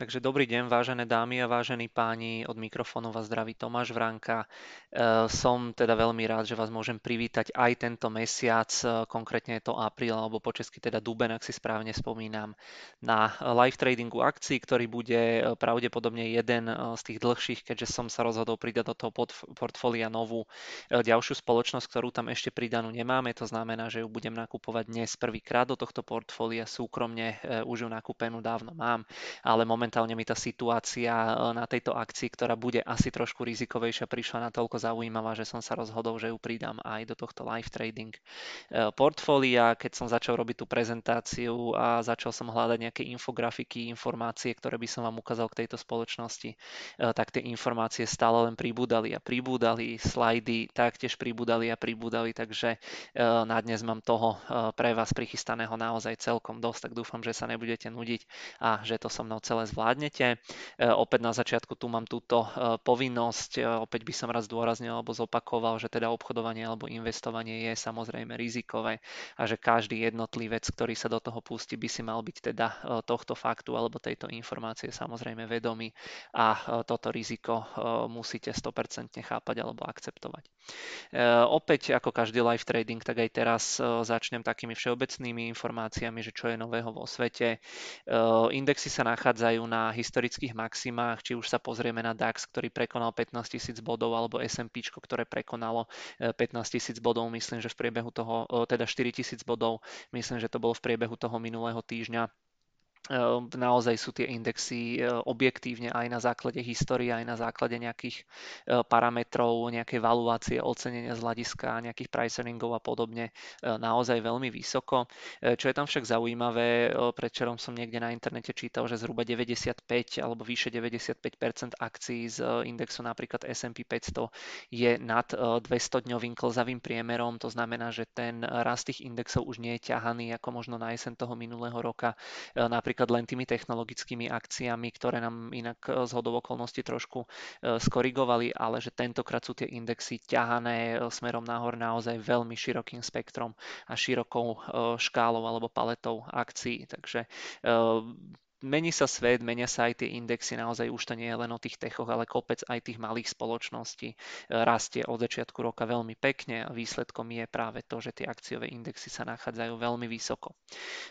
Takže dobrý deň, vážené dámy a vážení páni, od mikrofónu vás zdraví Tomáš Vranka. E, som teda veľmi rád, že vás môžem privítať aj tento mesiac, e, konkrétne je to apríl, alebo po česky teda duben, ak si správne spomínam, na live tradingu akcií, ktorý bude e, pravdepodobne jeden z tých dlhších, keďže som sa rozhodol pridať do toho portfólia novú ďalšiu spoločnosť, ktorú tam ešte pridanú nemáme, to znamená, že ju budem nakupovať dnes prvýkrát do tohto portfólia, súkromne už ju nakúpenú dávno mám, ale moment momentálne mi tá situácia e, na tejto akcii, ktorá bude asi trošku rizikovejšia, prišla natoľko zaujímavá, že som sa rozhodol, že ju pridám aj do tohto live trading e, portfólia. Keď som začal robiť tú prezentáciu a začal som hľadať nejaké infografiky, informácie, ktoré by som vám ukázal k tejto spoločnosti, e, tak tie informácie stále len pribúdali a pribúdali, slajdy taktiež pribúdali a pribúdali, takže na dnes mám toho pre vás prichystaného naozaj celkom dosť, tak dúfam, že sa nebudete nudiť a že to so mnou celé zvládnete zvládnete. E, opäť na začiatku tu mám túto e, povinnosť, e, opäť by som raz zdôraznil alebo zopakoval, že teda obchodovanie alebo investovanie je samozrejme rizikové a že každý jednotlivec, ktorý sa do toho pustí, by si mal byť teda tohto faktu alebo tejto informácie samozrejme vedomý a toto riziko musíte 100% chápať alebo akceptovať. Opäť ako každý live trading, tak aj teraz začnem takými všeobecnými informáciami, že čo je nového vo svete. Indexy sa nachádzajú na historických maximách, či už sa pozrieme na DAX, ktorý prekonal 15 tisíc bodov, alebo S&P, ktoré prekonalo 15 e, tisíc bodov, myslím, že v priebehu toho, e, teda 4 tisíc bodov, myslím, že to bolo v priebehu toho minulého týždňa naozaj sú tie indexy e, objektívne aj na základe histórie, aj na základe nejakých e, parametrov, nejakej valuácie, ocenenia z hľadiska nejakých price earningov a podobne e, naozaj veľmi vysoko. Čo je tam však zaujímavé, predčerom som niekde na internete čítal, že zhruba 95 alebo vyše 95% akcií z indexu napríklad S&P 500 je nad 200-dňovým klzavým priemerom, to znamená, že ten rast tých indexov už nie je ťahaný ako možno na jesen toho minulého roka. Napríklad napríklad len tými technologickými akciami, ktoré nám inak e, z hodov okolností trošku e, skorigovali, ale že tentokrát sú tie indexy ťahané e, smerom nahor naozaj veľmi širokým spektrom a širokou škálou alebo paletou akcií. Takže mení sa svet, menia sa aj tie indexy, naozaj už to nie je len o tých techoch, ale kopec aj tých malých spoločností e, rastie od začiatku roka veľmi pekne a výsledkom je práve to, že tie akciové indexy sa nachádzajú veľmi vysoko.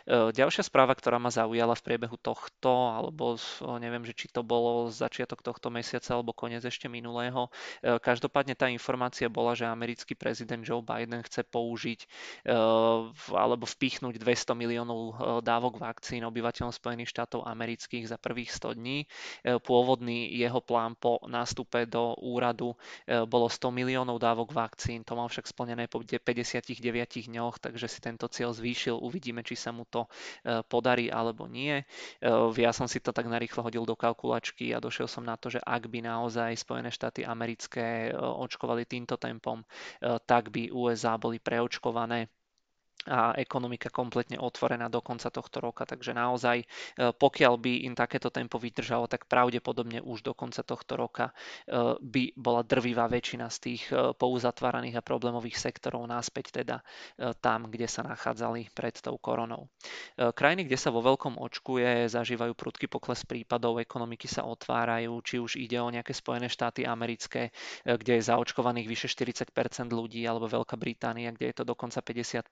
E, ďalšia správa, ktorá ma zaujala v priebehu tohto, alebo neviem, že či to bolo začiatok tohto mesiaca alebo koniec ešte minulého, e, každopádne tá informácia bola, že americký prezident Joe Biden chce použiť alebo vpichnúť 200 miliónov dávok vakcín obyvateľom Spojených štátov štátov amerických za prvých 100 dní. E, pôvodný jeho plán po nástupe do úradu e, bolo 100 miliónov dávok vakcín, to mal však splnené po 59 dňoch, takže si tento cieľ zvýšil. Uvidíme, či sa mu to e, podarí alebo nie. Ja som si to tak narýchlo hodil do kalkulačky a došiel som na to, že ak by naozaj Spojené štáty americké očkovali týmto tempom, tak by USA boli preočkované a ekonomika kompletne otvorená do konca tohto roka. Takže naozaj, e, pokiaľ by im takéto tempo vydržalo, tak pravdepodobne už do konca tohto roka e, by bola drvivá väčšina z tých e, pouzatváraných a problémových sektorov náspäť teda tam, kde sa nachádzali pred tou koronou. Krajiny, kde sa vo veľkom očkuje, zažívajú prudký pokles prípadov, ekonomiky sa otvárajú, či už ide o nejaké Spojené štáty americké, kde je zaočkovaných vyše 40% ľudí, alebo Veľká Británia, kde je to dokonca 50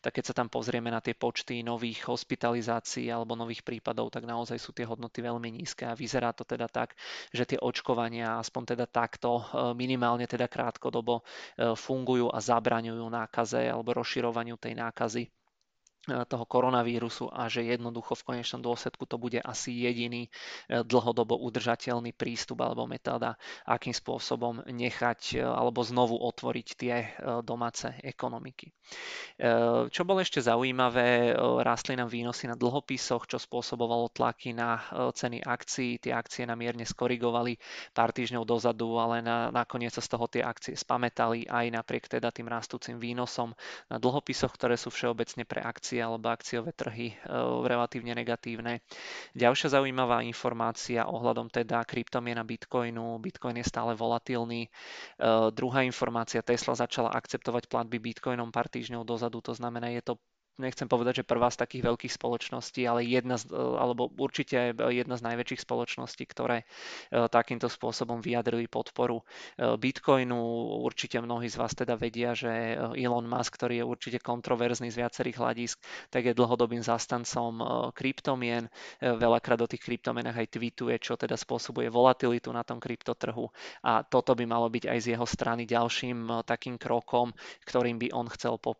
tak keď sa tam pozrieme na tie počty nových hospitalizácií alebo nových prípadov, tak naozaj sú tie hodnoty veľmi nízke a vyzerá to teda tak, že tie očkovania aspoň teda takto e, minimálne teda krátkodobo e, fungujú a zabraňujú nákaze alebo rozširovaniu tej nákazy toho koronavírusu a že jednoducho v konečnom dôsledku to bude asi jediný e, dlhodobo udržateľný prístup alebo metóda, akým spôsobom nechať e, alebo znovu otvoriť tie domáce ekonomiky. Čo bolo ešte zaujímavé, rastli nám výnosy na dlhopisoch, čo spôsobovalo tlaky na ceny akcií. Tie akcie nám mierne skorigovali pár týždňov dozadu, ale na, nakoniec sa z toho tie akcie spametali aj napriek teda tým rastúcim výnosom na dlhopisoch, ktoré sú všeobecne pre akcie akcie alebo akciové trhy e, relatívne negatívne. Ďalšia zaujímavá informácia ohľadom teda kryptomiena Bitcoinu. Bitcoin je stále volatilný. E, druhá informácia, Tesla začala akceptovať platby Bitcoinom pár týždňov dozadu, to znamená, je to nechcem povedať, že prvá z takých veľkých spoločností, ale jedna z, alebo určite jedna z najväčších spoločností, ktoré takýmto spôsobom vyjadrili podporu Bitcoinu. Určite mnohí z vás teda vedia, že Elon Musk, ktorý je určite kontroverzný z viacerých hľadisk, tak je dlhodobým zastancom kryptomien. Veľakrát o tých kryptomenách aj tweetuje, čo teda spôsobuje volatilitu na tom kryptotrhu a toto by malo byť aj z jeho strany ďalším takým krokom, ktorým by on chcel po,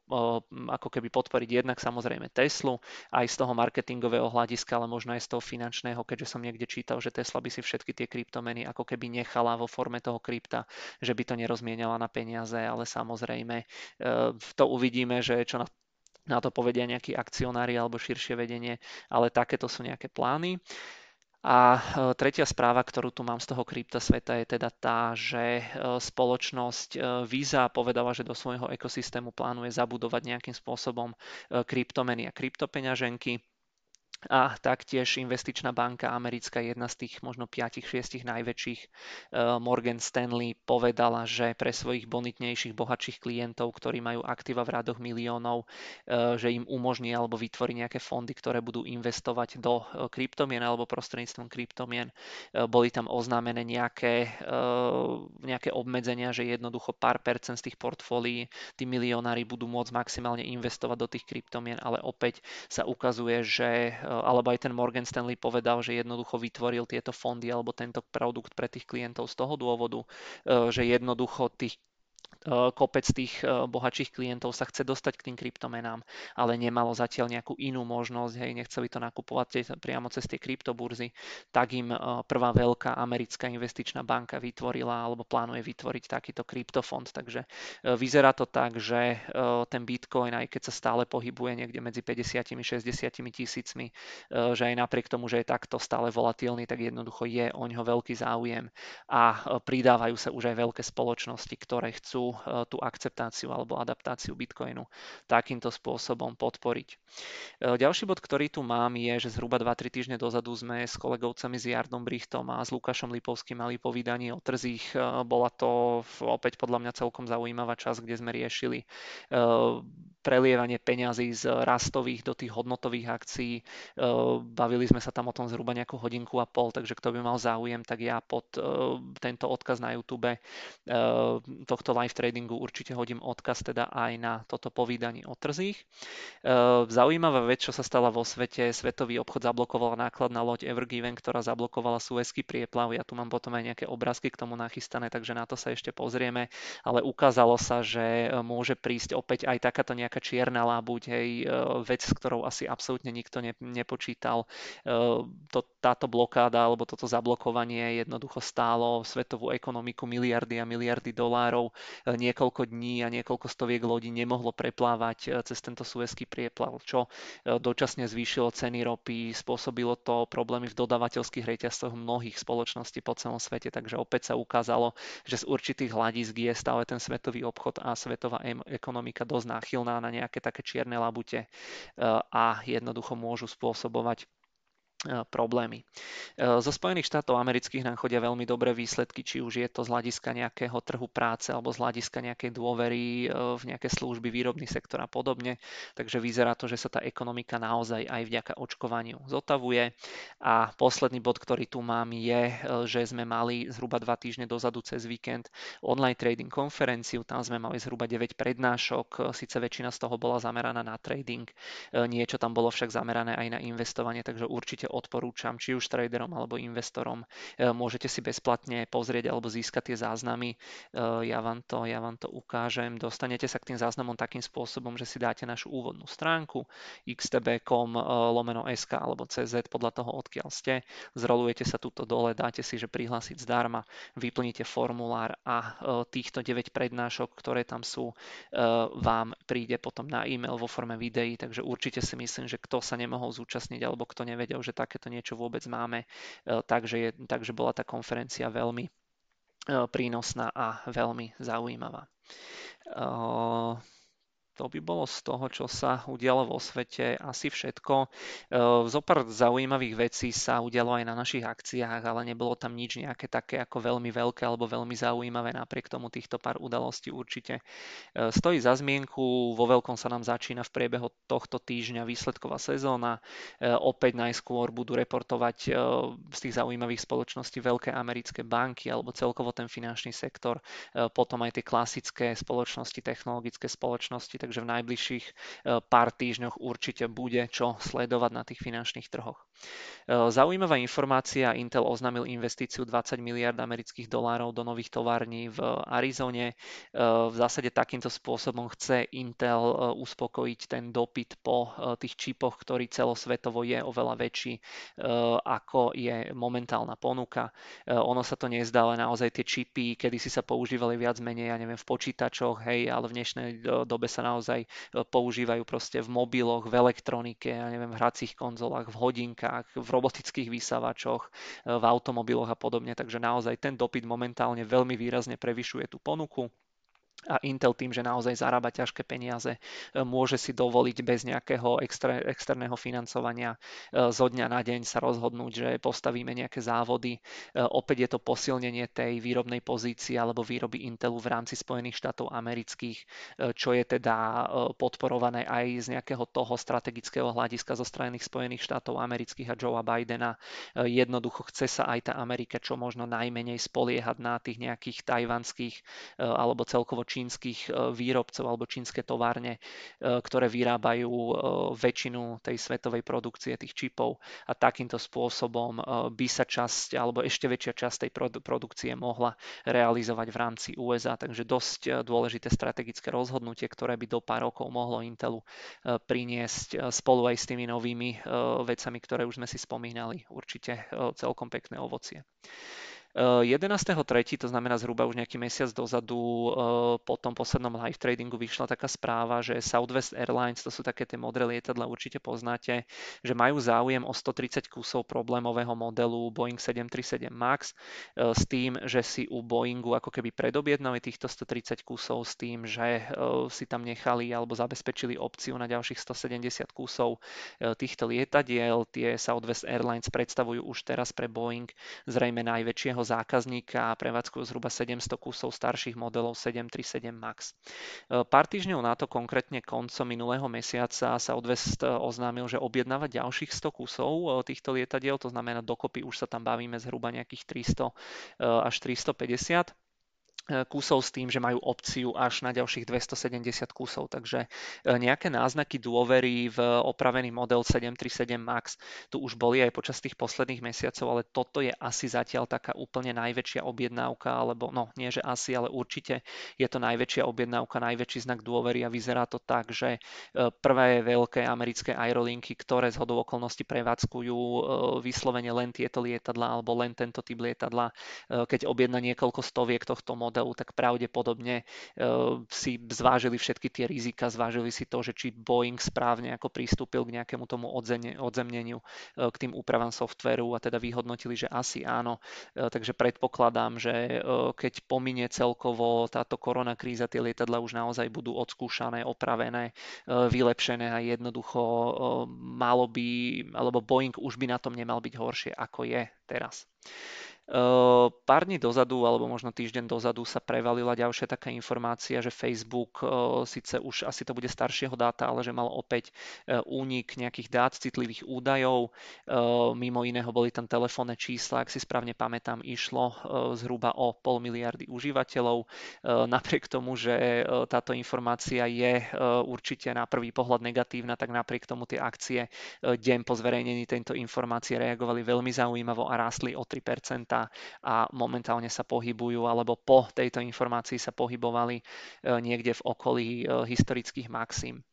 ako keby podporiť jednak samozrejme Teslu, aj z toho marketingového hľadiska, ale možno aj z toho finančného, keďže som niekde čítal, že Tesla by si všetky tie kryptomeny ako keby nechala vo forme toho krypta, že by to nerozmienala na peniaze, ale samozrejme e, to uvidíme, že čo na na to povedia nejakí akcionári alebo širšie vedenie, ale takéto sú nejaké plány. A e, tretia správa, ktorú tu mám z toho krypta sveta je teda tá, že e, spoločnosť e, Visa povedala, že do svojho ekosystému plánuje zabudovať nejakým spôsobom kryptomeny a kryptopeňaženky. A taktiež investičná banka americká, jedna z tých možno 5-6 najväčších, eh, Morgan Stanley, povedala, že pre svojich bonitnejších, bohatších klientov, ktorí majú aktíva v radoch miliónov, eh, že im umožní alebo vytvorí nejaké fondy, ktoré budú investovať do eh, kryptomien alebo prostredníctvom kryptomien. Boli tam oznámené nejaké, nejaké obmedzenia, že jednoducho pár percent z tých portfólií tí milionári budú môcť maximálne investovať do tých kryptomien, ale opäť sa ukazuje, že alebo aj ten Morgan Stanley povedal, že jednoducho vytvoril tieto fondy alebo tento produkt pre tých klientov z toho dôvodu, e, že jednoducho tých Eh, kopec tých eh, bohatších klientov sa chce dostať k tým kryptomenám, ale nemalo zatiaľ nejakú inú možnosť, hej, nechceli to nakupovať priamo cez tie kryptoburzy, tak im eh, prvá veľká americká investičná banka vytvorila alebo plánuje vytvoriť takýto kryptofond. Takže vyzerá to tak, že ten Bitcoin, aj keď sa stále pohybuje niekde medzi 50 60 tisícmi, že aj napriek tomu, že je takto stále volatilný, tak jednoducho je o ňo veľký záujem a pridávajú sa už aj veľké spoločnosti, ktoré chcú Eh, tú akceptáciu alebo adaptáciu Bitcoinu takýmto spôsobom podporiť. Eh, ďalší bod, ktorý tu mám, je, že zhruba 2-3 týždne dozadu sme s kolegovcami s Jardom Brichtom a s Lukášom Lipovským mali povídanie o trzích. Eh, bola to opäť podľa mňa celkom zaujímavá časť, kde sme riešili prelievanie peňazí z rastových do tých hodnotových akcií. Bavili sme sa tam o tom zhruba nejakú hodinku a pol, takže kto by mal záujem, tak ja pod tento odkaz na YouTube tohto live tradingu určite hodím odkaz teda aj na toto povídanie o trzích. E, zaujímavá vec, čo sa stala vo svete, svetový obchod zablokovala nákladná loď Evergiven, ktorá zablokovala Suezky prieplav. Ja tu mám potom aj nejaké obrázky k tomu nachystané, takže na to sa ešte pozrieme, ale ukázalo sa, že môže prísť opäť aj takáto nejaká čierna lábuť, hej, e, vec, s ktorou asi absolútne nikto nepočítal. E, to, táto blokáda alebo toto zablokovanie jednoducho stálo svetovú ekonomiku miliardy a miliardy dolárov niekoľko dní a niekoľko stoviek lodí nemohlo preplávať e, cez tento suezký prieplav, čo e, dočasne zvýšilo ceny ropy, spôsobilo to problémy v dodavateľských reťazcoch mnohých spoločností po celom svete, takže opäť sa ukázalo, že z určitých hľadisk je stále ten svetový obchod a svetová ekonomika dosť náchylná na nejaké také čierne labute e, a jednoducho môžu spôsobovať problémy. E, zo Spojených štátov amerických nám chodia veľmi dobré výsledky, či už je to z hľadiska nejakého trhu práce alebo z hľadiska nejakej dôvery e, v nejaké služby, výrobný sektor a podobne. Takže vyzerá to, že sa tá ekonomika naozaj aj vďaka očkovaniu zotavuje. A posledný bod, ktorý tu mám, je, že sme mali zhruba dva týždne dozadu cez víkend online trading konferenciu. Tam sme mali zhruba 9 prednášok, síce väčšina z toho bola zameraná na trading, niečo tam bolo však zamerané aj na investovanie, takže určite odporúčam, či už traderom alebo investorom. E, môžete si bezplatne pozrieť alebo získať tie záznamy. E, ja vám to, ja vám to ukážem. Dostanete sa k tým záznamom takým spôsobom, že si dáte našu úvodnú stránku xtb.com e, lomeno sk alebo cz podľa toho, odkiaľ ste. Zrolujete sa tuto dole, dáte si, že prihlásiť zdarma, vyplníte formulár a týchto 9 prednášok, ktoré tam sú, vám príde potom na e-mail vo forme videí, takže určite si myslím, že kto sa nemohol zúčastniť alebo kto nevedel, že takéto niečo vôbec máme. E, takže, je, takže bola tá konferencia veľmi e, prínosná a veľmi zaujímavá. To by bolo z toho, čo sa udialo vo svete, asi všetko. E, zopár zaujímavých vecí sa udialo aj na našich akciách, ale nebolo tam nič nejaké také ako veľmi veľké alebo veľmi zaujímavé. Napriek tomu týchto pár udalostí určite e, stojí za zmienku. Vo veľkom sa nám začína v priebehu tohto týždňa výsledková sezóna. E, opäť najskôr budú reportovať z tých zaujímavých spoločností veľké americké banky alebo celkovo ten finančný sektor. Potom aj tie klasické spoločnosti, technologické spoločnosti takže v najbližších e, pár týždňoch určite bude čo sledovať na tých finančných trhoch. E, zaujímavá informácia, Intel oznámil investíciu 20 miliard amerických dolárov do nových tovární v Arizone. E, v zásade takýmto spôsobom chce Intel uspokojiť ten dopyt po tých čipoch, ktorý celosvetovo je oveľa väčší ako je momentálna ponuka. Ono sa to nezdá, ale naozaj tie čipy, kedy si sa používali viac menej, ja neviem, v počítačoch, hej, ale v dnešnej dobe sa naozaj e, používajú proste v mobiloch, v elektronike, ja neviem, v hracích konzolách, v hodinkách, v robotických vysavačoch, e, v automobiloch a podobne. Takže naozaj ten dopyt momentálne veľmi výrazne prevyšuje tú ponuku a Intel tým, že naozaj zarába ťažké peniaze, e, môže si dovoliť bez nejakého extra, externého financovania e, zo dňa na deň sa rozhodnúť, že postavíme nejaké závody. E, opäť je to posilnenie tej výrobnej pozície alebo výroby Intelu v rámci Spojených štátov amerických, čo je teda podporované aj z nejakého toho strategického hľadiska zo strany Spojených štátov amerických a Joea Bidena. Jednoducho chce sa aj tá Amerika čo možno najmenej spoliehať na tých nejakých tajvanských alebo celkovo čínskych e, výrobcov alebo čínske továrne, e, ktoré vyrábajú e, väčšinu tej svetovej produkcie tých čipov a takýmto spôsobom by sa časť alebo ešte väčšia časť tej produkcie mohla realizovať v rámci USA. Takže dosť dôležité strategické rozhodnutie, ktoré by do pár rokov mohlo Intelu priniesť spolu aj s tými novými vecami, ktoré už sme si spomínali. Určite celkom pekné ovocie. 11.3., to znamená zhruba už nejaký mesiac dozadu, eh, po tom poslednom live tradingu vyšla taká správa, že Southwest Airlines, to sú také tie modré lietadla, určite poznáte, že majú záujem o 130 kusov problémového modelu Boeing 737 MAX eh, s tým, že si u Boeingu ako keby predobjednali týchto 130 kusov s tým, že eh, si tam nechali alebo zabezpečili opciu na ďalších 170 kusov týchto lietadiel. Tie Southwest Airlines predstavujú už teraz pre Boeing zrejme najväčšieho jedného zákazníka a prevádzkujú zhruba 700 kusov starších modelov 737 MAX. E, pár týždňov na to, konkrétne koncom minulého mesiaca, sa Odvest e, oznámil, že objednáva ďalších 100 kusov e, týchto lietadiel, to znamená dokopy už sa tam bavíme zhruba nejakých 300 až 350 E, kusov s tým, že majú opciu až na ďalších 270 kusov. Takže e, nejaké náznaky dôvery v opravený model 737 MAX tu už boli aj počas tých posledných mesiacov, ale toto je asi zatiaľ taká úplne najväčšia objednávka, alebo no nie, že asi, ale určite je to najväčšia objednávka, najväčší znak dôvery a vyzerá to tak, že e, prvé veľké americké aerolinky, ktoré z hodou okolností prevádzkujú vyslovene len tieto lietadla alebo len tento typ lietadla, keď objedná niekoľko stoviek tohto modelu, modelu, tak pravdepodobne e, si zvážili všetky tie rizika, zvážili si to, že či Boeing správne ako pristúpil k nejakému tomu odzemneniu e, k tým úpravám softveru a teda vyhodnotili, že asi áno. E, takže predpokladám, že keď pominie celkovo táto korona kríza, tie lietadla už naozaj budú odskúšané, opravené, vylepšené a jednoducho malo by, alebo Boeing už by na tom nemal byť horšie, ako je teraz. Pár dní dozadu, alebo možno týždeň dozadu sa prevalila ďalšia taká informácia, že Facebook, síce už asi to bude staršieho dáta, ale že mal opäť únik nejakých dát, citlivých údajov. Mimo iného boli tam telefónne čísla, ak si správne pamätám, išlo zhruba o pol miliardy užívateľov. Napriek tomu, že táto informácia je určite na prvý pohľad negatívna, tak napriek tomu tie akcie deň po zverejnení tejto informácie reagovali veľmi zaujímavo a rástli o 3% a momentálne sa pohybujú, alebo po tejto informácii sa pohybovali e, niekde v okolí e, historických maxim.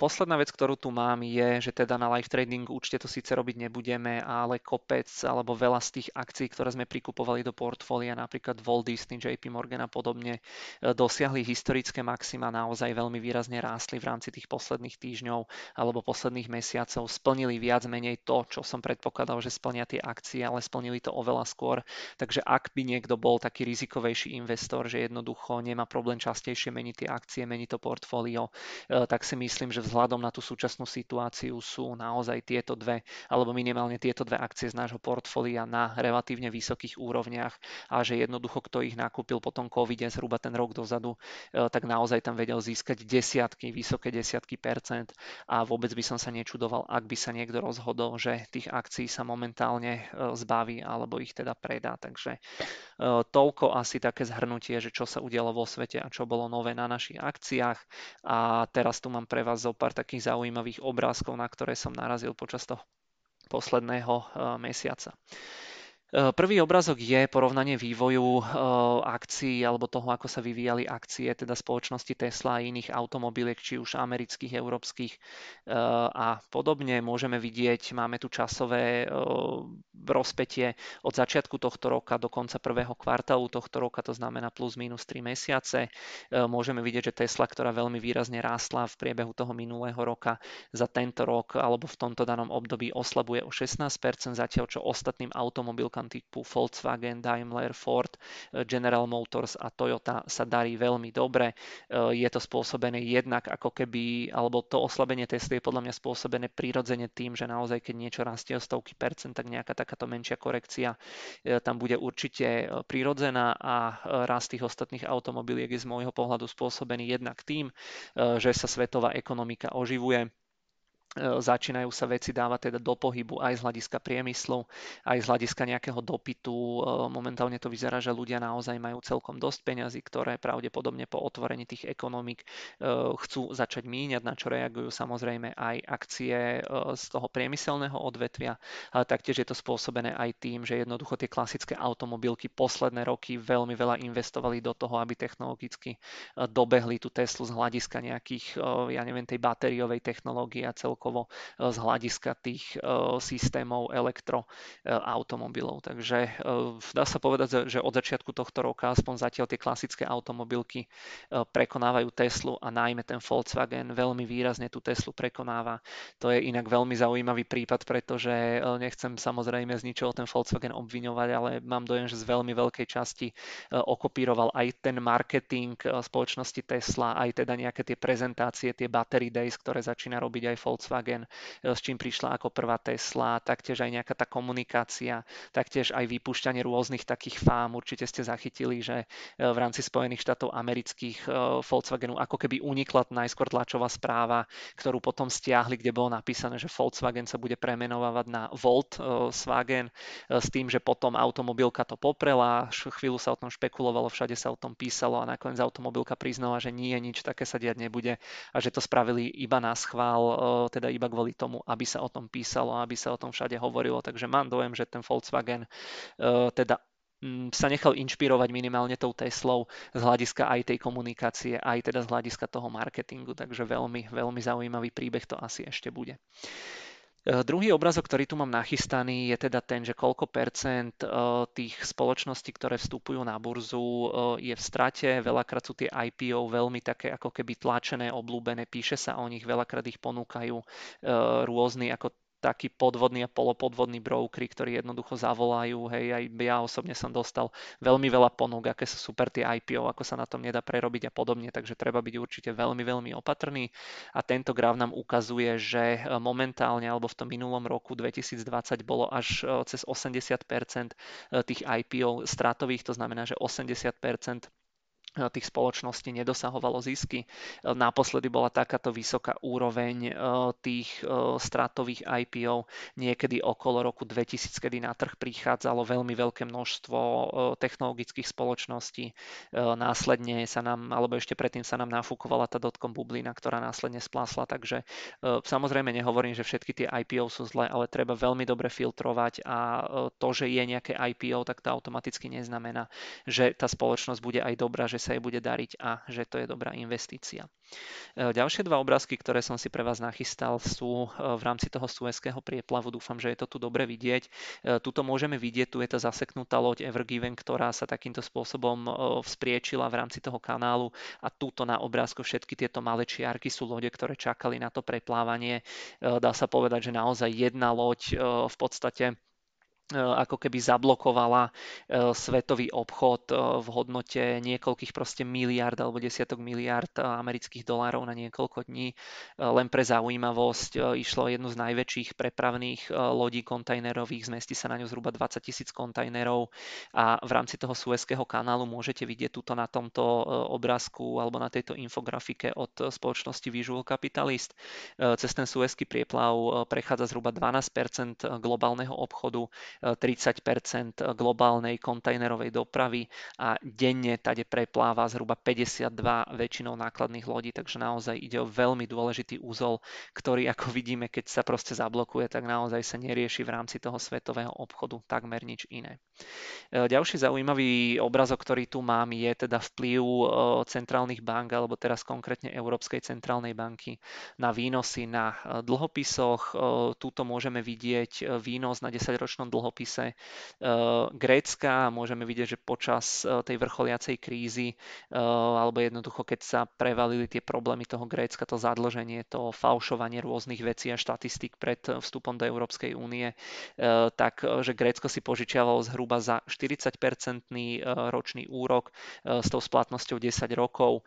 Posledná vec, ktorú tu mám, je, že teda na live trading účte to síce robiť nebudeme, ale kopec alebo veľa z tých akcií, ktoré sme prikupovali do portfólia, napríklad Walt Disney, JP Morgan a podobne, dosiahli historické maxima, naozaj veľmi výrazne rástli v rámci tých posledných týždňov alebo posledných mesiacov, splnili viac menej to, čo som predpokladal, že splnia tie akcie, ale splnili to oveľa skôr. Takže ak by niekto bol taký rizikovejší investor, že jednoducho nemá problém častejšie meniť tie akcie, meniť to portfólio, tak si myslím, že vzhľadom na tú súčasnú situáciu sú naozaj tieto dve, alebo minimálne tieto dve akcie z nášho portfólia na relatívne vysokých úrovniach a že jednoducho, kto ich nakúpil po tom covide zhruba ten rok dozadu, e, tak naozaj tam vedel získať desiatky, vysoké desiatky percent a vôbec by som sa nečudoval, ak by sa niekto rozhodol, že tých akcií sa momentálne e, zbaví alebo ich teda predá. Takže toľko asi také zhrnutie, že čo sa udialo vo svete a čo bolo nové na našich akciách. A teraz tu mám pre vás zo pár takých zaujímavých obrázkov, na ktoré som narazil počas toho posledného eh, mesiaca. Eh, prvý obrázok je porovnanie vývoju eh, akcií alebo toho, ako sa vyvíjali akcie teda spoločnosti Tesla a iných automobiliek, či už amerických, európskych eh, a podobne. Môžeme vidieť, máme tu časové rozpetie od začiatku tohto roka do konca prvého kvartálu tohto roka, to znamená plus minus 3 mesiace. Môžeme vidieť, že Tesla, ktorá veľmi výrazne rástla v priebehu toho minulého roka, za tento rok alebo v tomto danom období oslabuje o 16%, zatiaľ čo ostatným automobilkám značkám typu Volkswagen, Daimler, Ford, eh, General Motors a Toyota sa darí veľmi dobre. Eh, je to spôsobené jednak ako keby, alebo to oslabenie Tesly je podľa mňa spôsobené prirodzene tým, že naozaj keď niečo rastie o stovky percent, tak nejaká takáto menšia korekcia eh, tam bude určite prirodzená a rast tých ostatných automobiliek je z môjho pohľadu spôsobený jednak tým, že sa svetová ekonomika oživuje začínajú sa veci dávať teda do pohybu aj z hľadiska priemyslu, aj z hľadiska nejakého dopytu. E, momentálne to vyzerá, že ľudia naozaj majú celkom dosť peňazí, ktoré pravdepodobne po otvorení tých ekonomik e, chcú začať míňať, na čo reagujú samozrejme aj akcie z toho priemyselného odvetvia, ale taktiež je to spôsobené aj tým, že jednoducho tie klasické automobilky posledné roky veľmi veľa investovali do toho, aby technologicky dobehli tú Teslu z hľadiska nejakých, ja neviem, tej batériovej technológie a celkovo celkovo e, z hľadiska tých e, systémov elektroautomobilov. Takže e, dá sa povedať, že od začiatku tohto roka aspoň zatiaľ tie klasické automobilky prekonávajú Teslu a najmä ten Volkswagen veľmi výrazne tú Teslu prekonáva. To je inak veľmi zaujímavý prípad, pretože nechcem samozrejme z ničoho ten Volkswagen obviňovať, ale mám dojem, že z veľmi veľkej časti okopíroval aj ten marketing spoločnosti Tesla, aj teda nejaké tie prezentácie, tie battery days, ktoré začína robiť aj Volkswagen Volkswagen, e, s čím prišla ako prvá Tesla, taktiež aj nejaká tá komunikácia, taktiež aj vypúšťanie rôznych takých fám. Určite ste zachytili, že e, v rámci Spojených štátov amerických e, Volkswagenu ako keby unikla najskôr tlačová správa, ktorú potom stiahli, kde bolo napísané, že Volkswagen sa bude premenovávať na Volkswagen s tým, že potom automobilka to poprela, chvíľu sa o tom špekulovalo, všade sa o tom písalo a nakoniec automobilka priznala, že nie, nič také sa diať nebude a že to spravili iba na schvál, teda iba kvôli tomu, aby sa o tom písalo, aby sa o tom všade hovorilo. Takže mám dojem, že ten Volkswagen e, teda sa nechal inšpirovať minimálne tou Teslou z hľadiska aj tej komunikácie, aj teda z hľadiska toho marketingu, takže veľmi, veľmi zaujímavý príbeh to asi ešte bude. E, druhý obrazok, ktorý tu mám nachystaný, je teda ten, že koľko percent e, tých spoločností, ktoré vstupujú na burzu, je v strate. Veľakrát sú tie IPO veľmi také ako keby tlačené, oblúbené, píše sa o nich, veľakrát ich ponúkajú rôzni ako takí podvodní a polopodvodní brokery, ktorí jednoducho zavolajú, hej, aj ja osobne som dostal veľmi veľa ponúk, aké sú super tie IPO, ako sa na tom nedá prerobiť a podobne, takže treba byť určite veľmi, veľmi opatrný. A tento graf nám ukazuje, že momentálne alebo v tom minulom roku 2020 bolo až e, cez 80% e, tých IPO stratových, to znamená, že 80% tých spoločností nedosahovalo zisky. Naposledy bola takáto vysoká úroveň e, tých e, stratových IPO niekedy okolo roku 2000, kedy na trh prichádzalo veľmi veľké množstvo e, technologických spoločností. Následne sa nám, alebo ešte predtým sa nám nafúkovala tá dotcom bublina, ktorá následne splásla, takže samozrejme nehovorím, že všetky tie IPO sú zlé, ale treba veľmi dobre filtrovať a to, že je nejaké IPO, tak to automaticky neznamená, že tá spoločnosť bude aj dobrá, že sa jej bude dariť a že to je dobrá investícia. E, ďalšie dva obrázky, ktoré som si pre vás nachystal, sú e, v rámci toho Suezského prieplavu. Dúfam, že je to tu dobre vidieť. E, tuto môžeme vidieť, tu je tá zaseknutá loď Evergiven, ktorá sa takýmto spôsobom vzpriečila v rámci toho kanálu a túto na obrázku všetky tieto malé čiarky sú lode, ktoré čakali na to preplávanie. Dá sa povedať, že naozaj jedna loď v podstate ako keby zablokovala e, svetový obchod e, v hodnote niekoľkých proste miliard alebo desiatok miliard amerických dolárov na niekoľko dní. Len pre zaujímavosť išlo jednu z najväčších prepravných lodí kontajnerových, zmestí sa na ňu zhruba 20 tisíc kontajnerov a v rámci toho Suezského kanálu môžete vidieť tuto na tomto obrázku alebo na tejto infografike od spoločnosti Visual Capitalist. Cez ten Suezský prieplav prechádza zhruba 12% globálneho obchodu 30% globálnej kontajnerovej dopravy a denne tade prepláva zhruba 52 väčšinou nákladných lodí, takže naozaj ide o veľmi dôležitý úzol, ktorý ako vidíme, keď sa proste zablokuje, tak naozaj sa nerieši v rámci toho svetového obchodu takmer nič iné. E, ďalší zaujímavý obrazok, ktorý tu mám, je teda vplyv e, centrálnych bank, alebo teraz konkrétne Európskej centrálnej banky na výnosy na e, dlhopisoch. Tuto môžeme vidieť výnos na 10-ročnom dlhopise dlhopise eh, Grécka. Môžeme vidieť, že počas eh, tej vrcholiacej krízy eh, alebo jednoducho, keď sa prevalili tie problémy toho Grécka, to zadlženie, to falšovanie rôznych vecí a štatistík pred vstupom do Európskej únie, tak že Grécko si požičiavalo zhruba za 40-percentný ročný úrok s tou splatnosťou 10 rokov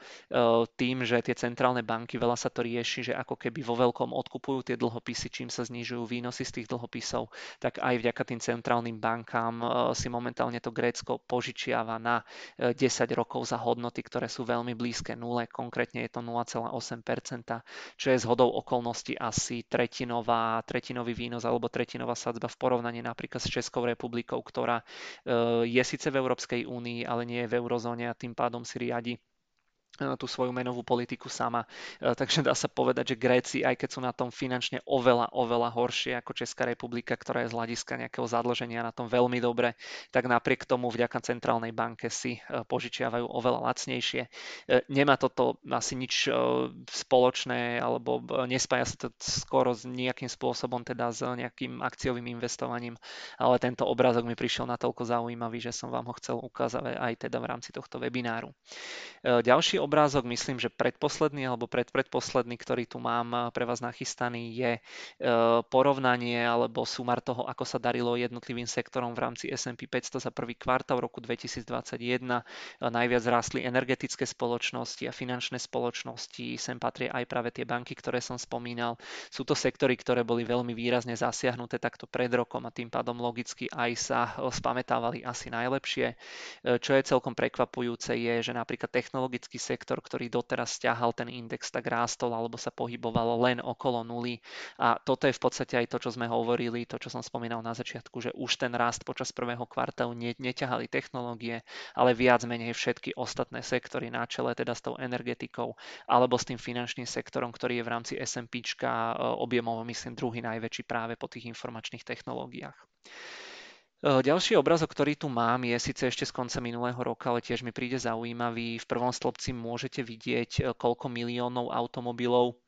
tým, že tie centrálne banky, veľa sa to rieši, že ako keby vo veľkom odkupujú tie dlhopisy, čím sa znižujú výnosy z tých dlhopisov, tak aj vďaka tým centrálnym bankám e, si momentálne to Grécko požičiava na 10 e, rokov za hodnoty, ktoré sú veľmi blízke nule, konkrétne je to 0,8%, čo je zhodou okolností asi tretinová, tretinový výnos alebo tretinová sadzba v porovnaní napríklad s Českou republikou, ktorá e, je síce v Európskej únii, ale nie je v eurozóne a tým pádom si riadi tú svoju menovú politiku sama. E, takže dá sa povedať, že Gréci, aj keď sú na tom finančne oveľa, oveľa horšie ako Česká republika, ktorá je z hľadiska nejakého zadlženia na tom veľmi dobre, tak napriek tomu vďaka centrálnej banke si e, požičiavajú oveľa lacnejšie. E, nemá toto asi nič spoločné, alebo nespája sa to skoro s nejakým spôsobom, teda s nejakým akciovým investovaním, ale tento obrázok mi prišiel natoľko zaujímavý, že som vám ho chcel ukázať aj teda v rámci tohto webináru. Ďalší obrázok, myslím, že predposledný alebo predpredposledný, ktorý tu mám eh, pre vás nachystaný, je eh, porovnanie alebo sumar toho, ako sa darilo jednotlivým sektorom v rámci S&P 500 za prvý kvartál roku 2021. Eh, najviac rástli energetické spoločnosti a finančné spoločnosti, sem patria aj práve tie banky, ktoré som spomínal. Sú to sektory, ktoré boli veľmi výrazne zasiahnuté takto pred rokom a tým pádom logicky aj sa spametávali asi najlepšie. Čo je celkom prekvapujúce je, že napríklad technologický sektor sektor, ktorý doteraz stiahal ten index, tak rástol alebo sa pohybovalo len okolo nuly. A toto je v podstate aj to, čo sme hovorili, to, čo som spomínal na začiatku, že už ten rast počas prvého kvartálu ne, neťahali technológie, ale viac menej všetky ostatné sektory na čele, teda s tou energetikou alebo s tým finančným sektorom, ktorý je v rámci S&P e, objemovo, myslím, druhý najväčší práve po tých informačných technológiách. Ďalší obrazok, ktorý tu mám, je síce ešte z konca minulého roka, ale tiež mi príde zaujímavý. V prvom stĺpci môžete vidieť, koľko miliónov automobilov E,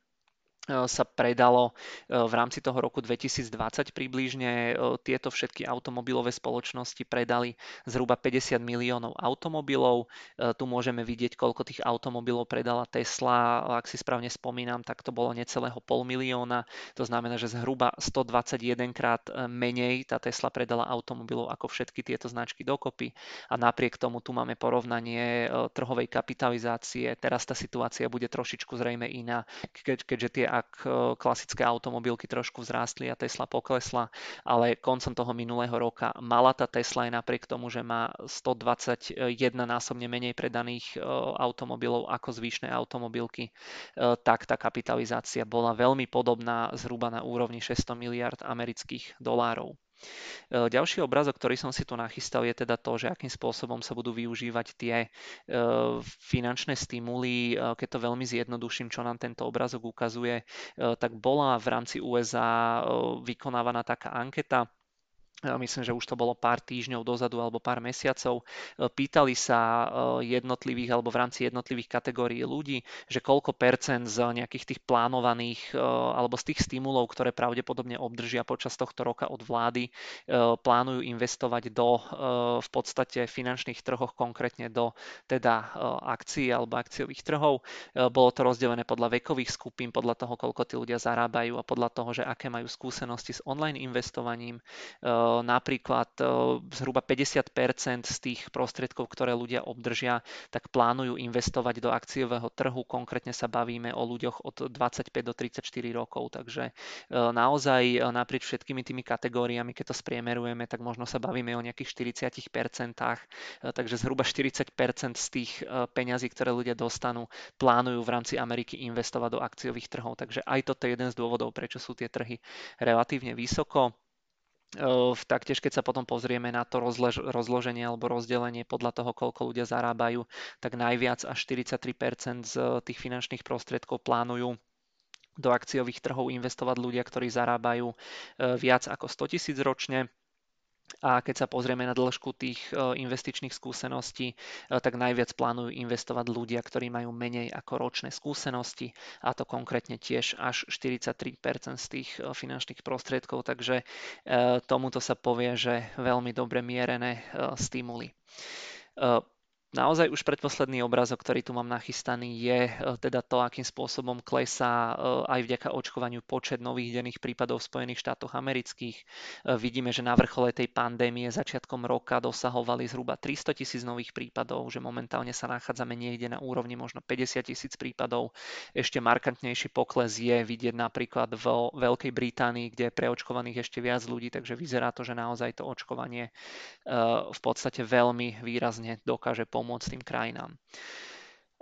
sa predalo e, v rámci toho roku 2020 približne. E, tieto všetky automobilové spoločnosti predali zhruba 50 miliónov automobilov. Tu môžeme vidieť, koľko tých automobilov predala Tesla. Ak si správne spomínam, tak to bolo necelého pol milióna. To znamená, že zhruba 121 krát menej tá Tesla predala automobilov ako všetky tieto značky dokopy. A napriek tomu tu máme porovnanie trhovej kapitalizácie. Teraz tá situácia bude trošičku zrejme iná, keďže tie ak e, klasické automobilky trošku vzrástli a Tesla poklesla, ale koncom toho minulého roka mala tá Tesla aj napriek tomu, že má 121 násobne menej predaných e, automobilov ako zvyšné automobilky, e, tak tá kapitalizácia bola veľmi podobná zhruba na úrovni 600 miliard amerických dolárov. E, ďalší obrazok, ktorý som si tu nachystal, je teda to, že akým spôsobom sa budú využívať tie e, finančné stimuly. E, keď to veľmi zjednoduším, čo nám tento obrazok ukazuje, tak bola v rámci USA vykonávaná taká anketa, myslím, že už to bolo pár týždňov dozadu alebo pár mesiacov, e, pýtali sa e, jednotlivých alebo v rámci jednotlivých kategórií ľudí, že koľko percent z nejakých tých plánovaných e, alebo z tých stimulov, ktoré pravdepodobne obdržia počas tohto roka od vlády, plánujú investovať do v podstate finančných trhoch, konkrétne do teda akcií alebo akciových trhov. Bolo to rozdelené podľa vekových skupín, podľa toho, koľko tí ľudia zarábajú a podľa toho, že aké majú skúsenosti s online investovaním napríklad zhruba 50 z tých prostriedkov, ktoré ľudia obdržia, tak plánujú investovať do akciového trhu. Konkrétne sa bavíme o ľuďoch od 25 do 34 rokov, takže naozaj naprieč všetkými tými kategóriami, keď to spriemerujeme, tak možno sa bavíme o nejakých 40% takže zhruba 40 z tých peňazí, ktoré ľudia dostanú, plánujú v rámci Ameriky investovať do akciových trhov. Takže aj toto je jeden z dôvodov, prečo sú tie trhy relatívne vysoko. Taktiež, keď sa potom pozrieme na to rozlež, rozloženie alebo rozdelenie podľa toho, koľko ľudia zarábajú, tak najviac až 43% z tých finančných prostriedkov plánujú do akciových trhov investovať ľudia, ktorí zarábajú viac ako 100 tisíc ročne a keď sa pozrieme na dĺžku tých e, investičných skúseností, e, tak najviac plánujú investovať ľudia, ktorí majú menej ako ročné skúsenosti a to konkrétne tiež až 43% z tých e, finančných prostriedkov, takže tomuto sa povie, že veľmi dobre mierené stimuly. Naozaj už predposledný obrazok, ktorý tu mám nachystaný, je e, teda to, akým spôsobom klesá e, aj vďaka očkovaniu počet nových denných prípadov v Spojených štátoch amerických. E, vidíme, že na vrchole tej pandémie začiatkom roka dosahovali zhruba 300 tisíc nových prípadov, že momentálne sa nachádzame niekde na úrovni možno 50 tisíc prípadov. Ešte markantnejší pokles je vidieť napríklad v Veľkej Británii, kde je preočkovaných ešte viac ľudí, takže vyzerá to, že naozaj to očkovanie v podstate veľmi výrazne dokáže pomôcť pomôcť tým krajinám.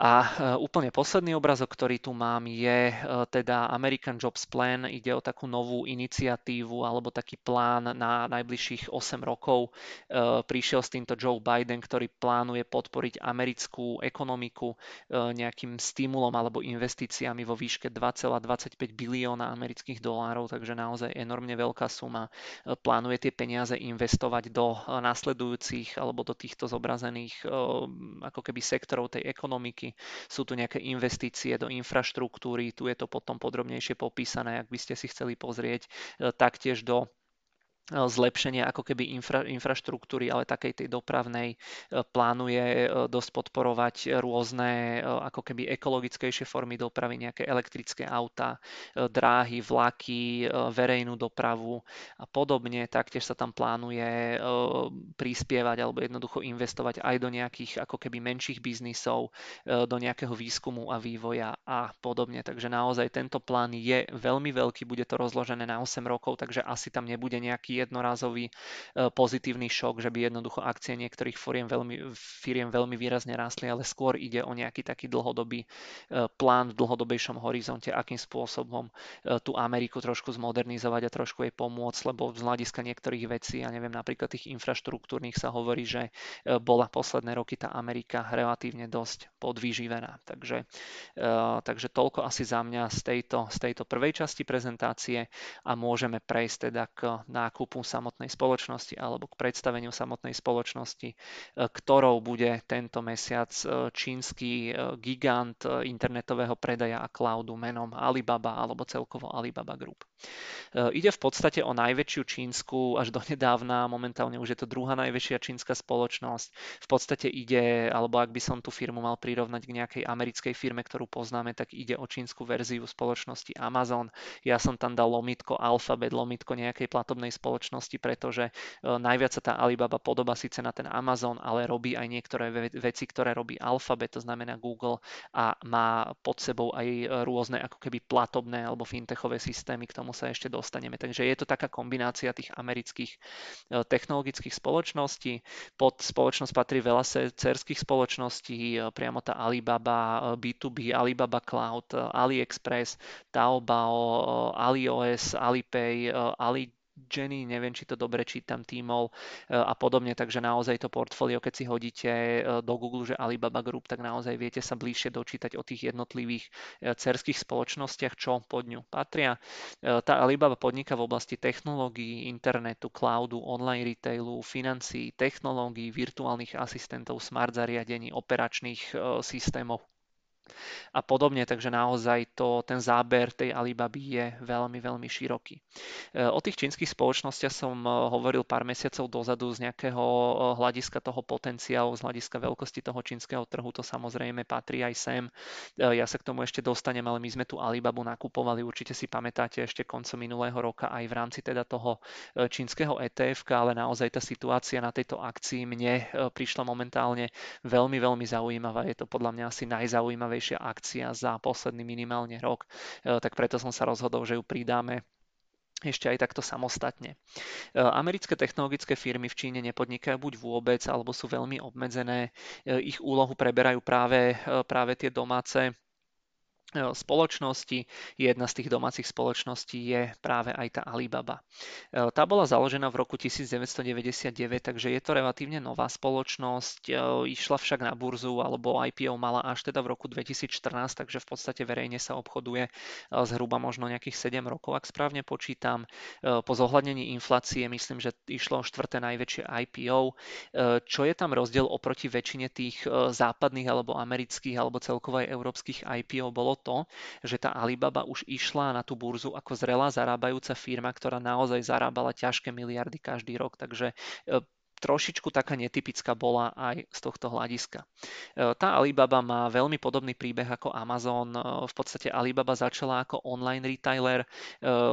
A e, úplne posledný obrazok, ktorý tu mám, je e, teda American Jobs Plan. Ide o takú novú iniciatívu alebo taký plán na najbližších 8 rokov. E, prišiel s týmto Joe Biden, ktorý plánuje podporiť americkú ekonomiku nejakým stimulom alebo investíciami vo výške 2,25 bilióna amerických dolárov, takže naozaj enormne veľká suma. Plánuje tie peniaze investovať do nasledujúcich alebo do týchto zobrazených ako keby sektorov tej ekonomiky ekonomiky. Sú tu nejaké investície do infraštruktúry, tu je to potom podrobnejšie popísané, ak by ste si chceli pozrieť, e, taktiež do zlepšenie ako keby infra, infraštruktúry, ale takej tej dopravnej e, plánuje e, dosť podporovať rôzne e, ako keby ekologickejšie formy dopravy, nejaké elektrické auta, dráhy, vlaky, verejnú dopravu a podobne. Taktiež sa tam plánuje prispievať alebo jednoducho investovať aj do nejakých ako keby menších biznisov, do nejakého výskumu a vývoja a podobne. Takže naozaj tento plán je veľmi veľký, bude to rozložené na 8 rokov, takže asi tam nebude nejaký jednorázový e, pozitívny šok, že by jednoducho akcie niektorých firiem veľmi, firiem veľmi výrazne rástli, ale skôr ide o nejaký taký dlhodobý e, plán v dlhodobejšom horizonte, akým spôsobom e, tú Ameriku trošku zmodernizovať a trošku jej pomôcť, lebo z hľadiska niektorých vecí, ja neviem, napríklad tých infraštruktúrnych sa hovorí, že bola posledné roky tá Amerika relatívne dosť podvýživená. Takže, takže toľko asi za mňa z tejto, z tejto prvej časti prezentácie a môžeme prejsť teda k nákupu nákupu samotnej spoločnosti alebo k predstaveniu samotnej spoločnosti, e, ktorou bude tento mesiac e, čínsky e, gigant internetového predaja a cloudu menom Alibaba alebo celkovo Alibaba Group. Ide v podstate o najväčšiu čínsku až do nedávna, momentálne už je to druhá najväčšia čínska spoločnosť. V podstate ide, alebo ak by som tú firmu mal prirovnať k nejakej americkej firme, ktorú poznáme, tak ide o čínsku verziu spoločnosti Amazon. Ja som tam dal lomitko Alphabet, lomitko nejakej platobnej spoločnosti pretože e, najviac sa tá Alibaba podoba síce na ten Amazon, ale robí aj niektoré veci, ktoré robí Alphabet, to znamená Google a má pod sebou aj rôzne ako keby platobné alebo fintechové systémy, k tomu sa ešte dostaneme. Takže je to taká kombinácia tých amerických e, technologických spoločností. Pod spoločnosť patrí veľa cerských spoločností, e, priamo tá Alibaba, B2B, Alibaba Cloud, AliExpress, Taobao, AliOS, Alipay, Ali Jenny, neviem, či to dobre čítam, Tmall a podobne, takže naozaj to portfólio, keď si hodíte do Google, že Alibaba Group, tak naozaj viete sa bližšie dočítať o tých jednotlivých cerských spoločnostiach, čo pod ňu patria. Tá Alibaba podniká v oblasti technológií, internetu, cloudu, online retailu, financií, technológií, virtuálnych asistentov, smart zariadení, operačných systémov a podobne, takže naozaj to, ten záber tej Alibaby je veľmi, veľmi široký. E, o tých čínskych spoločnostiach som e, hovoril pár mesiacov dozadu z nejakého e, hľadiska toho potenciálu, z hľadiska veľkosti toho čínskeho trhu, to samozrejme patrí aj sem. Ja sa k tomu ešte dostanem, ale my sme tu Alibabu nakupovali, určite si pamätáte ešte koncom minulého roka aj v rámci teda toho čínskeho ETF, ale naozaj tá situácia na tejto akcii mne prišla momentálne veľmi, veľmi zaujímavá. Je to podľa mňa asi najzaujímavejšie najzaujímavejšia akcia za posledný minimálne rok, e, tak preto som sa rozhodol, že ju pridáme ešte aj takto samostatne. E, americké technologické firmy v Číne nepodnikajú buď vôbec, alebo sú veľmi obmedzené. E, ich úlohu preberajú práve, práve tie domáce spoločnosti. Jedna z tých domácich spoločností je práve aj tá Alibaba. E, tá bola založená v roku 1999, takže je to relatívne nová spoločnosť. E, išla však na burzu alebo IPO mala až teda v roku 2014, takže v podstate verejne sa obchoduje zhruba možno nejakých 7 rokov, ak správne počítam. Po zohľadnení inflácie myslím, že išlo o štvrté najväčšie IPO. Čo je tam rozdiel oproti väčšine tých západných alebo amerických alebo celkovo aj európskych IPO bolo to, že tá Alibaba už išla na tú burzu ako zrelá zarábajúca firma, ktorá naozaj zarábala ťažké miliardy každý rok. Takže e, trošičku taká netypická bola aj z tohto hľadiska. E, tá Alibaba má veľmi podobný príbeh ako Amazon. E, v podstate Alibaba začala ako online retailer. E,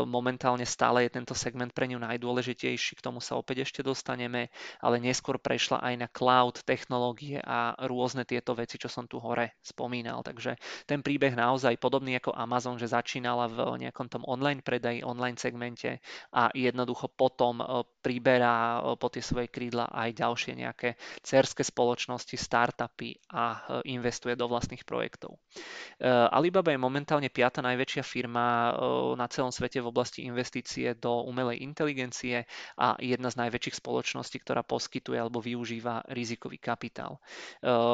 momentálne stále je tento segment pre ňu najdôležitejší, k tomu sa opäť ešte dostaneme, ale neskôr prešla aj na cloud, technológie a rôzne tieto veci, čo som tu hore spomínal. Takže ten príbeh naozaj podobný ako Amazon, že začínala v nejakom tom online predaji, online segmente a jednoducho potom priberá po tie svoje krídla aj ďalšie nejaké cerské spoločnosti, startupy a e, investuje do vlastných projektov. E, Alibaba je momentálne piata najväčšia firma e, na celom svete v oblasti investície do umelej inteligencie a jedna z najväčších spoločností, ktorá poskytuje alebo využíva rizikový kapitál.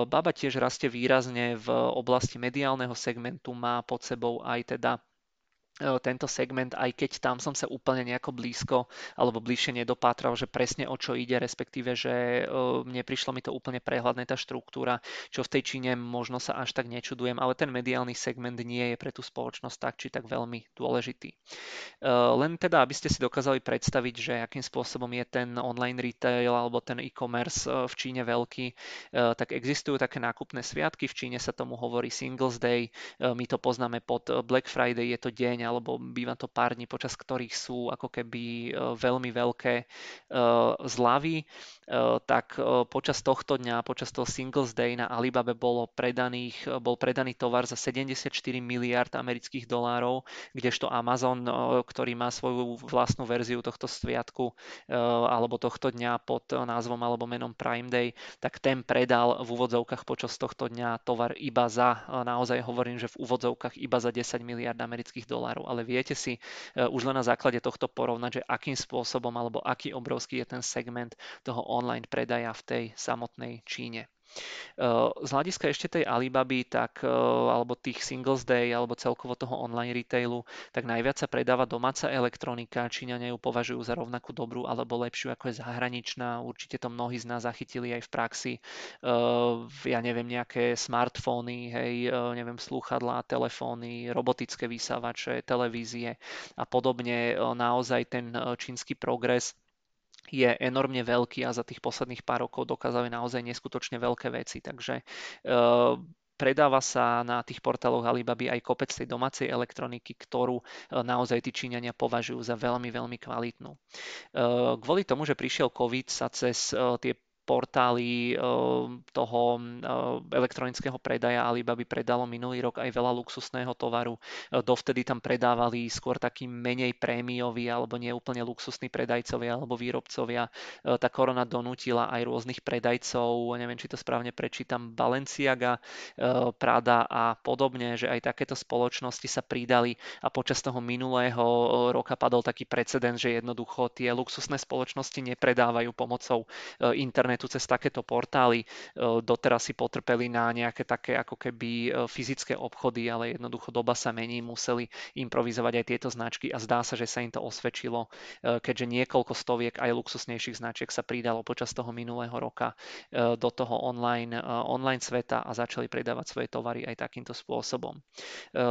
Baba tiež rastie výrazne v oblasti mediálneho segmentu, má pod sebou aj teda tento segment, aj keď tam som sa úplne nejako blízko alebo bližšie nedopátral, že presne o čo ide, respektíve, že e, neprišlo mi to úplne prehľadné tá štruktúra, čo v tej Číne možno sa až tak nečudujem, ale ten mediálny segment nie je pre tú spoločnosť tak či tak veľmi dôležitý. E, len teda, aby ste si dokázali predstaviť, že akým spôsobom je ten online retail alebo ten e-commerce v Číne veľký, tak existujú také nákupné sviatky, v Číne sa tomu hovorí Singles Day, my to poznáme pod Black Friday, je to deň alebo býva to pár dní, počas ktorých sú ako keby e, veľmi veľké e, zľavy, e, tak počas tohto dňa, počas toho Singles Day na Alibabe bolo predaných, bol predaný tovar za 74 miliard amerických dolárov, kdežto Amazon, ktorý má svoju vlastnú verziu tohto sviatku alebo tohto dňa pod názvom alebo menom Prime Day, tak ten predal v úvodzovkách počas tohto dňa tovar iba za, naozaj hovorím, že v úvodzovkách iba za 10 miliard amerických dolárov dolárov, ale viete si e, už len na základe tohto porovnať, že akým spôsobom alebo aký obrovský je ten segment toho online predaja v tej samotnej Číne. Z hľadiska ešte tej Alibaby, tak, e, alebo tých Singles Day, alebo celkovo toho online retailu, tak najviac sa predáva domáca elektronika. Číňania ju považujú za rovnakú dobrú alebo lepšiu ako je zahraničná. Určite to mnohí z nás zachytili aj v praxi. E, ja neviem, nejaké smartfóny, hej, neviem, slúchadlá, telefóny, robotické vysávače, televízie a podobne. Naozaj ten čínsky progres je enormne veľký a za tých posledných pár rokov dokázali naozaj neskutočne veľké veci. Takže e, predáva sa na tých portáloch Alibaby aj kopec tej domácej elektroniky, ktorú e, naozaj tí Číňania považujú za veľmi, veľmi kvalitnú. E, kvôli tomu, že prišiel COVID, sa cez tie portály toho elektronického predaja Alibaba predalo minulý rok aj veľa luxusného tovaru. Dovtedy tam predávali skôr taký menej prémiový alebo neúplne luxusní predajcovia alebo výrobcovia. Tá korona donútila aj rôznych predajcov, neviem, či to správne prečítam, Balenciaga, Prada a podobne, že aj takéto spoločnosti sa pridali a počas toho minulého roka padol taký precedens, že jednoducho tie luxusné spoločnosti nepredávajú pomocou internetu cez takéto portály. Doteraz si potrpeli na nejaké také ako keby fyzické obchody, ale jednoducho doba sa mení, museli improvizovať aj tieto značky a zdá sa, že sa im to osvedčilo, keďže niekoľko stoviek aj luxusnejších značiek sa pridalo počas toho minulého roka do toho online, online sveta a začali predávať svoje tovary aj takýmto spôsobom.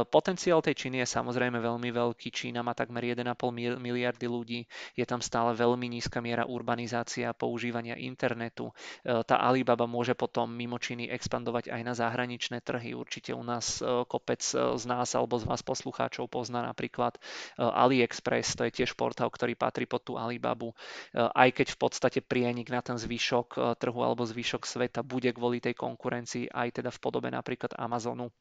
Potenciál tej Číny je samozrejme veľmi veľký. Čína má takmer 1,5 miliardy ľudí, je tam stále veľmi nízka miera urbanizácia, používania internetu. Tá Alibaba môže potom mimo Číny expandovať aj na zahraničné trhy. Určite u nás kopec z nás alebo z vás poslucháčov pozná napríklad AliExpress, to je tiež portál, ktorý patrí pod tú Alibabu. Aj keď v podstate prienik na ten zvyšok trhu alebo zvyšok sveta bude kvôli tej konkurencii aj teda v podobe napríklad Amazonu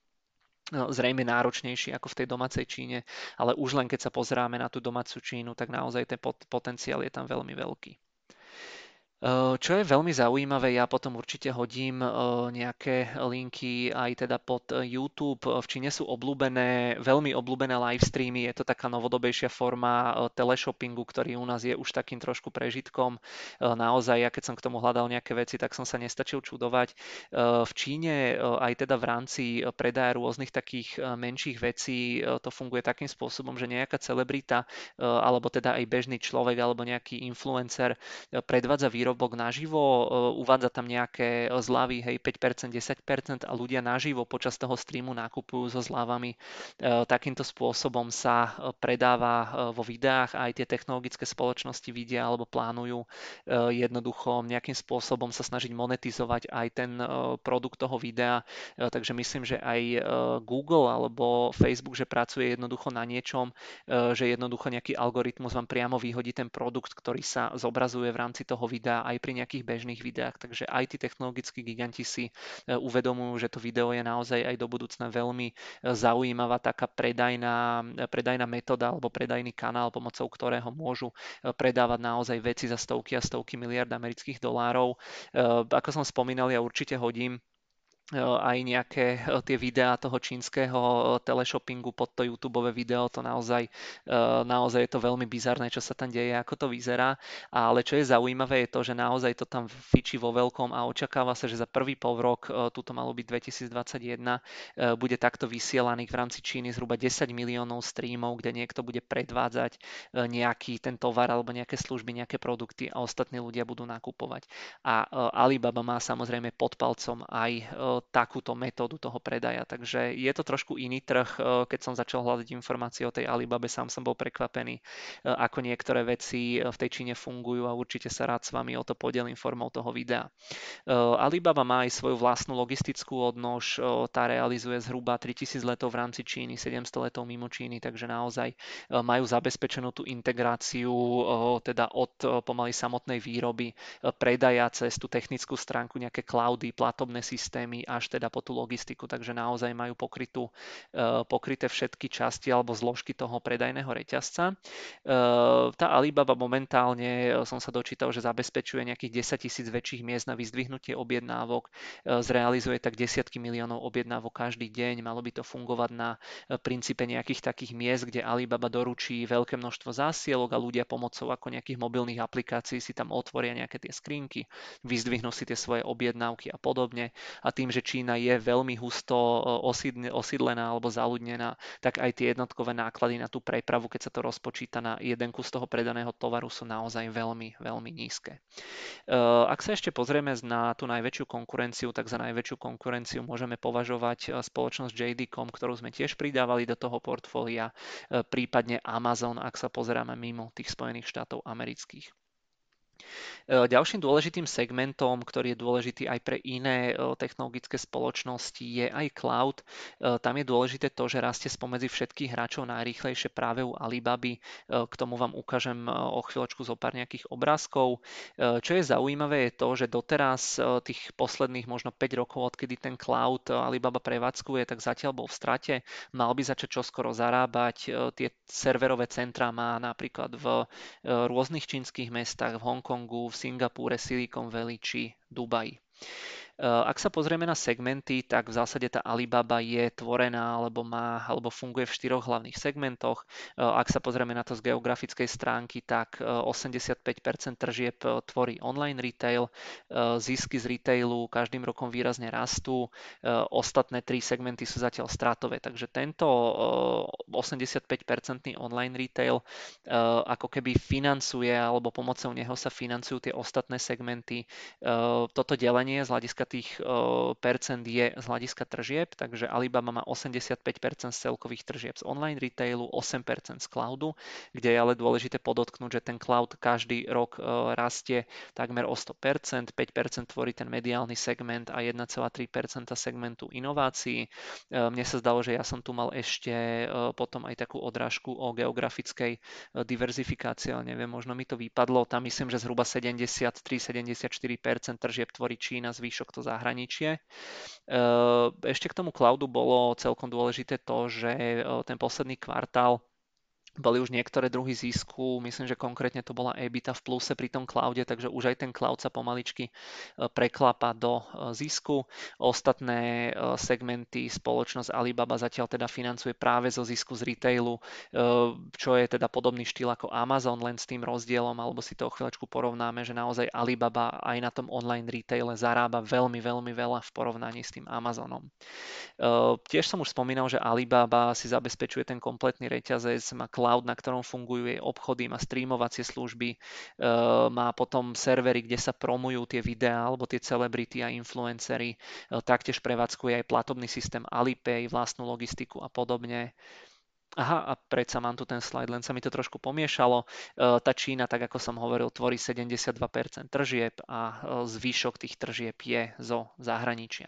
zrejme náročnejší ako v tej domácej Číne, ale už len keď sa pozráme na tú domácu Čínu, tak naozaj ten potenciál je tam veľmi veľký. Čo je veľmi zaujímavé, ja potom určite hodím nejaké linky aj teda pod YouTube. V Číne sú obľúbené, veľmi obľúbené live streamy, je to taká novodobejšia forma teleshoppingu, ktorý u nás je už takým trošku prežitkom. Naozaj, ja keď som k tomu hľadal nejaké veci, tak som sa nestačil čudovať. V Číne aj teda v rámci predaja rôznych takých menších vecí to funguje takým spôsobom, že nejaká celebrita alebo teda aj bežný človek alebo nejaký influencer predvádza výrobok výrobok naživo, e, uvádza tam nejaké zľavy, hej, 5%, 10% a ľudia naživo počas toho streamu nakupujú so zľavami. E, takýmto spôsobom sa e, predáva vo videách a aj tie technologické spoločnosti vidia alebo plánujú jednoducho nejakým spôsobom sa snažiť monetizovať aj ten produkt toho videa. Takže myslím, že aj Google alebo Facebook, že pracuje jednoducho na niečom, že jednoducho nejaký algoritmus vám priamo vyhodí ten produkt, ktorý sa zobrazuje v rámci toho videa aj pri nejakých bežných videách. Takže aj tí technologickí giganti si e, uvedomujú, že to video je naozaj aj do budúcna veľmi e, zaujímavá taká predajná, e, predajná metóda alebo predajný kanál, pomocou ktorého môžu predávať naozaj veci za stovky a stovky miliard amerických dolárov. Ako som spomínal, ja určite hodím aj nejaké tie videá toho čínskeho teleshoppingu pod to YouTube video, to naozaj, naozaj je to veľmi bizarné, čo sa tam deje, ako to vyzerá. Ale čo je zaujímavé je to, že naozaj to tam fičí vo veľkom a očakáva sa, že za prvý pol rok, tuto malo byť 2021, bude takto vysielaných v rámci Číny zhruba 10 miliónov streamov, kde niekto bude predvádzať nejaký ten tovar alebo nejaké služby, nejaké produkty a ostatní ľudia budú nakupovať. A Alibaba má samozrejme pod palcom aj takúto metódu toho predaja. Takže je to trošku iný trh. E, keď som začal hľadať informácie o tej Alibabe, sám som bol prekvapený, e, ako niektoré veci e, v tej Číne fungujú a určite sa rád s vami o to podelím formou toho videa. Alibaba má aj svoju vlastnú logistickú odnož, tá realizuje zhruba 3000 letov v rámci Číny, 700 letov mimo Číny, takže naozaj majú zabezpečenú tú integráciu teda od pomaly samotnej výroby, predaja cez tú technickú stránku, nejaké cloudy, platobné systémy, až teda po tú logistiku, takže naozaj majú pokrytú, e, pokryté všetky časti alebo zložky toho predajného reťazca. E, tá Alibaba momentálne, e, som sa dočítal, že zabezpečuje nejakých 10 tisíc väčších miest na vyzdvihnutie objednávok, zrealizuje tak desiatky miliónov objednávok každý deň, malo by to fungovať na princípe nejakých takých miest, kde Alibaba doručí veľké množstvo zásielok a ľudia pomocou ako nejakých mobilných aplikácií si tam otvoria nejaké tie skrinky, vyzdvihnú si tie svoje objednávky a podobne. A tým, že Čína je veľmi husto osídlená alebo zaludnená, tak aj tie jednotkové náklady na tú prepravu, keď sa to rozpočíta na jeden kus toho predaného tovaru, sú naozaj veľmi, veľmi nízke. E, ak sa ešte pozrieme na tú najväčšiu konkurenciu, tak za najväčšiu konkurenciu môžeme považovať e, spoločnosť JD.com, ktorú sme tiež pridávali do toho portfólia, e, prípadne Amazon, ak sa pozeráme mimo tých Spojených štátov amerických. Ďalším dôležitým segmentom, ktorý je dôležitý aj pre iné technologické spoločnosti, je aj cloud. Tam je dôležité to, že rastie spomedzi všetkých hráčov najrýchlejšie práve u Alibaby. K tomu vám ukážem o chvíľočku zo pár nejakých obrázkov. Čo je zaujímavé je to, že doteraz tých posledných možno 5 rokov, odkedy ten cloud Alibaba prevádzkuje, tak zatiaľ bol v strate. Mal by začať čoskoro zarábať. Tie serverové centra má napríklad v rôznych čínskych mestách, v Hongkongu, v Singapúre, Silicon Valley či Dubaji. Eh, ak sa pozrieme na segmenty, tak v zásade tá Alibaba je tvorená alebo má alebo funguje v štyroch hlavných segmentoch. Eh, ak sa pozrieme na to z geografickej stránky, tak 85% eh, tržieb tvorí online retail, zisky z retailu každým rokom výrazne rastú, ostatné tri segmenty sú zatiaľ stratové, takže tento 85% online retail ako keby financuje alebo pomocou neho sa financujú tie ostatné segmenty. Toto delenie z hľadiska tých percent je z hľadiska tržieb, takže Alibaba má 85% z celkových tržieb z online retailu, 8% z cloudu, kde je ale dôležité podotknúť, že ten cloud každý rok rastie takmer o 100%, 5% tvorí ten mediálny segment a 1,3% segmentu inovácií. Mne sa zdalo, že ja som tu mal ešte potom aj takú odrážku o geografickej diverzifikácii, ale neviem, možno mi to vypadlo. Tam myslím, že zhruba 73-74% tržieb tvorí Čína, zvyšok to zahraničie. Ešte k tomu cloudu bolo celkom dôležité to, že ten posledný kvartál boli už niektoré druhy zisku, myslím, že konkrétne to bola EBITDA v pluse pri tom cloude, takže už aj ten cloud sa pomaličky e, preklapa do e, zisku. Ostatné e, segmenty spoločnosť Alibaba zatiaľ teda financuje práve zo zisku z retailu, čo je teda podobný štýl ako Amazon, len s tým rozdielom, alebo si to o chvíľočku porovnáme, že naozaj Alibaba aj na tom online retaile zarába veľmi, veľmi veľa v porovnaní s tým Amazonom. Tiež som už spomínal, že Alibaba si zabezpečuje ten kompletný reťazec, má cloud, na ktorom fungujú jej obchody, má streamovacie služby, e, má potom servery, kde sa promujú tie videá alebo tie celebrity a influencery, e, taktiež prevádzkuje aj platobný systém Alipay, vlastnú logistiku a podobne. Aha, a predsa mám tu ten slide, len sa mi to trošku pomiešalo. E, tá Čína, tak ako som hovoril, tvorí 72% tržieb a zvyšok tých tržieb je zo zahraničia.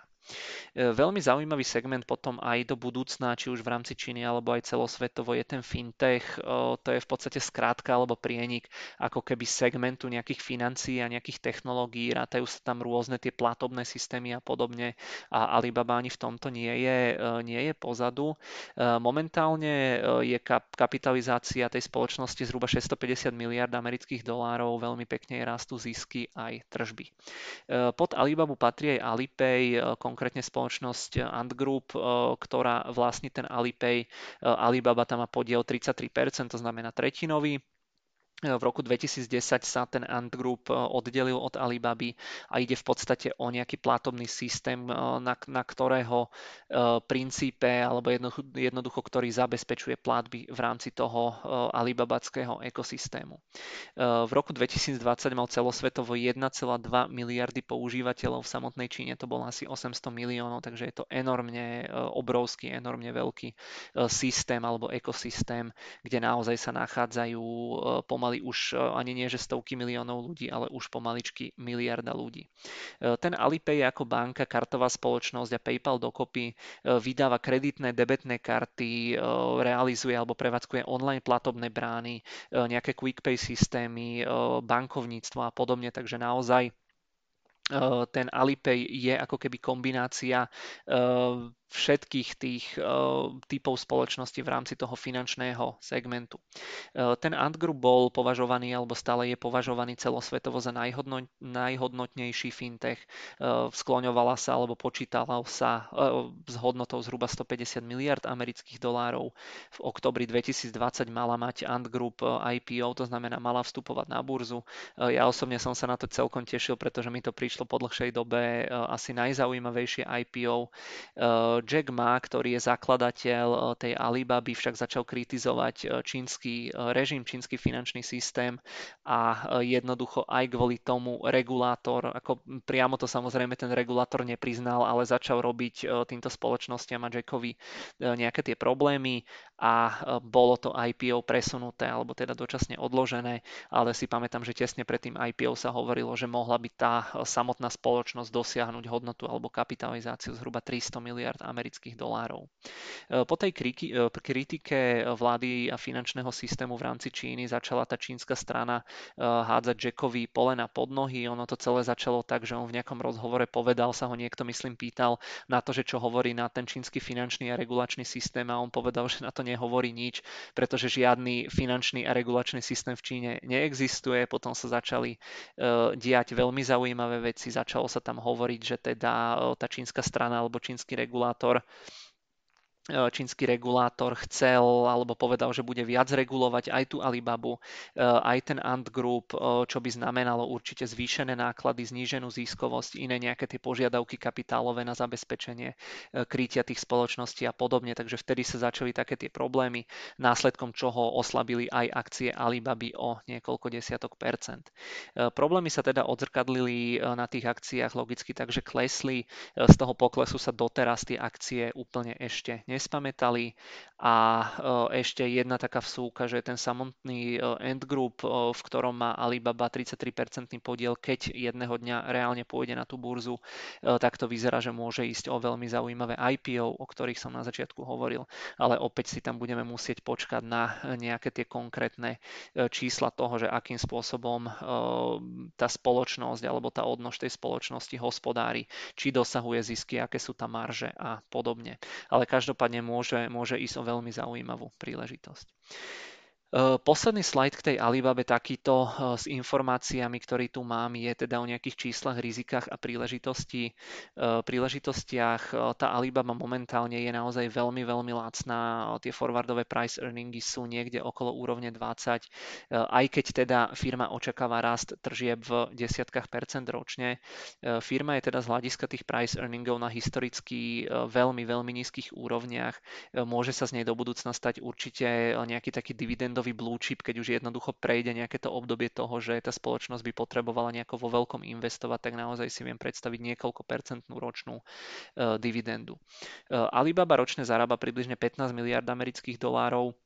E, veľmi zaujímavý segment potom aj do budúcna, či už v rámci Číny alebo aj celosvetovo je ten fintech. E, to je v podstate skrátka alebo prienik ako keby segmentu nejakých financií a nejakých technológií. Rátajú sa tam rôzne tie platobné systémy a podobne a Alibaba ani v tomto nie je, e, nie je pozadu. Momentálne je kapitalizácia tej spoločnosti zhruba 650 miliard amerických dolárov, veľmi pekne rastú zisky aj tržby. Pod Alibabu patrí aj Alipay, konkrétne spoločnosť Ant Group, eh, ktorá vlastní ten Alipay. Eh, Alibaba tam má podiel 33%, to znamená tretinový. V roku 2010 sa ten Ant Group eh, oddelil od Alibaby a ide v podstate o nejaký platobný systém, eh, na, na ktorého eh, princípe alebo jednoducho, ktorý zabezpečuje platby v rámci toho alibabackého ekosystému. V roku 2020 mal celosvetovo 1,2 miliardy používateľov v samotnej Číne, to bolo asi 800 miliónov, takže je to enormne obrovský, enormne veľký systém alebo ekosystém, kde naozaj sa nachádzajú pomaly pomaly už e, ani nie, že stovky miliónov ľudí, ale už pomaličky miliarda ľudí. E, ten Alipay ako banka, kartová spoločnosť a PayPal dokopy e, vydáva kreditné, debetné karty, realizuje alebo prevádzkuje online platobné brány, nejaké quick pay systémy, bankovníctvo a podobne, takže naozaj ten Alipay je ako keby kombinácia všetkých tých uh, typov spoločnosti v rámci toho finančného segmentu. Uh, ten Ant Group bol považovaný, alebo stále je považovaný celosvetovo za najhodno, najhodnotnejší fintech. Uh, skloňovala sa, alebo počítala sa s hodnotou zhruba 150 miliard amerických dolárov. V oktobri 2020 mala mať Ant Group IPO, to znamená mala vstupovať na burzu. Ja osobne som sa na to celkom tešil, pretože mi to prišlo po dlhšej dobe asi najzaujímavejšie IPO Jack Ma, ktorý je zakladateľ tej Alibaby, však začal kritizovať čínsky režim, čínsky finančný systém a jednoducho aj kvôli tomu regulátor, ako priamo to samozrejme ten regulátor nepriznal, ale začal robiť týmto spoločnostiam a Jackovi nejaké tie problémy a bolo to IPO presunuté alebo teda dočasne odložené, ale si pamätám, že tesne pred tým IPO sa hovorilo, že mohla by tá samotná spoločnosť dosiahnuť hodnotu alebo kapitalizáciu zhruba 300 miliard amerických dolárov. E, po tej e, kritike vlády a finančného systému v rámci Číny začala tá čínska strana e, hádzať Jackovi polena pod nohy. Ono to celé začalo tak, že on v nejakom rozhovore povedal, sa ho niekto myslím pýtal na to, že čo hovorí na ten čínsky finančný a regulačný systém a on povedal, že na to nehovorí nič, pretože žiadny finančný a regulačný systém v Číne neexistuje. Potom sa začali diať veľmi zaujímavé veci. Začalo sa tam hovoriť, že teda tá čínska strana alebo čínsky regulátor E, čínsky regulátor chcel alebo povedal, že bude viac regulovať aj tú Alibabu, e, aj ten Ant Group, e, čo by znamenalo určite zvýšené náklady, zníženú ziskovosť, iné nejaké tie požiadavky kapitálové na zabezpečenie krytia tých spoločností a podobne. Takže vtedy sa začali také tie problémy, následkom čoho oslabili aj akcie Alibaby o niekoľko desiatok percent. Problémy sa teda odzrkadlili na tých akciách logicky, takže klesli. Z toho poklesu sa doteraz tie akcie úplne ešte nespamätali. A e, ešte jedna taká vsúka, že ten samotný e, End Group, e, v ktorom má Alibaba 33% podiel, keď jedného dňa reálne pôjde na tú burzu, tak to vyzerá, že môže ísť o veľmi zaujímavé IPO, o ktorých som na začiatku hovoril, ale opäť si tam budeme musieť počkať na nejaké tie konkrétne čísla toho, že akým spôsobom tá spoločnosť alebo tá odnož tej spoločnosti hospodári, či dosahuje zisky, aké sú tam marže a podobne. Ale každopádne prípadne môže, môže ísť o veľmi zaujímavú príležitosť. Posledný slajd k tej Alibabe takýto s informáciami, ktorý tu mám, je teda o nejakých číslach, rizikách a príležitosti, príležitostiach. Tá Alibaba momentálne je naozaj veľmi, veľmi lacná. Tie forwardové price earningy sú niekde okolo úrovne 20, aj keď teda firma očakáva rast tržieb v desiatkách percent ročne. Firma je teda z hľadiska tých price earningov na historicky veľmi, veľmi nízkych úrovniach. Môže sa z nej do budúcna stať určite nejaký taký dividend trendový blue chip, keď už jednoducho prejde nejaké to obdobie toho, že tá spoločnosť by potrebovala nejako vo veľkom investovať, tak naozaj si viem predstaviť niekoľko percentnú ročnú uh, dividendu. Uh, Alibaba ročne zarába približne 15 miliard amerických dolárov,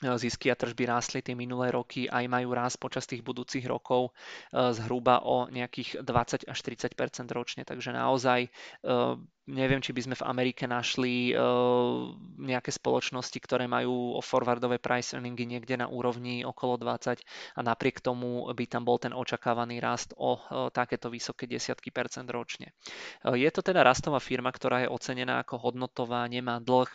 e, zisky a tržby rástli tie minulé roky, aj majú rásť počas tých budúcich rokov zhruba o nejakých 20 až 30% ročne. Takže naozaj neviem, či by sme v Amerike našli uh, nejaké spoločnosti, ktoré majú forwardové price earningy niekde na úrovni okolo 20 a napriek tomu by tam bol ten očakávaný rast o uh, takéto vysoké desiatky percent ročne. Uh, je to teda rastová firma, ktorá je ocenená ako hodnotová, nemá dlh,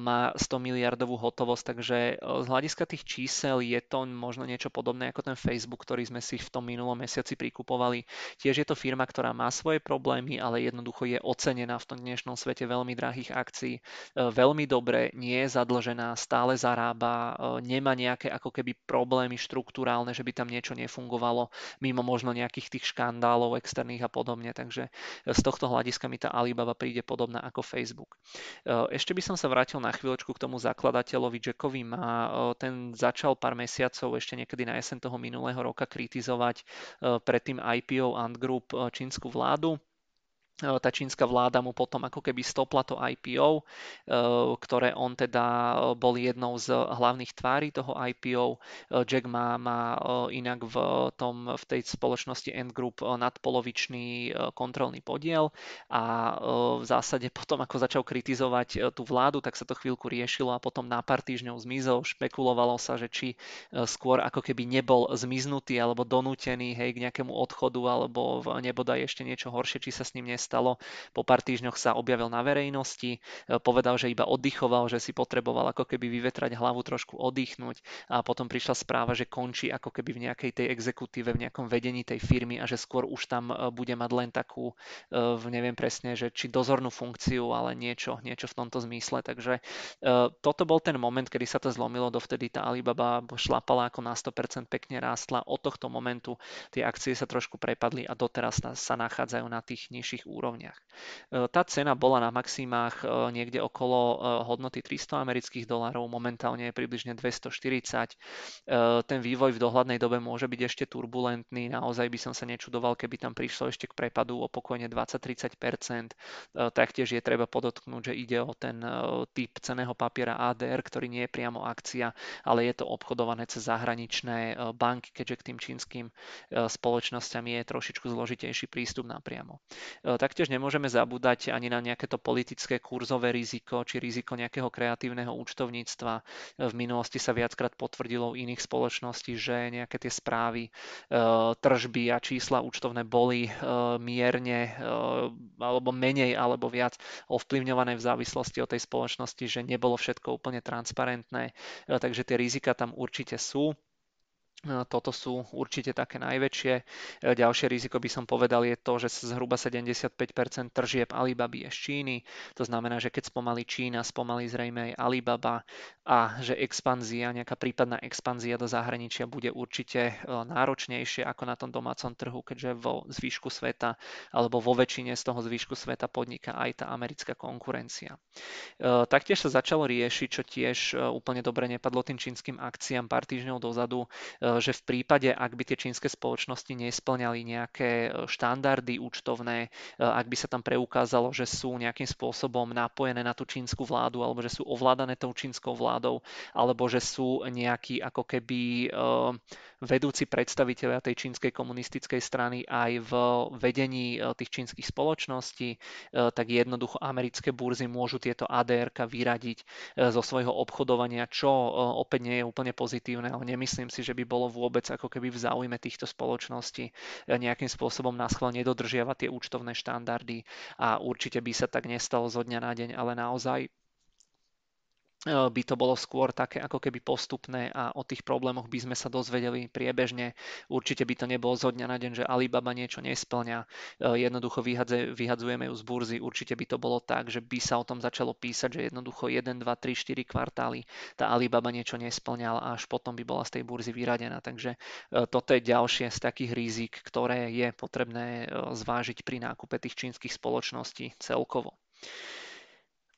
má 100 miliardovú hotovosť, takže z hľadiska tých čísel je to možno niečo podobné ako ten Facebook, ktorý sme si v tom minulom mesiaci prikupovali. Tiež je to firma, ktorá má svoje problémy, ale jednoducho je ocenená v tom dnešnom svete veľmi drahých akcií, e, veľmi dobre, nie je zadlžená, stále zarába, e, nemá nejaké ako keby problémy štruktúrálne, že by tam niečo nefungovalo, mimo možno nejakých tých škandálov externých a podobne. Takže e, z tohto hľadiska mi tá Alibaba príde podobná ako Facebook. Ešte by som sa vrátil na chvíľočku k tomu zakladateľovi Jackovi Ma. Ten začal pár mesiacov ešte niekedy na jesen toho minulého roka kritizovať predtým IPO Ant Group čínsku vládu tá čínska vláda mu potom ako keby stopla to IPO, ktoré on teda bol jednou z hlavných tvári toho IPO. Jack má, má inak v, tom, v tej spoločnosti End Group nadpolovičný kontrolný podiel a v zásade potom ako začal kritizovať tú vládu, tak sa to chvíľku riešilo a potom na pár týždňov zmizol. Špekulovalo sa, že či skôr ako keby nebol zmiznutý alebo donútený hej, k nejakému odchodu alebo nebodaj ešte niečo horšie, či sa s ním nes stalo. Po pár týždňoch sa objavil na verejnosti, e, povedal, že iba oddychoval, že si potreboval ako keby vyvetrať hlavu, trošku oddychnúť a potom prišla správa, že končí ako keby v nejakej tej exekutíve, v nejakom vedení tej firmy a že skôr už tam e, bude mať len takú, e, neviem presne, že či dozornú funkciu, ale niečo, niečo v tomto zmysle. Takže toto bol ten moment, kedy sa to zlomilo, dovtedy tá Alibaba šlapala ako na 100% pekne rástla. Od tohto momentu tie akcie sa trošku prepadli a doteraz sa nachádzajú na tých nižších úrovniach. Tá cena bola na maximách niekde okolo hodnoty 300 amerických dolárov, momentálne je približne 240. Ten vývoj v dohľadnej dobe môže byť ešte turbulentný, naozaj by som sa nečudoval, keby tam prišlo ešte k prepadu o pokojne 20-30%. Taktiež je treba podotknúť, že ide o ten typ ceného papiera ADR, ktorý nie je priamo akcia, ale je to obchodované cez zahraničné banky, keďže k tým čínskym spoločnosťam je trošičku zložitejší prístup napriamo. Taktiež nemôžeme zabúdať ani na nejaké to politické kurzové riziko, či riziko nejakého kreatívneho účtovníctva. V minulosti sa viackrát potvrdilo u iných spoločností, že nejaké tie správy, tržby a čísla účtovné boli mierne alebo menej alebo viac ovplyvňované v závislosti od tej spoločnosti, že nebolo všetko úplne transparentné. Takže tie rizika tam určite sú. Toto sú určite také najväčšie. E, ďalšie riziko by som povedal je to, že zhruba 75% tržieb Alibaby je z Číny. To znamená, že keď spomalí Čína, spomalí zrejme aj Alibaba a že expanzia, nejaká prípadná expanzia do zahraničia bude určite e, náročnejšie ako na tom domácom trhu, keďže vo zvyšku sveta alebo vo väčšine z toho zvyšku sveta podniká aj tá americká konkurencia. E, taktiež sa začalo riešiť, čo tiež úplne dobre nepadlo tým čínskym akciám pár týždňov dozadu, že v prípade, ak by tie čínske spoločnosti nesplňali nejaké e, štandardy účtovné, e, ak by sa tam preukázalo, že sú nejakým spôsobom napojené na tú čínsku vládu, alebo že sú ovládané tou čínskou vládou, alebo že sú nejakí ako keby e, vedúci predstaviteľia tej čínskej komunistickej strany aj v vedení tých čínskych spoločností, tak jednoducho americké burzy môžu tieto ADR vyradiť zo svojho obchodovania, čo opäť nie je úplne pozitívne, ale nemyslím si, že by bolo vôbec ako keby v záujme týchto spoločností nejakým spôsobom na schvál nedodržiavať tie účtovné štandardy a určite by sa tak nestalo zo dňa na deň, ale naozaj E, by to bolo skôr také ako keby postupné a o tých problémoch by sme sa dozvedeli priebežne. Určite by to nebolo zo dňa na deň, že Alibaba niečo nesplňa, e, jednoducho vyhadze, vyhadzujeme ju z burzy. Určite by to bolo tak, že by sa o tom začalo písať, že jednoducho 1, 2, 3, 4 kvartály tá Alibaba niečo nesplňala a až potom by bola z tej burzy vyradená. Takže e, toto je ďalšie z takých rizik, ktoré je potrebné zvážiť pri nákupe tých čínskych spoločností celkovo.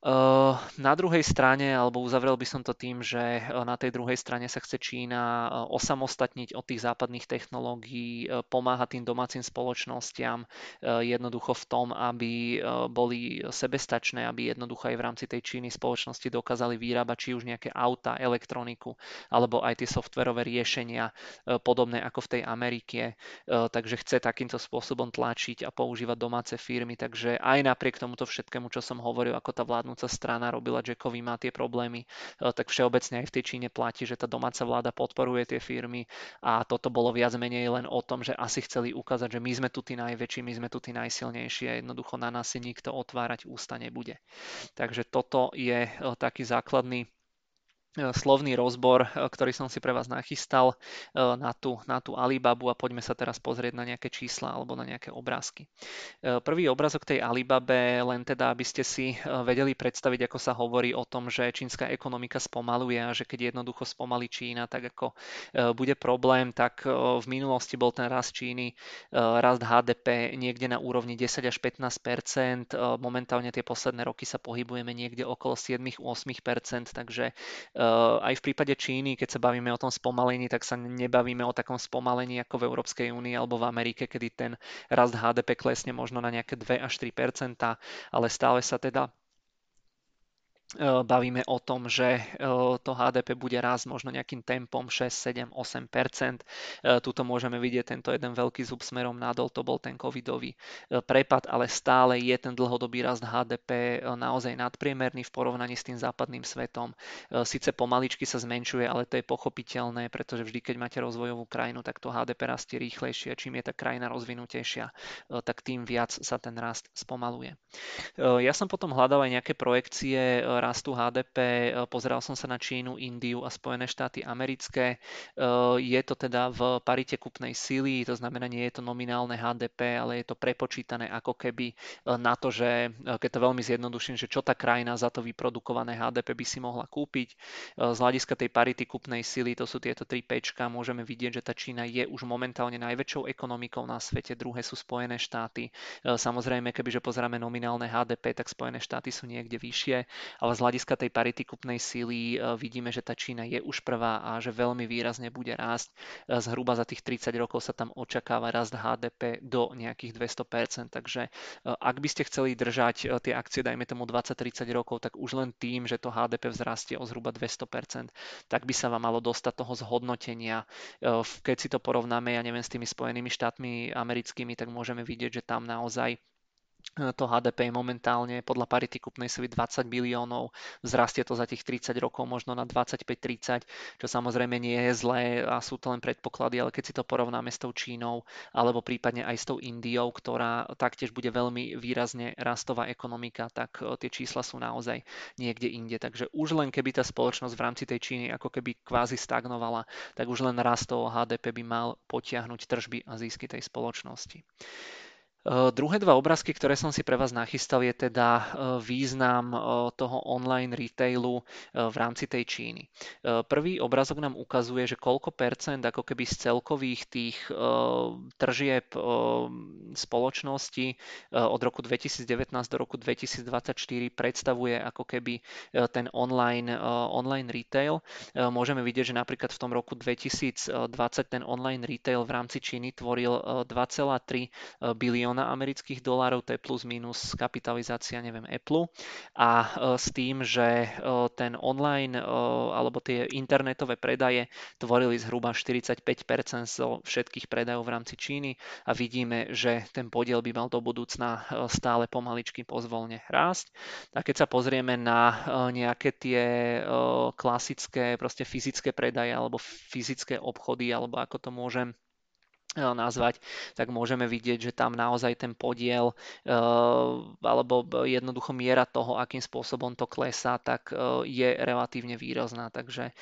Na druhej strane, alebo uzavrel by som to tým, že na tej druhej strane sa chce Čína osamostatniť od tých západných technológií, pomáha tým domácim spoločnostiam jednoducho v tom, aby boli sebestačné, aby jednoducho aj v rámci tej Číny spoločnosti dokázali vyrábať či už nejaké auta, elektroniku, alebo aj tie softverové riešenia podobné ako v tej Amerike. Takže chce takýmto spôsobom tlačiť a používať domáce firmy. Takže aj napriek tomuto všetkému, čo som hovoril, ako tá vládnu vládnúca strana robila Jackovi má tie problémy, e, tak všeobecne aj v tej Číne platí, že tá domáca vláda podporuje tie firmy a toto bolo viac menej len o tom, že asi chceli ukázať, že my sme tu tí najväčší, my sme tu tí najsilnejší a jednoducho na nás si nikto otvárať ústa nebude. Takže toto je e, taký základný slovný rozbor, e, ktorý som si pre vás nachystal e, na tú, na tú Alibabu a poďme sa teraz pozrieť na nejaké čísla alebo na nejaké obrázky. Prvý obrazok tej Alibabe, len teda, aby ste si vedeli predstaviť, ako sa hovorí o tom, že čínska ekonomika spomaluje a že keď jednoducho spomalí Čína, tak ako bude problém, tak v minulosti bol ten rast Číny, rast HDP niekde na úrovni 10 až 15% Momentálne tie posledné roky sa pohybujeme niekde okolo 7-8% takže aj v prípade Číny, keď sa bavíme o tom spomalení, tak sa nebavíme o takom spomalení ako v Európskej únii alebo v Amerike, kedy ten rast HDP klesne možno na nejaké 2 až 3% ale stále sa teda bavíme o tom, že e, to HDP bude rásť možno nejakým tempom 6, 7, 8% Tuto môžeme vidieť tento jeden veľký zub smerom nadol, to bol ten covidový e, prepad, ale stále je ten dlhodobý rast HDP naozaj nadpriemerný v porovnaní s tým západným svetom. Sice pomaličky sa zmenšuje, ale to je pochopiteľné, pretože vždy, keď máte rozvojovú krajinu, tak to HDP rastie rýchlejšie. Čím je tá krajina rozvinutejšia, tak tým viac sa ten rast spomaluje. Ja som potom hľadal aj nejaké projekcie rastu HDP, pozeral som sa na Čínu, Indiu a Spojené štáty americké. Je to teda v parite kupnej sily, to znamená, nie je to nominálne HDP, ale je to prepočítané ako keby na to, že keď to veľmi zjednoduším, že čo tá krajina za to vyprodukované HDP by si mohla kúpiť. Z hľadiska tej parity kupnej sily, to sú tieto tri pečka, môžeme vidieť, že tá Čína je už momentálne najväčšou ekonomikou na svete, druhé sú Spojené štáty. Samozrejme, kebyže pozeráme nominálne HDP, tak Spojené štáty sú niekde vyššie, ale z hľadiska tej parity kupnej síly e, vidíme, že tá Čína je už prvá a že veľmi výrazne bude rásť. E, zhruba za tých 30 rokov sa tam očakáva rast HDP do nejakých 200%, takže e, ak by ste chceli držať tie akcie, dajme tomu 20-30 rokov, tak už len tým, že to HDP vzrastie o zhruba 200%, tak by sa vám malo dostať toho zhodnotenia. Keď si to porovnáme, ja neviem, s tými Spojenými štátmi americkými, tak môžeme vidieť, že tam naozaj to HDP je momentálne podľa parity kupnej sily 20 biliónov, vzrastie to za tých 30 rokov možno na 25-30, čo samozrejme nie je zlé a sú to len predpoklady, ale keď si to porovnáme s tou Čínou alebo prípadne aj s tou Indiou, ktorá taktiež bude veľmi výrazne rastová ekonomika, tak e, tie čísla sú naozaj niekde inde. Takže už len keby tá spoločnosť v rámci tej Číny ako keby kvázi stagnovala, tak už len rast toho HDP by mal potiahnuť tržby a zisky tej spoločnosti. Eh, druhé dva obrázky, ktoré som si pre vás nachystal, je teda eh, význam eh, toho online retailu v rámci tej Číny. Prvý obrázok nám ukazuje, že koľko percent ako keby z celkových tých tržieb spoločnosti od roku 2019 do roku 2024 predstavuje ako keby ten online, online retail. Môžeme vidieť, že napríklad v tom roku 2020 ten online retail v rámci Číny tvoril 2,3 bilióna milióna amerických dolárov, to je plus minus kapitalizácia, neviem, Apple. A e, s tým, že e, ten online e, alebo tie internetové predaje tvorili zhruba 45% zo všetkých predajov v rámci Číny a vidíme, že ten podiel by mal do budúcna stále pomaličky pozvolne rásť. A keď sa pozrieme na nejaké tie klasické proste fyzické predaje alebo fyzické obchody, alebo ako to môžem nazvať, tak môžeme vidieť, že tam naozaj ten podiel e, alebo jednoducho miera toho, akým spôsobom to klesá, tak e, je relatívne výrazná. Takže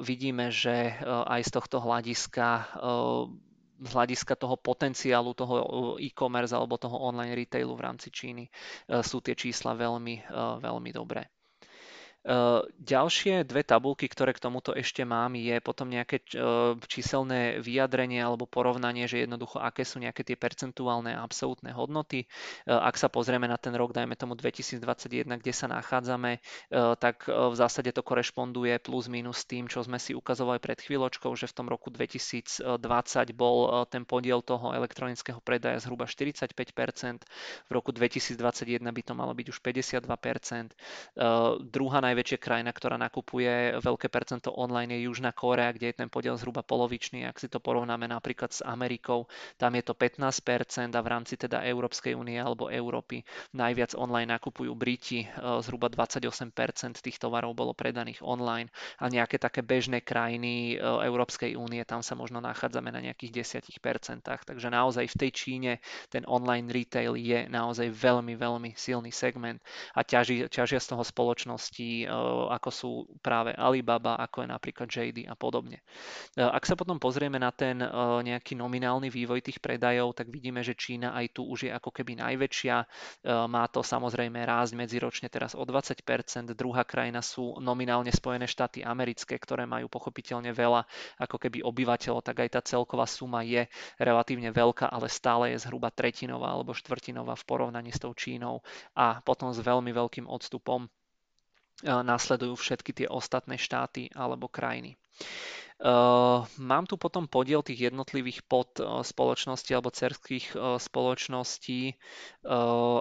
vidíme, že aj z tohto hľadiska z hľadiska toho potenciálu toho e-commerce alebo toho online retailu v rámci Číny sú tie čísla veľmi, veľmi dobré. Ďalšie dve tabulky, ktoré k tomuto ešte mám, je potom nejaké číselné vyjadrenie alebo porovnanie, že jednoducho aké sú nejaké tie percentuálne a absolútne hodnoty. Ak sa pozrieme na ten rok, dajme tomu 2021, kde sa nachádzame, tak v zásade to korešponduje plus minus tým, čo sme si ukazovali pred chvíľočkou, že v tom roku 2020 bol ten podiel toho elektronického predaja zhruba 45%, v roku 2021 by to malo byť už 52%. Druhá naj najväčšia krajina, ktorá nakupuje veľké percento online je Južná Kórea, kde je ten podiel zhruba polovičný. Ak si to porovnáme napríklad s Amerikou, tam je to 15% a v rámci teda Európskej únie alebo Európy najviac online nakupujú Briti, e, zhruba 28% tých tovarov bolo predaných online a nejaké také bežné krajiny e, Európskej únie, tam sa možno nachádzame na nejakých 10%. Takže naozaj v tej Číne ten online retail je naozaj veľmi, veľmi silný segment a ťaží, ťažia z toho spoločnosti Eh, ako sú práve Alibaba, ako je napríklad JD a podobne. Eh, ak sa potom pozrieme na ten eh, nejaký nominálny vývoj tých predajov, tak vidíme, že Čína aj tu už je ako keby najväčšia. Má to samozrejme rásť medziročne teraz o 20%. Druhá krajina sú nominálne Spojené štáty americké, ktoré majú pochopiteľne veľa ako keby obyvateľov, tak aj tá celková suma je relatívne veľká, ale stále je zhruba tretinová alebo štvrtinová v porovnaní s tou Čínou a potom s veľmi veľkým odstupom nasledujú všetky tie ostatné štáty alebo krajiny. Mám tu potom podiel tých jednotlivých pod spoločností alebo cerských spoločností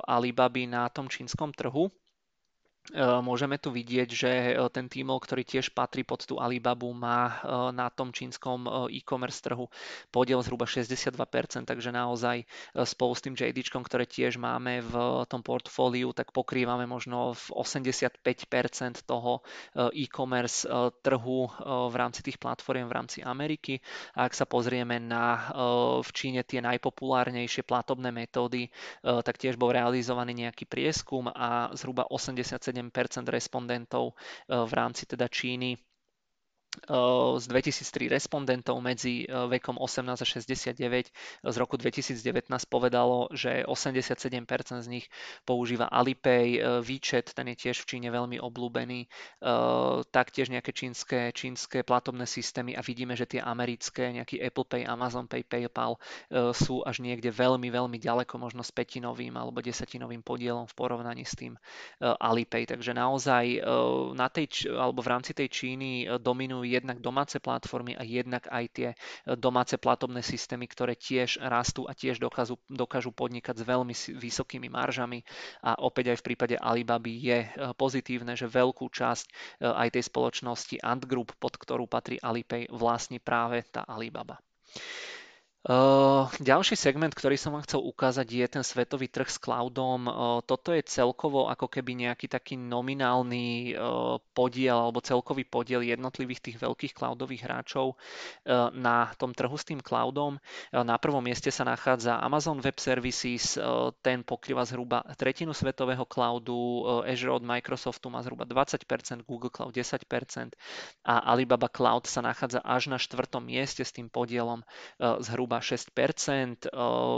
Alibaby na tom čínskom trhu. E, môžeme tu vidieť, že e, ten Tmall, ktorý tiež patrí pod tú Alibabu, má e, na tom čínskom e-commerce trhu podiel zhruba 62%, takže naozaj spolu s tým JD, ktoré tiež máme v tom portfóliu, tak pokrývame možno v 85% toho e-commerce trhu v rámci tých platform v rámci Ameriky. A ak sa pozrieme na v Číne tie najpopulárnejšie platobné metódy, tak tiež bol realizovaný nejaký prieskum a zhruba 87 respondentov v rámci teda Číny z 2003 respondentov medzi vekom 18 a 69 z roku 2019 povedalo, že 87% z nich používa Alipay, výčet, ten je tiež v Číne veľmi obľúbený, taktiež nejaké čínske, čínske platobné systémy a vidíme, že tie americké, nejaký Apple Pay, Amazon Pay, PayPal sú až niekde veľmi, veľmi ďaleko, možno s petinovým alebo desatinovým podielom v porovnaní s tým Alipay. Takže naozaj na tej, alebo v rámci tej Číny dominujú jednak domáce platformy a jednak aj tie e, domáce platobné systémy, ktoré tiež rastú a tiež dokážu, dokážu podnikať s veľmi vysokými maržami. A opäť aj v prípade Alibaby je e, pozitívne, že veľkú časť e, aj tej spoločnosti Ant Group, pod ktorú patrí Alipay, vlastní práve tá Alibaba. Uh, ďalší segment, ktorý som vám chcel ukázať, je ten svetový trh s cloudom. Uh, toto je celkovo ako keby nejaký taký nominálny uh, podiel alebo celkový podiel jednotlivých tých veľkých cloudových hráčov na tom trhu s tým cloudom. Na prvom mieste sa nachádza Amazon Web Services, ten pokrýva zhruba tretinu svetového cloudu, Azure od Microsoftu má zhruba 20%, Google Cloud 10% a Alibaba Cloud sa nachádza až na štvrtom mieste s tým podielom zhruba zhruba 6%.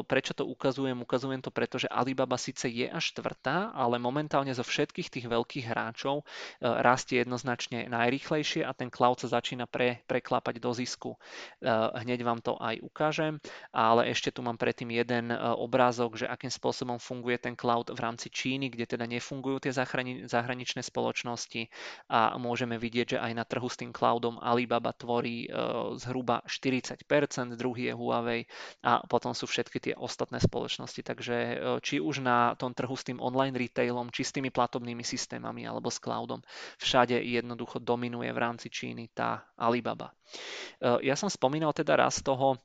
Prečo to ukazujem? Ukazujem to preto, že Alibaba síce je až štvrtá, ale momentálne zo všetkých tých veľkých hráčov rastie jednoznačne najrýchlejšie a ten cloud sa začína pre, preklápať do zisku. Hneď vám to aj ukážem, ale ešte tu mám predtým jeden obrázok, že akým spôsobom funguje ten cloud v rámci Číny, kde teda nefungujú tie zahraničné spoločnosti a môžeme vidieť, že aj na trhu s tým cloudom Alibaba tvorí zhruba 40%, druhý je Huawei Huawei a potom sú všetky tie ostatné spoločnosti. Takže e, či už na tom trhu s tým online retailom, či s tými platobnými systémami alebo s cloudom, všade jednoducho dominuje v rámci Číny tá Alibaba. E, ja som spomínal teda raz toho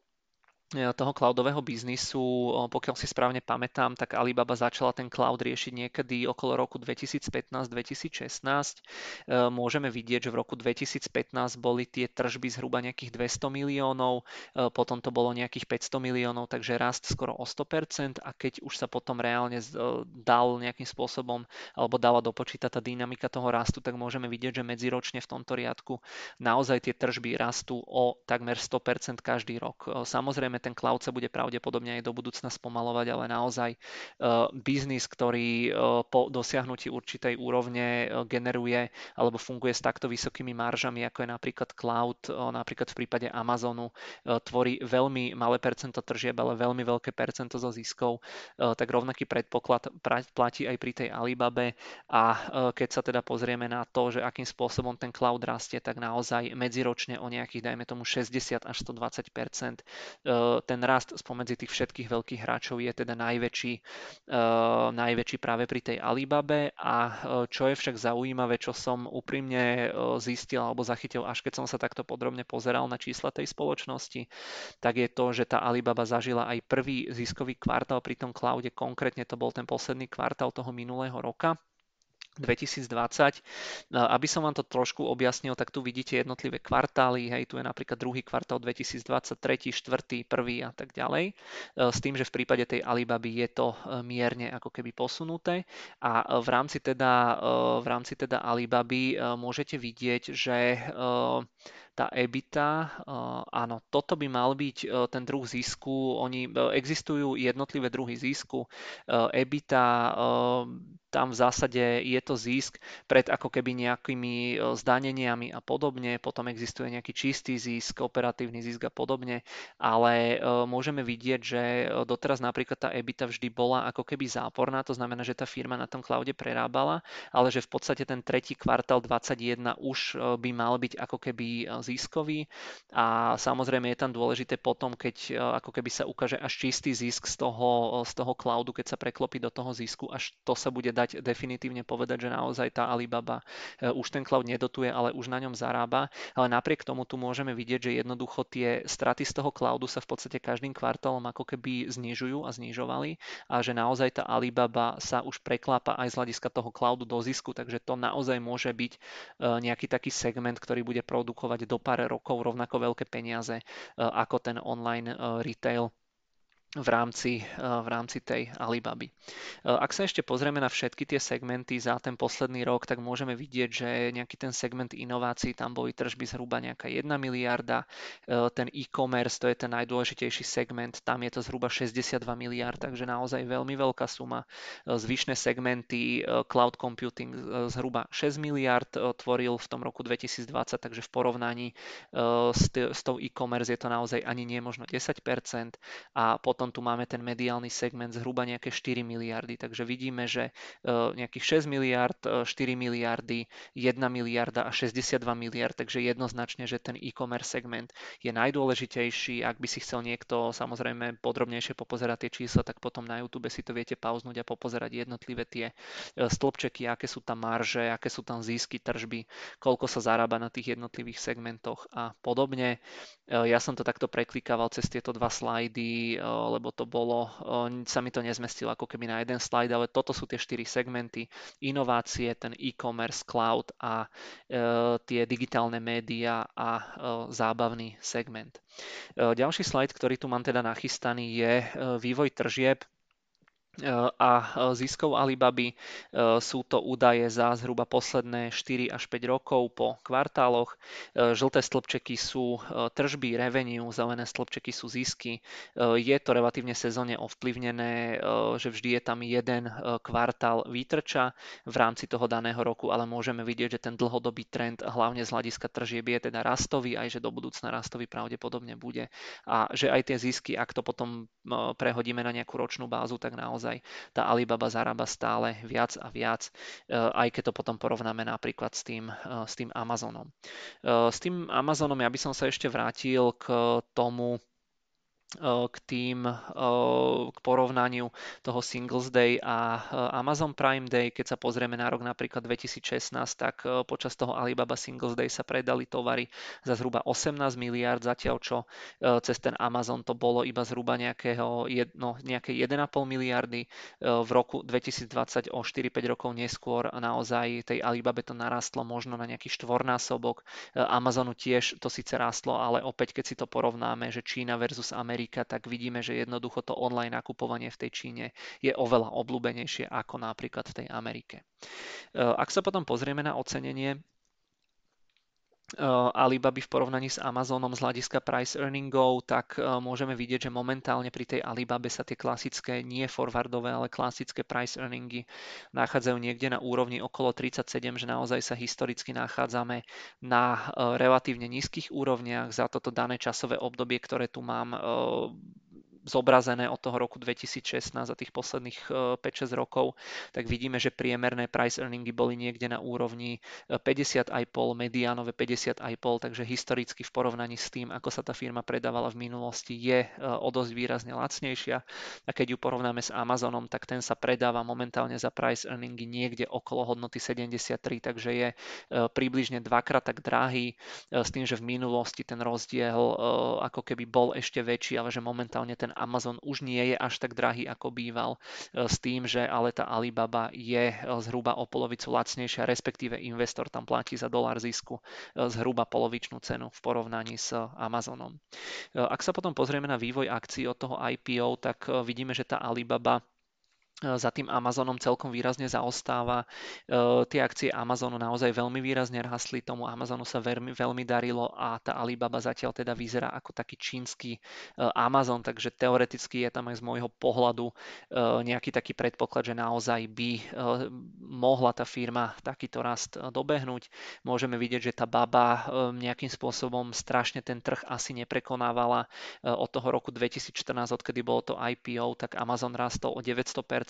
toho cloudového biznisu, pokiaľ si správne pamätám, tak Alibaba začala ten cloud riešiť niekedy okolo roku 2015-2016. E, môžeme vidieť, že v roku 2015 boli tie tržby zhruba nejakých 200 miliónov, e, potom to bolo nejakých 500 miliónov, takže rast skoro o 100% a keď už sa potom reálne dal nejakým spôsobom alebo dala dopočítať tá dynamika toho rastu, tak môžeme vidieť, že medziročne v tomto riadku naozaj tie tržby rastú o takmer 100% každý rok. Samozrejme ten cloud sa bude pravdepodobne aj do budúcna spomalovať, ale naozaj uh, biznis, ktorý uh, po dosiahnutí určitej úrovne uh, generuje alebo funguje s takto vysokými maržami, ako je napríklad cloud, napríklad v prípade Amazonu, tvorí veľmi malé percento tržieb, ale veľmi veľké percento zo ziskov, tak rovnaký predpoklad platí aj pri tej Alibabe. A keď sa teda pozrieme na to, že akým spôsobom ten cloud rastie, tak naozaj medziročne o nejakých, dajme tomu 60 až 120 ten rast spomedzi tých všetkých veľkých hráčov je teda najväčší, uh, najväčší práve pri tej Alibabe. A uh, čo je však zaujímavé, čo som úprimne uh, zistil alebo zachytil, až keď som sa takto podrobne pozeral na čísla tej spoločnosti, tak je to, že tá Alibaba zažila aj prvý ziskový kvartál pri tom cloude, konkrétne to bol ten posledný kvartál toho minulého roka 2020. Aby som vám to trošku objasnil, tak tu vidíte jednotlivé kvartály, hej, tu je napríklad druhý kvartál 2023, štvrtý, prvý a tak ďalej. S tým, že v prípade tej Alibaby je to e, mierne ako keby posunuté a v rámci teda, e, v rámci teda Alibaby e, môžete vidieť, že tá EBITDA, áno, toto by mal byť ten druh zisku. Oni existujú jednotlivé druhy zisku. EBITDA tam v zásade je to zisk pred ako keby nejakými zdaneniami a podobne, potom existuje nejaký čistý zisk, operatívny zisk a podobne, ale môžeme vidieť, že doteraz napríklad tá EBITDA vždy bola ako keby záporná, to znamená, že tá firma na tom cloude prerábala, ale že v podstate ten tretí kvartál 21 už by mal byť ako keby ziskový a samozrejme je tam dôležité potom, keď ako keby sa ukáže až čistý zisk z toho, z toho cloudu, keď sa preklopí do toho zisku, až to sa bude dať definitívne povedať, že naozaj tá Alibaba e, už ten cloud nedotuje, ale už na ňom zarába. Ale napriek tomu tu môžeme vidieť, že jednoducho tie straty z toho cloudu sa v podstate každým kvartálom ako keby znižujú a znižovali a že naozaj tá Alibaba sa už preklápa aj z hľadiska toho cloudu do zisku, takže to naozaj môže byť e, nejaký taký segment, ktorý bude produkovať do pár rokov rovnako veľké peniaze e, ako ten online retail v rámci, v rámci tej Alibaby. Ak sa ešte pozrieme na všetky tie segmenty za ten posledný rok, tak môžeme vidieť, že nejaký ten segment inovácií, tam boli tržby zhruba nejaká 1 miliarda, ten e-commerce, to je ten najdôležitejší segment, tam je to zhruba 62 miliard, takže naozaj veľmi veľká suma. Zvyšné segmenty, cloud computing zhruba 6 miliard tvoril v tom roku 2020, takže v porovnaní s, s tou e-commerce je to naozaj ani nie možno 10% a potom potom tu máme ten mediálny segment zhruba nejaké 4 miliardy, takže vidíme, že e, nejakých 6 miliard, 4 e, miliardy, 1 miliarda a 62 miliard, takže jednoznačne, že ten e-commerce segment je najdôležitejší. Ak by si chcel niekto samozrejme podrobnejšie popozerať tie čísla, tak potom na YouTube si to viete pauznúť a popozerať jednotlivé tie e, stĺpčeky, aké sú tam marže, aké sú tam zisky, tržby, koľko sa zarába na tých jednotlivých segmentoch a podobne. Ja som to takto preklikával cez tieto dva slajdy, lebo to bolo, sa mi to nezmestilo ako keby na jeden slajd, ale toto sú tie štyri segmenty. Inovácie, ten e-commerce, cloud a tie digitálne médiá a zábavný segment. Ďalší slajd, ktorý tu mám teda nachystaný, je vývoj tržieb a ziskov Alibaby. Sú to údaje za zhruba posledné 4 až 5 rokov po kvartáloch. Žlté stĺpčeky sú tržby, revenue, zelené stĺpčeky sú zisky. Je to relatívne sezónne ovplyvnené, že vždy je tam jeden kvartál výtrča v rámci toho daného roku, ale môžeme vidieť, že ten dlhodobý trend hlavne z hľadiska tržieb je teda rastový, aj že do budúcna rastový pravdepodobne bude. A že aj tie zisky, ak to potom prehodíme na nejakú ročnú bázu, tak naozaj naozaj tá Alibaba zarába stále viac a viac, e, aj keď to potom porovnáme napríklad s tým, e, s tým Amazonom. E, s tým Amazonom ja by som sa ešte vrátil k tomu, k tým, k porovnaniu toho Singles Day a Amazon Prime Day. Keď sa pozrieme na rok napríklad 2016, tak počas toho Alibaba Singles Day sa predali tovary za zhruba 18 miliard, zatiaľ čo cez ten Amazon to bolo iba zhruba nejakého, no, nejaké 1,5 miliardy. V roku 2020 o 4-5 rokov neskôr naozaj tej Alibabe to narastlo možno na nejaký štvornásobok. Amazonu tiež to síce rastlo, ale opäť keď si to porovnáme, že Čína versus Amerika Amerika, tak vidíme, že jednoducho to online nakupovanie v tej Číne je oveľa obľúbenejšie ako napríklad v tej Amerike. E, ak sa potom pozrieme na ocenenie, Alibaby v porovnaní s Amazonom z hľadiska price earningov, tak eh, môžeme vidieť, že momentálne pri tej Alibabe sa tie klasické, nie forwardové, ale klasické price earningy nachádzajú niekde na úrovni okolo 37, že naozaj sa historicky nachádzame na eh, relatívne nízkych úrovniach. Za toto dané časové obdobie, ktoré tu mám zobrazené od toho roku 2016 za tých posledných 5-6 e, rokov, tak vidíme, že priemerné price earningy boli niekde na úrovni 50,5, e, mediánové 50,5, takže historicky v porovnaní s tým, ako sa tá firma predávala v minulosti, je e, o dosť výrazne lacnejšia. A keď ju porovnáme s Amazonom, tak ten sa predáva momentálne za price earningy niekde okolo hodnoty 73, takže je približne dvakrát tak drahý, s tým, že v minulosti ten rozdiel ako keby bol ešte väčší, ale že momentálne ten ten Amazon už nie je až tak drahý, ako býval, e, s tým, že ale tá Alibaba je e, zhruba o polovicu lacnejšia, respektíve investor tam platí za dolár zisku e, zhruba polovičnú cenu v porovnaní s Amazonom. Ak sa potom pozrieme na vývoj akcií od toho IPO, tak vidíme, že tá Alibaba za tým Amazonom celkom výrazne zaostáva. E, tie akcie Amazonu naozaj veľmi výrazne rastli, tomu Amazonu sa veľmi, veľmi darilo a tá Alibaba zatiaľ teda vyzerá ako taký čínsky e, Amazon, takže teoreticky je tam aj z môjho pohľadu e, nejaký taký predpoklad, že naozaj by mohla tá firma takýto rast dobehnúť. Môžeme vidieť, že tá baba nejakým spôsobom strašne ten trh asi neprekonávala od toho roku 2014, odkedy bolo to IPO, tak Amazon rastol o 900%, Eh,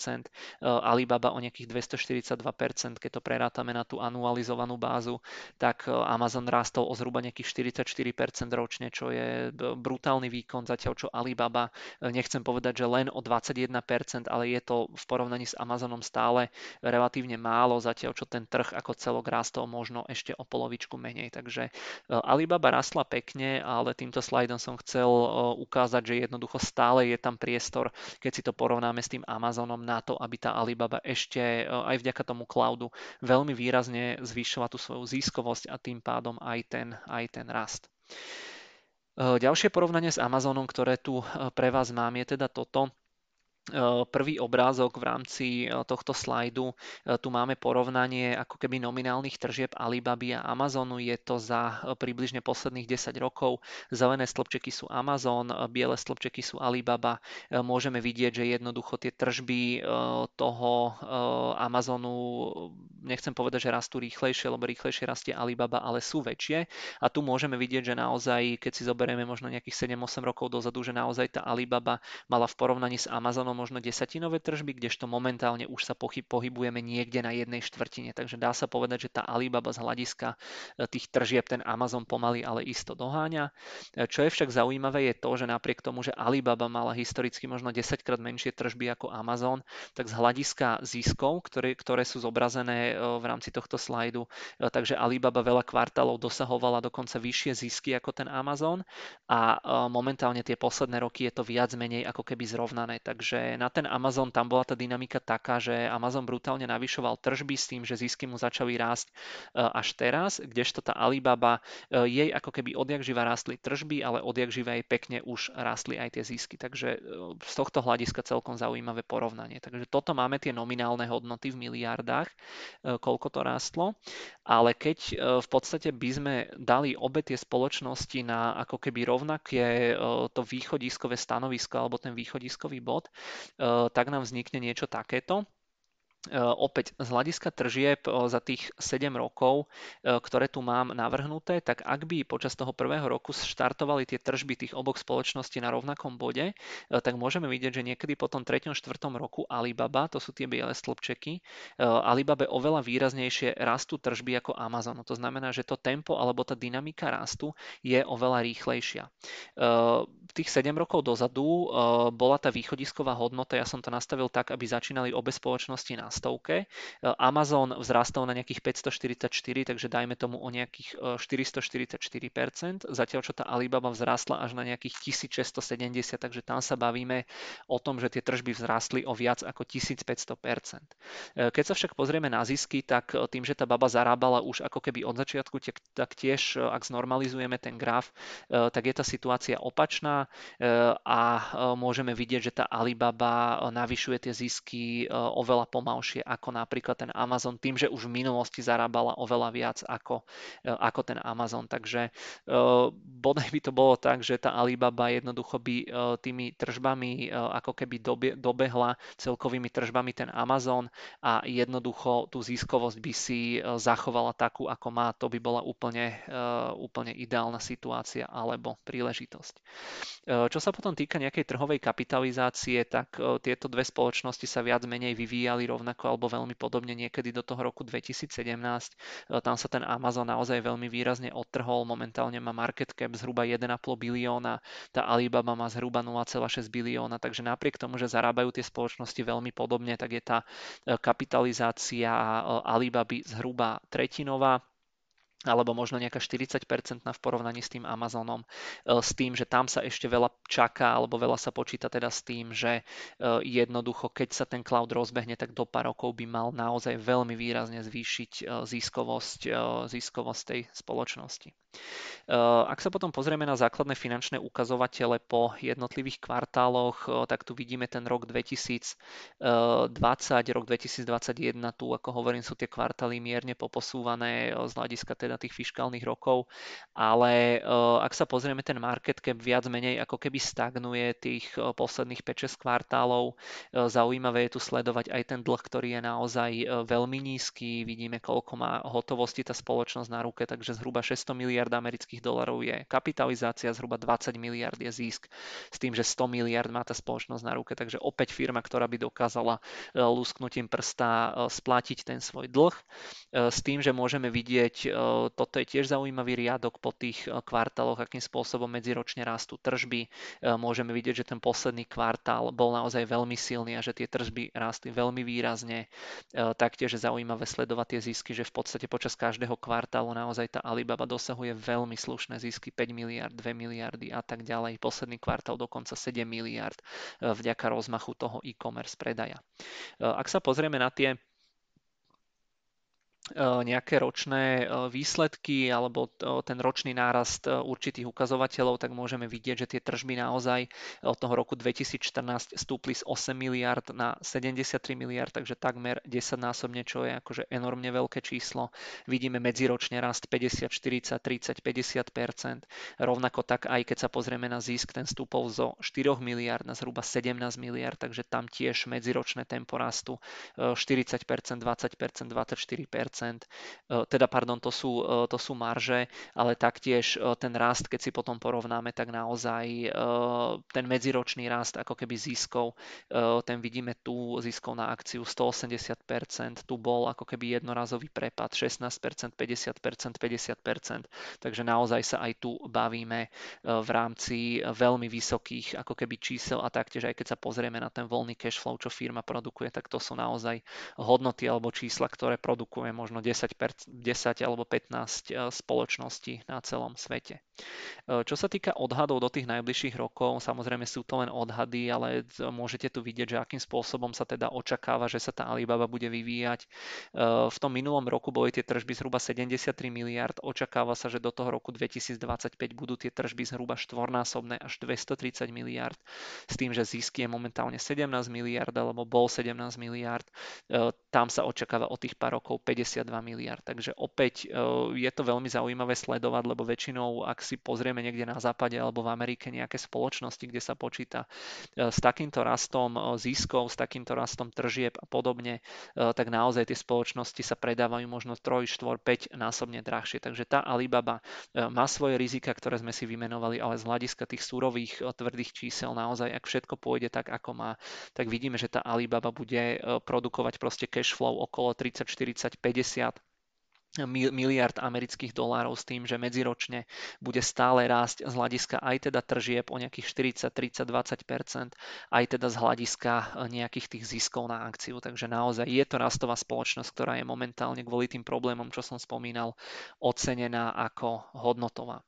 Alibaba o nejakých 242%, keď to prerátame na tú anualizovanú bázu, tak eh, Amazon rástol o zhruba nejakých 44% ročne, čo je brutálny výkon, zatiaľ čo Alibaba, eh, nechcem povedať, že len o 21%, ale je to v porovnaní s Amazonom stále relatívne málo, zatiaľ čo ten trh ako celok rástol možno ešte o polovičku menej. Takže Alibaba rastla pekne, ale týmto slajdom som chcel ukázať, že jednoducho stále je tam priestor, keď si to porovnáme s tým Amazonom na to, aby tá Alibaba ešte e, aj vďaka tomu cloudu veľmi výrazne zvýšila tú svoju ziskovosť a tým pádom aj ten, aj ten rast. Ďalšie porovnanie s Amazonom, ktoré tu pre vás mám, je teda toto. Eh, prvý obrázok v rámci eh, tohto slajdu. Eh, tu máme porovnanie ako keby nominálnych tržieb Alibaby a Amazonu. Je to za približne posledných 10 rokov. Zelené stĺpčeky sú Amazon, biele stĺpčeky sú Alibaba. Môžeme vidieť, že jednoducho tie tržby toho Amazonu, nechcem povedať, že rastú rýchlejšie, lebo rýchlejšie rastie Alibaba, ale sú väčšie. A tu môžeme vidieť, že naozaj, keď si zoberieme možno nejakých 7-8 rokov dozadu, že naozaj tá Alibaba mala v porovnaní s Amazonom možno desatinové tržby, kdežto momentálne už sa pohybujeme niekde na jednej štvrtine. Takže dá sa povedať, že tá Alibaba z hľadiska e, tých tržieb ten Amazon pomaly, ale isto doháňa. E, čo je však zaujímavé je to, že napriek tomu, že Alibaba mala historicky možno 10 krát menšie tržby ako Amazon, tak z hľadiska ziskov, ktoré, ktoré sú zobrazené e, v rámci tohto slajdu, takže Alibaba veľa kvartálov dosahovala dokonca vyššie zisky ako ten Amazon a momentálne tie posledné roky je to viac menej ako keby zrovnané. Takže na ten Amazon tam bola tá dynamika taká, že Amazon brutálne navyšoval tržby s tým, že zisky mu začali rásť e, až teraz, kdežto tá Alibaba, e, jej ako keby odjak živa rástli tržby, ale odjak živa jej pekne už rástli aj tie zisky. Takže e, z tohto hľadiska celkom zaujímavé porovnanie. Takže toto máme tie nominálne hodnoty v miliardách, koľko to rástlo, ale keď v podstate by sme dali obe tie spoločnosti na ako keby rovnaké to východiskové stanovisko alebo ten východiskový bod, tak nám vznikne niečo takéto. E, opäť z hľadiska tržieb e, za tých 7 rokov, e, ktoré tu mám navrhnuté, tak ak by počas toho prvého roku štartovali tie tržby tých oboch spoločností na rovnakom bode, tak môžeme vidieť, že niekedy po tom 3. 4. roku Alibaba, to sú tie biele stĺpčeky, Alibabe oveľa výraznejšie rastú tržby ako Amazonu. To znamená, že to tempo alebo tá dynamika rastu je oveľa rýchlejšia. Tých 7 rokov dozadu bola tá východisková hodnota, ja som to nastavil tak, aby začínali obe spoločnosti na stovke. E, Amazon vzrastol na nejakých 544, takže dajme tomu o nejakých 444%, e, zatiaľ čo tá Alibaba vzrastla až na nejakých 1670, takže tam sa bavíme o tom, že tie tržby vzrastli o viac ako 1500%. E, keď sa však pozrieme na zisky, tak tým, že tá baba zarábala už ako keby od začiatku, tak tiež, ak znormalizujeme ten graf, tak je tá situácia opačná a môžeme vidieť, že tá Alibaba navyšuje tie zisky oveľa pomalšie pomalšie ako napríklad ten Amazon, tým, že už v minulosti zarábala oveľa viac ako, e, ako ten Amazon. Takže e, bodaj by to bolo tak, že tá Alibaba jednoducho by e, tými tržbami ako keby dobehla celkovými tržbami ten Amazon a jednoducho tú ziskovosť by si zachovala takú, ako má. To by bola úplne, úplne ideálna situácia alebo príležitosť. Čo sa potom týka nejakej trhovej kapitalizácie, tak tieto dve spoločnosti sa viac menej vyvíjali rovnako rovnako alebo veľmi podobne niekedy do toho roku 2017. E, tam sa ten Amazon naozaj veľmi výrazne odtrhol. Momentálne má market cap zhruba 1,5 bilióna, tá Alibaba má zhruba 0,6 bilióna, takže napriek tomu, že zarábajú tie spoločnosti veľmi podobne, tak je tá e, kapitalizácia e, Alibaby zhruba tretinová alebo možno nejaká 40% v porovnaní s tým Amazonom, e, s tým, že tam sa ešte veľa čaká, alebo veľa sa počíta teda s tým, že e, jednoducho, keď sa ten cloud rozbehne, tak do pár rokov by mal naozaj veľmi výrazne zvýšiť e, ziskovosť, ziskovosť tej spoločnosti. Ak sa potom pozrieme na základné finančné ukazovatele po jednotlivých kvartáloch, tak tu vidíme ten rok 2020, rok 2021, tu ako hovorím sú tie kvartály mierne poposúvané z hľadiska teda tých fiskálnych rokov, ale ak sa pozrieme ten market cap viac menej ako keby stagnuje tých posledných 5-6 kvartálov, zaujímavé je tu sledovať aj ten dlh, ktorý je naozaj veľmi nízky, vidíme koľko má hotovosti tá spoločnosť na ruke, takže zhruba 600 miliard miliard amerických dolarov je kapitalizácia, zhruba 20 miliard je zisk, s tým, že 100 miliard má tá spoločnosť na ruke. Takže opäť firma, ktorá by dokázala e, lusknutím prsta e, splatiť ten svoj dlh. E, s tým, že môžeme vidieť, toto je tiež zaujímavý riadok po tých kvartáloch, akým spôsobom medziročne rastú tržby. Môžeme vidieť, že ten posledný kvartál bol naozaj veľmi silný a že tie tržby rástli veľmi výrazne. Taktiež je zaujímavé sledovať tie zisky, že v podstate počas každého kvartálu naozaj tá Alibaba dosahuje dosahuje veľmi slušné zisky 5 miliard, 2 miliardy a tak ďalej. Posledný kvartál dokonca 7 miliard e, vďaka rozmachu toho e-commerce predaja. E, ak sa pozrieme na tie nejaké ročné výsledky alebo ten ročný nárast určitých ukazovateľov, tak môžeme vidieť, že tie tržby naozaj od toho roku 2014 stúpli z 8 miliard na 73 miliard, takže takmer 10 násobne, čo je akože enormne veľké číslo. Vidíme medziročne rast 50, 40, 30, 50% Rovnako tak aj keď sa pozrieme na zisk, ten stúpol zo 4 miliard na zhruba 17 miliard, takže tam tiež medziročné tempo rastu 40% 20% 24 E, teda pardon, to sú, e, to sú marže, ale taktiež e, ten rast, keď si potom porovnáme, tak naozaj ten medziročný rast ako keby ziskov, ten vidíme tu ziskov na akciu 180%, tu bol ako keby jednorazový prepad 16%, 50%, 50%, takže naozaj sa aj tu bavíme v rámci veľmi vysokých ako keby čísel a taktiež aj keď sa pozrieme na ten voľný cash flow, čo firma produkuje, tak to sú naozaj hodnoty alebo čísla, ktoré produkuje. Možno 10 10, alebo 15 eh, spoločností na celom svete. Eh, čo sa týka odhadov do tých najbližších rokov, samozrejme sú to len odhady, ale môžete tu vidieť, že akým spôsobom sa teda očakáva, že sa tá Alibaba bude vyvíjať. Eh, v tom minulom roku boli tie tržby zhruba 73 miliard, očakáva sa, že do toho roku 2025 budú tie tržby zhruba štvornásobné až 230 miliard, s tým, že zisky je momentálne 17 miliard alebo bol 17 miliard. Tam sa očakáva o tých pár rokov 52 miliard. Takže opäť e, je to veľmi zaujímavé sledovať, lebo väčšinou, ak pozrieme niekde na západe alebo v Amerike nejaké spoločnosti, kde sa počíta e, s takýmto rastom e, ziskov, s takýmto rastom tržieb a podobne, tak naozaj tie spoločnosti sa predávajú možno 3, 4, 5 násobne drahšie. Takže tá Alibaba má svoje rizika, ktoré sme si vymenovali, ale z hľadiska tých súrových tvrdých čísel naozaj, ak všetko pôjde tak, ako má, tak vidíme, že tá Alibaba bude produkovať proste cash flow okolo 30, 40, 50 miliard amerických dolárov s tým, že medziročne bude stále rásť z hľadiska aj teda tržieb o nejakých 40, 30, 20 aj teda z hľadiska eh, nejakých tých ziskov na akciu. Takže naozaj je to rastová spoločnosť, ktorá je momentálne kvôli tým problémom, čo som spomínal, ocenená ako hodnotová.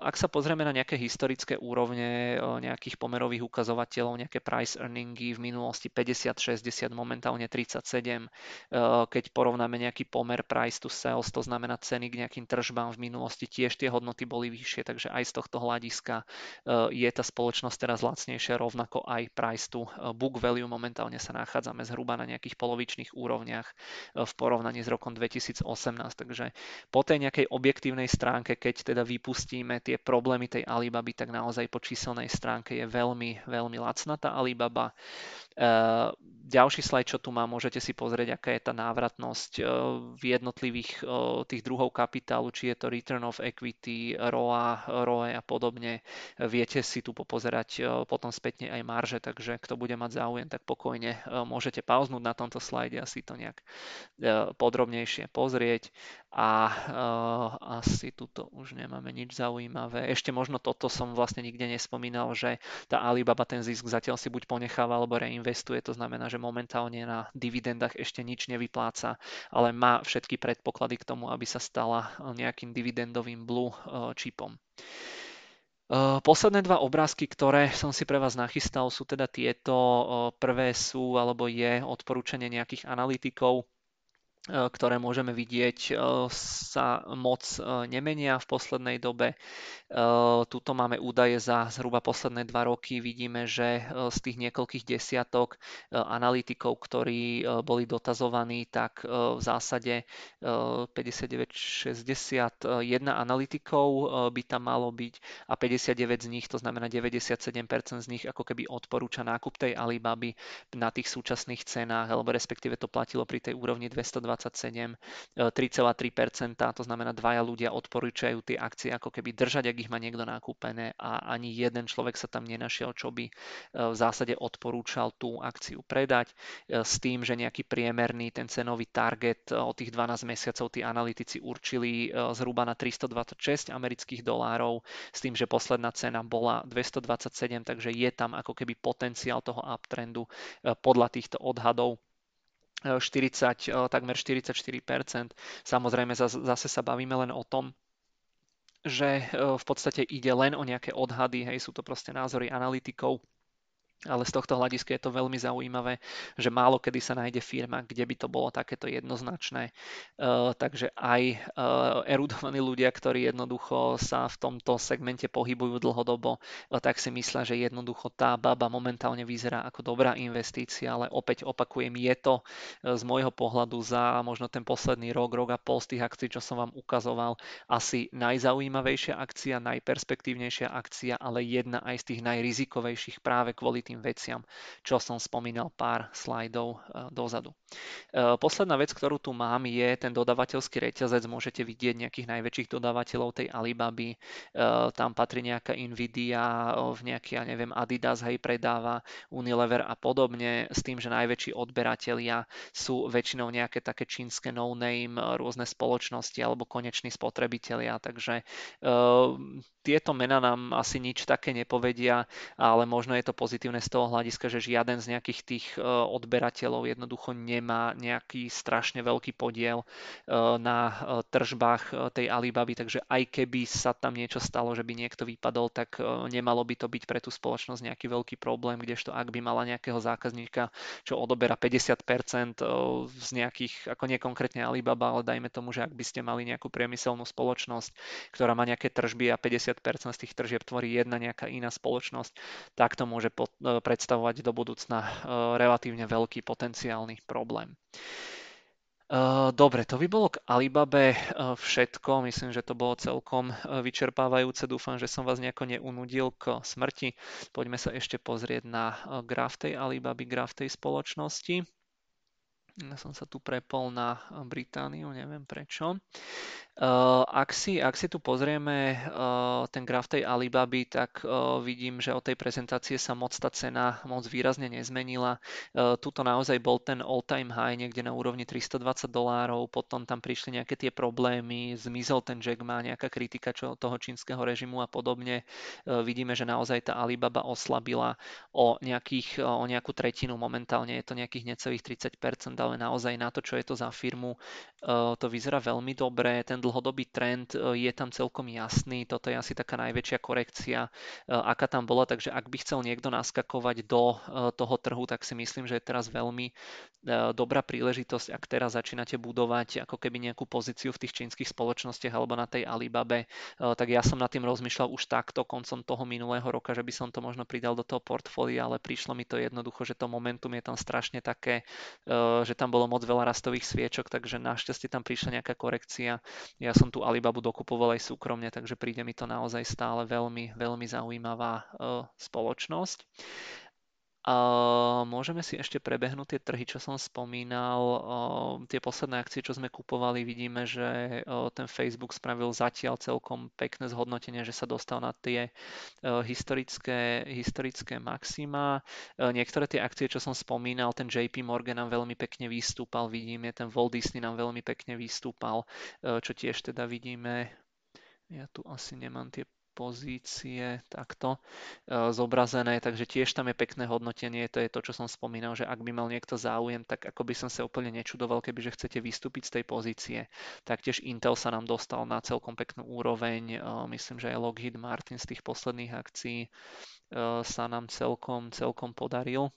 Ak sa pozrieme na nejaké historické úrovne nejakých pomerových ukazovateľov, nejaké price earningy v minulosti 50, 60, momentálne 37, eh, keď porovnáme nejaký pomer price to sales, to znamená ceny k nejakým tržbám v minulosti, tiež tie hodnoty boli vyššie, takže aj z tohto hľadiska je tá spoločnosť teraz lacnejšia, rovnako aj price to book value momentálne sa nachádzame zhruba na nejakých polovičných úrovniach v porovnaní s rokom 2018, takže po tej nejakej objektívnej stránke, keď teda vypustíme tie problémy tej Alibaby, tak naozaj po číselnej stránke je veľmi, veľmi lacná tá Alibaba. Eh, ďalší slajd, čo tu mám, môžete si pozrieť, aká je tá návratnosť eh, v jednotlivých eh, tých druhov kapitálu, či je to return of equity, ROA, ROE a podobne. Viete si tu popozerať potom spätne aj marže, takže kto bude mať záujem, tak pokojne môžete pauznúť na tomto slajde a si to nejak podrobnejšie pozrieť. A asi tuto už nemáme nič zaujímavé. Ešte možno toto som vlastne nikde nespomínal, že tá Alibaba ten zisk zatiaľ si buď ponecháva alebo reinvestuje investuje, to znamená, že momentálne na dividendách ešte nič nevypláca, ale má všetky predpoklady k tomu, aby sa stala nejakým dividendovým blue eh, čipom. Eh, posledné dva obrázky, ktoré som si pre vás nachystal, sú teda tieto. Eh, prvé sú alebo je odporúčanie nejakých analytikov, ktoré môžeme vidieť, sa moc nemenia v poslednej dobe. Tuto máme údaje za zhruba posledné dva roky. Vidíme, že e, z tých niekoľkých desiatok e, analytikov, ktorí e, boli dotazovaní, tak v zásade 59-61 analytikov by tam malo byť a 59 z nich, to znamená 97% z nich ako keby odporúča nákup tej Alibaby na tých súčasných cenách, alebo respektíve to platilo pri tej úrovni 227, 3,3%, to znamená dvaja ľudia odporúčajú tie akcie ako keby držať, ak ich má niekto nakúpené a ani jeden človek sa tam nenašiel, čo by e, v zásade odporúčal tú akciu predať e, s tým, že nejaký priemerný ten cenový target e, o tých 12 mesiacov tí analytici určili zhruba na 326 amerických dolárov s tým, že posledná cena bola 227, takže je tam ako keby potenciál toho uptrendu podľa týchto odhadov 40, takmer 44%. Samozrejme zase sa bavíme len o tom, že e, v podstate ide len o nejaké odhady, hej, sú to proste názory analytikov, ale z tohto hľadiska je to veľmi zaujímavé, že málo kedy sa nájde firma, kde by to bolo takéto jednoznačné. Uh, takže aj uh, erudovaní ľudia, ktorí jednoducho sa v tomto segmente pohybujú dlhodobo, uh, tak si myslia, že jednoducho tá baba momentálne vyzerá ako dobrá investícia, ale opäť opakujem, je to z môjho pohľadu za možno ten posledný rok, rok a pol z tých akcií, čo som vám ukazoval, asi najzaujímavejšia akcia, najperspektívnejšia akcia, ale jedna aj z tých najrizikovejších práve kvôli tým veciam, čo som spomínal pár slajdov eh, dozadu. Eh, posledná vec, ktorú tu mám, je ten dodavateľský reťazec. Môžete vidieť nejakých najväčších dodávateľov tej Alibaby. Eh, tam patrí nejaká Nvidia, v nejaký, ja neviem, Adidas hej predáva, Unilever a podobne, s tým, že najväčší odberatelia sú väčšinou nejaké také čínske no-name, rôzne spoločnosti alebo koneční spotrebitelia. Takže tieto mená nám asi nič také nepovedia, ale možno je to pozitívne z toho hľadiska, že žiaden z nejakých tých e, odberateľov jednoducho nemá nejaký strašne veľký podiel e, na e, tržbách tej Alibaby, takže aj keby sa tam niečo stalo, že by niekto vypadol, tak nemalo by to byť pre tú spoločnosť nejaký veľký problém, kdežto ak by mala nejakého zákazníka, čo odoberá 50% z nejakých, ako nie konkrétne Alibaba, ale dajme tomu, že ak by ste mali nejakú priemyselnú spoločnosť, ktorá má nejaké tržby a 50% z tých tržieb tvorí jedna nejaká iná spoločnosť, tak to môže predstavovať do budúcna e, relatívne veľký potenciálny problém. E, dobre, to by bolo k Alibabe všetko. Myslím, že to bolo celkom vyčerpávajúce. Dúfam, že som vás nejako neunudil k smrti. Poďme sa ešte pozrieť na graf tej Alibaby, graf tej spoločnosti. Ja som sa tu prepol na Britániu, neviem prečo. Uh, ak, si, ak si tu pozrieme uh, ten graf tej Alibaby, tak uh, vidím, že od tej prezentácie sa moc tá cena moc výrazne nezmenila. Tuto naozaj bol ten all-time high niekde na úrovni 320 dolárov, potom tam prišli nejaké tie problémy, zmizol ten Jack Ma, nejaká kritika čo, toho čínskeho režimu a podobne. Vidíme, že naozaj tá Alibaba oslabila o, nejakých, o nejakú tretinu, momentálne je to nejakých necelých 30%, ale naozaj na to, čo je to za firmu, to vyzerá veľmi dobre. Ten dlhodobý trend e, je tam celkom jasný. Toto je asi taká najväčšia korekcia, e, aká tam bola. Takže ak by chcel niekto naskakovať do e, toho trhu, tak si myslím, že je teraz veľmi dobrá príležitosť, ak teraz začínate budovať ako keby nejakú pozíciu v tých čínskych spoločnostiach alebo na tej Alibabe, tak ja som nad tým rozmýšľal už takto koncom toho minulého roka, že by som to možno pridal do toho portfólia, ale prišlo mi to jednoducho, že to momentum je tam strašne také, že tam bolo moc veľa rastových sviečok, takže našťastie tam prišla nejaká korekcia ja som tu Alibabu dokupoval aj súkromne, takže príde mi to naozaj stále veľmi, veľmi zaujímavá uh, spoločnosť. Môžeme si ešte prebehnúť tie trhy, čo som spomínal. Tie posledné akcie, čo sme kupovali, vidíme, že ten Facebook spravil zatiaľ celkom pekné zhodnotenie, že sa dostal na tie historické, historické maxima. Niektoré tie akcie, čo som spomínal, ten JP Morgan nám veľmi pekne vystúpal, vidíme, ten Walt Disney nám veľmi pekne vystúpal, čo tiež teda vidíme ja tu asi nemám tie pozície takto e, zobrazené, takže tiež tam je pekné hodnotenie, to je to, čo som spomínal, že ak by mal niekto záujem, tak ako by som sa úplne nečudoval, kebyže chcete vystúpiť z tej pozície. Taktiež Intel sa nám dostal na celkom peknú úroveň, e, myslím, že aj Lockheed Martin z tých posledných akcií e, sa nám celkom, celkom podaril.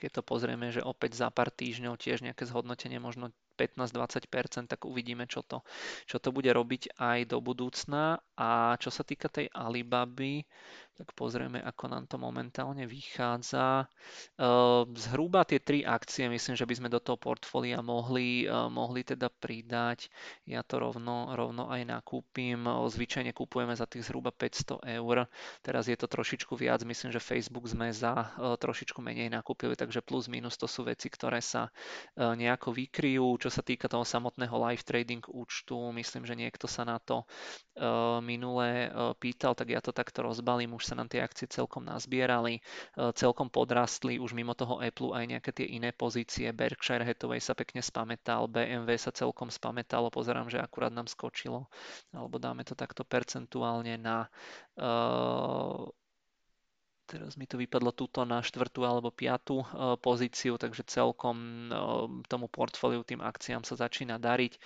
Keď to pozrieme, že opäť za pár týždňov tiež nejaké zhodnotenie možno 15-20%, tak uvidíme, čo to, čo to bude robiť aj do budúcna. A čo sa týka tej Alibaby, tak pozrieme, ako nám to momentálne vychádza. Ehm, zhruba tie tri akcie, myslím, že by sme do toho portfólia mohli, ehm, mohli teda pridať. Ja to rovno, rovno aj nakúpim. Zvyčajne kupujeme za tých zhruba 500 eur. Teraz je to trošičku viac. Myslím, že Facebook sme za e, trošičku menej nakúpili, takže plus minus to sú veci, ktoré sa e, nejako vykryjú. Čo sa týka toho samotného live trading účtu, myslím, že niekto sa na to e, minule pýtal, tak ja to takto rozbalím. Už sa nám tie akcie celkom nazbierali, e, celkom podrastli, už mimo toho Apple aj nejaké tie iné pozície, Berkshire Hathaway sa pekne spametal, BMW sa celkom spametalo, pozerám, že akurát nám skočilo, alebo dáme to takto percentuálne na e, teraz mi to vypadlo túto na štvrtú alebo piatú e, pozíciu, takže celkom e, tomu portfóliu, tým akciám sa začína dariť e,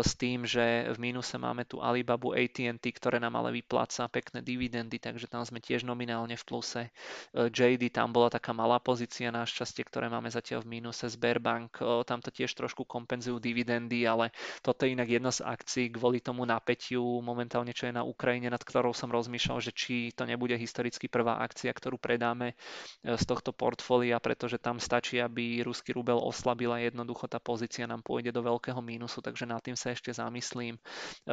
s tým, že v mínuse máme tu Alibabu, AT&T, ktoré nám ale vypláca pekné dividendy, takže tam sme tiež nominálne v pluse. JD, tam bola taká malá pozícia na šťastie, ktoré máme zatiaľ v mínuse. Sberbank, tam to tiež trošku kompenzujú dividendy, ale toto je inak jedna z akcií kvôli tomu napätiu momentálne, čo je na Ukrajine, nad ktorou som rozmýšľal, že či to nebude historicky prvá akcia, ktorú predáme e, z tohto portfólia, pretože tam stačí, aby ruský rubel oslabil a jednoducho tá pozícia nám pôjde do veľkého mínusu, takže nad tým sa ešte zamyslím. E,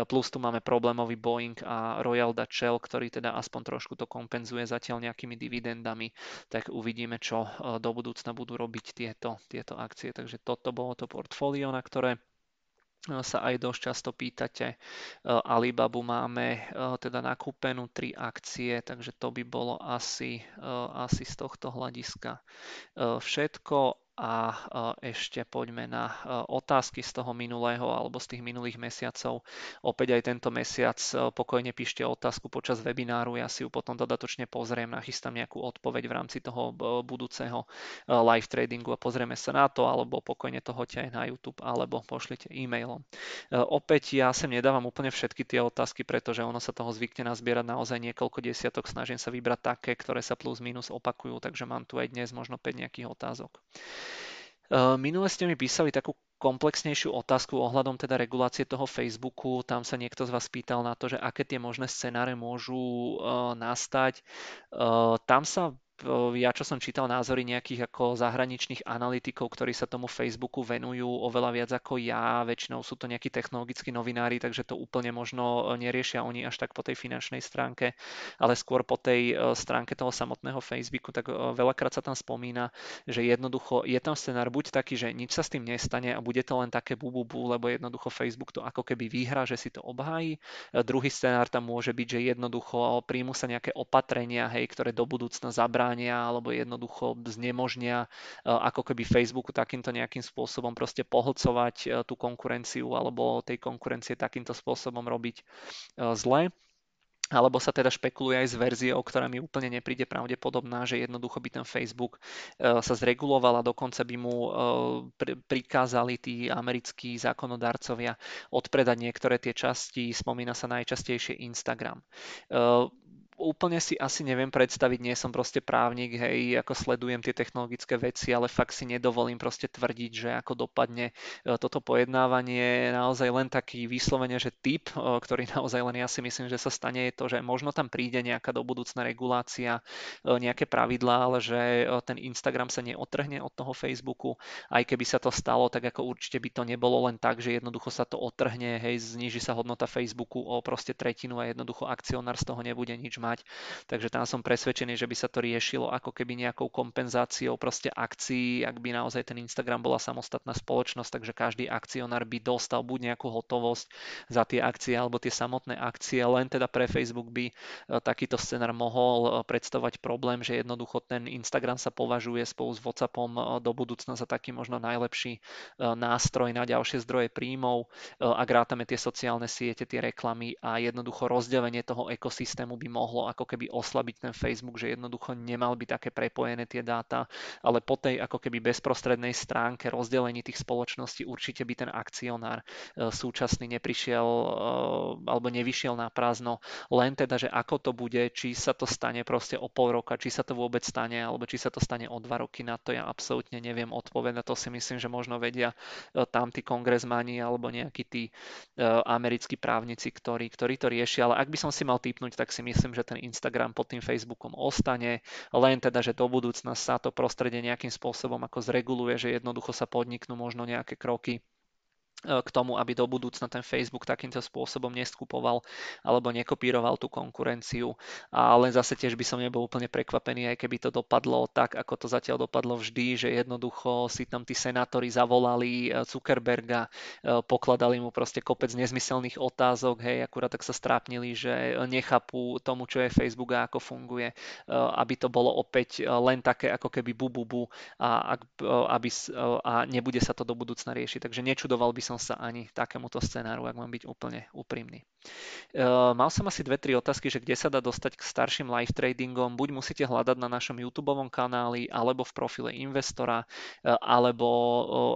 plus tu máme problémový Boeing a Royal Dutch Shell, ktorý teda aspoň trošku to kompenzuje zatiaľ nejakými dividendami, tak uvidíme, čo e, do budúcna budú robiť tieto, tieto akcie. Takže toto bolo to portfólio, na ktoré sa aj dosť často pýtate. Alibabu máme teda nakúpenú tri akcie, takže to by bolo asi, asi z tohto hľadiska všetko a ešte poďme na otázky z toho minulého alebo z tých minulých mesiacov. Opäť aj tento mesiac pokojne píšte otázku počas webináru, ja si ju potom dodatočne pozriem, nachystám nejakú odpoveď v rámci toho budúceho live tradingu a pozrieme sa na to, alebo pokojne to hoďte aj na YouTube, alebo pošlite e-mailom. Opäť ja sem nedávam úplne všetky tie otázky, pretože ono sa toho zvykne nazbierať naozaj niekoľko desiatok, snažím sa vybrať také, ktoré sa plus minus opakujú, takže mám tu aj dnes možno 5 nejakých otázok. Eh, minule ste mi písali takú komplexnejšiu otázku ohľadom teda regulácie toho Facebooku. Tam sa niekto z vás pýtal na to, že aké tie možné scenáre môžu uh, nastať. Uh, tam sa ja čo som čítal názory nejakých ako zahraničných analytikov, ktorí sa tomu Facebooku venujú oveľa viac ako ja, väčšinou sú to nejakí technologickí novinári, takže to úplne možno e, neriešia oni až tak po tej finančnej stránke, ale skôr po tej e, stránke toho samotného Facebooku, tak e, veľakrát sa tam spomína, že jednoducho je tam scenár buď taký, že nič sa s tým nestane a bude to len také bububu, lebo jednoducho Facebook to ako keby vyhrá, že si to obhájí. Druhý scenár tam môže byť, že jednoducho príjmu sa nejaké opatrenia, hej, ktoré do budúcna zabrá zabránia alebo jednoducho znemožnia e, ako keby Facebooku takýmto nejakým spôsobom proste pohlcovať e, tú konkurenciu alebo tej konkurencie takýmto spôsobom robiť e, zle. Alebo sa teda špekuluje aj s verziou, ktorá mi úplne nepríde pravdepodobná, že jednoducho by ten Facebook sa zreguloval a dokonca by mu prikázali tí americkí zákonodarcovia odpredať niektoré tie časti, spomína sa najčastejšie Instagram úplne si asi neviem predstaviť, nie som proste právnik, hej, ako sledujem tie technologické veci, ale fakt si nedovolím proste tvrdiť, že ako dopadne e, toto pojednávanie. Naozaj len taký vyslovene, že typ, e, ktorý naozaj len ja si myslím, že sa stane, je to, že možno tam príde nejaká do budúcna regulácia, e, nejaké pravidlá, ale že ten Instagram sa neotrhne od toho Facebooku. Aj keby sa to stalo, tak ako určite by to nebolo len tak, že jednoducho sa to otrhne, hej, zniží sa hodnota Facebooku o proste tretinu a jednoducho akcionár z toho nebude nič mať mať. Takže tam som presvedčený, že by sa to riešilo ako keby nejakou kompenzáciou proste akcií, ak by naozaj ten Instagram bola samostatná spoločnosť, takže každý akcionár by dostal buď nejakú hotovosť za tie akcie alebo tie samotné akcie, len teda pre Facebook by e, takýto scenár mohol e, predstavovať problém, že jednoducho ten Instagram sa považuje spolu s WhatsAppom e, do budúcna za taký možno najlepší nástroj na ďalšie zdroje príjmov, ak rátame tie sociálne siete, tie reklamy a jednoducho rozdelenie toho ekosystému by mohlo mohlo ako keby oslabiť ten Facebook, že jednoducho nemal by také prepojené tie dáta, ale po tej ako keby bezprostrednej stránke rozdelení tých spoločností určite by ten akcionár e, súčasný neprišiel e, alebo nevyšiel na prázdno, len teda, že ako to bude, či sa to stane proste o pol roka, či sa to vôbec stane, alebo či sa to stane o dva roky, na to ja absolútne neviem odpovedať. To si myslím, že možno vedia e, tam tí kongresmani alebo nejakí tí americkí právnici, ktorí, ktorí to riešia. Ale ak by som si mal typnúť, tak si myslím, že ten Instagram pod tým Facebookom ostane, len teda, že do budúcna sa to prostredie nejakým spôsobom ako zreguluje, že jednoducho sa podniknú možno nejaké kroky k tomu, aby do budúcna ten Facebook takýmto spôsobom neskupoval alebo nekopíroval tú konkurenciu. Ale zase tiež by som nebol úplne prekvapený, aj keby to dopadlo tak, ako to zatiaľ dopadlo vždy, že jednoducho si tam tí senátori zavolali e, Zuckerberga, e, pokladali mu proste kopec nezmyselných otázok, hej, akurát tak sa strápnili, že nechápu tomu, čo je Facebook a ako funguje, aby to bolo opäť len také ako keby bububu a, aby, a nebude sa to do budúcna riešiť. Takže nečudoval by som sa ani takémuto scenáru, ak mám byť úplne úprimný. Mal som asi dve, tri otázky, že kde sa dá dostať k starším live tradingom. Buď musíte hľadať na našom YouTube kanáli, alebo v profile investora, alebo,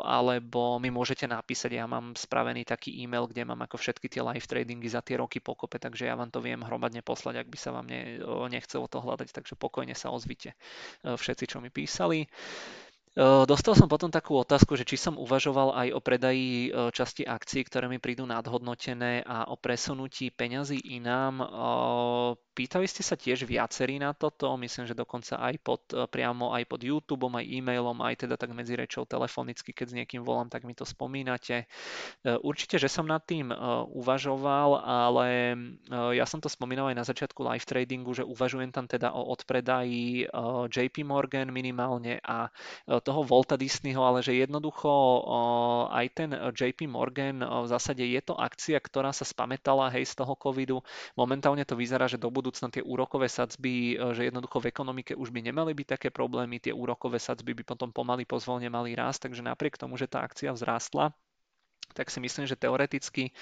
alebo mi môžete napísať. Ja mám spravený taký e-mail, kde mám ako všetky tie live tradingy za tie roky pokope, takže ja vám to viem hromadne poslať, ak by sa vám ne, nechcelo to hľadať, takže pokojne sa ozvite všetci, čo mi písali. Dostal som potom takú otázku, že či som uvažoval aj o predaji časti akcií, ktoré mi prídu nadhodnotené a o presunutí peňazí inám. Pýtali ste sa tiež viacerí na toto, myslím, že dokonca aj pod, priamo aj pod YouTube, aj e-mailom, aj teda tak medzi rečou telefonicky, keď s niekým volám, tak mi to spomínate. Určite, že som nad tým uvažoval, ale ja som to spomínal aj na začiatku live tradingu, že uvažujem tam teda o odpredaji JP Morgan minimálne a toho Volta Disneyho, ale že jednoducho aj ten JP Morgan v zásade je to akcia, ktorá sa spametala hej z toho covidu. Momentálne to vyzerá, že do budúcna tie úrokové sadzby, že jednoducho v ekonomike už by nemali byť také problémy, tie úrokové sadzby by potom pomaly pozvolne mali rásť, takže napriek tomu, že tá akcia vzrástla, tak si myslím, že teoreticky eh,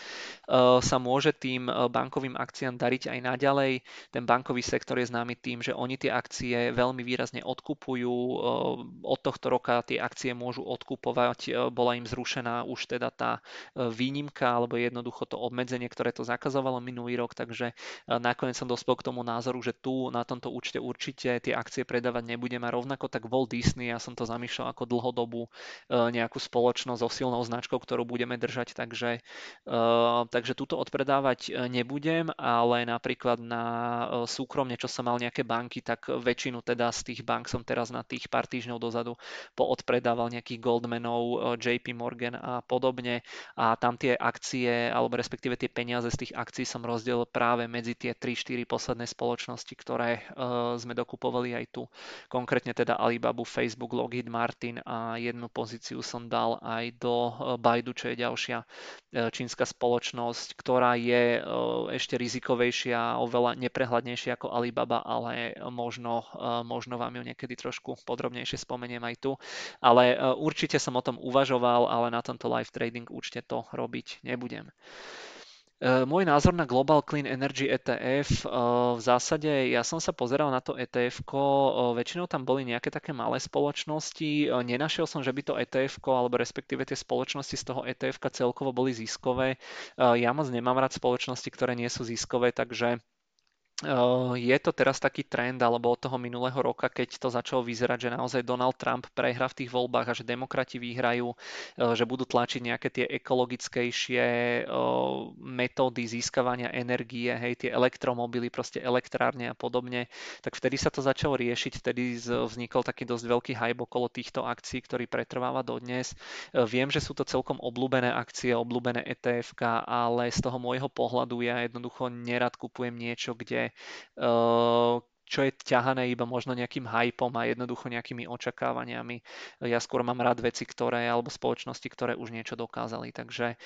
sa môže tým eh, bankovým akciám dariť aj naďalej. Ten bankový sektor je známy tým, že oni tie akcie veľmi výrazne odkupujú. Eh, od tohto roka tie akcie môžu odkupovať. Bola im zrušená už teda tá výnimka alebo jednoducho to obmedzenie, ktoré to zakazovalo minulý rok, takže nakoniec som dospel k tomu názoru, že tu na tomto účte určite tie akcie predávať nebudem a rovnako tak Walt Disney, ja som to zamýšľal ako dlhodobú nejakú spoločnosť so silnou značkou, ktorú budeme držať, takže, uh, takže túto odpredávať eh, nebudem, ale napríklad na uh, súkromne, čo som mal nejaké banky, tak väčšinu teda z tých bank som teraz na tých pár týždňov dozadu poodpredával nejakých Goldmanov, JP Morgan a podobne a tam tie akcie, alebo respektíve tie peniaze z tých akcií som rozdelil práve medzi tie 3-4 posledné spoločnosti, ktoré sme dokupovali aj tu. Konkrétne teda Alibabu, Facebook, Lockheed Martin a jednu pozíciu som dal aj do Baidu, čo je ďalšia e, čínska spoločnosť, ktorá je e, ešte rizikovejšia, oveľa neprehľadnejšia ako Alibaba, ale možno, e, možno vám ju niekedy trošku podrobnejšie spomeniem aj tu. Ale určite som o tom uvažoval, ale na tomto live trading určite to robiť nebudem. E, môj názor na Global Clean Energy ETF, e, v zásade ja som sa pozeral na to ETF, e, väčšinou tam boli nejaké také malé spoločnosti, nenašiel som, že by to ETF, alebo respektíve tie spoločnosti z toho ETF celkovo boli ziskové. Ja moc nemám rád spoločnosti, ktoré nie sú ziskové, takže je to teraz taký trend, alebo od toho minulého roka, keď to začalo vyzerať, že naozaj Donald Trump prehrá v tých voľbách a že demokrati vyhrajú, že budú tlačiť nejaké tie ekologickejšie metódy získavania energie, hej, tie elektromobily, proste elektrárne a podobne, tak vtedy sa to začalo riešiť, vtedy vznikol taký dosť veľký hype okolo týchto akcií, ktorý pretrváva dodnes. Viem, že sú to celkom obľúbené akcie, obľúbené ETF, ale z toho môjho pohľadu ja jednoducho nerad kupujem niečo, kde uh, čo je ťahané iba možno nejakým hypom a jednoducho nejakými očakávaniami. Ja skôr mám rád veci, ktoré, alebo spoločnosti, ktoré už niečo dokázali. Takže e,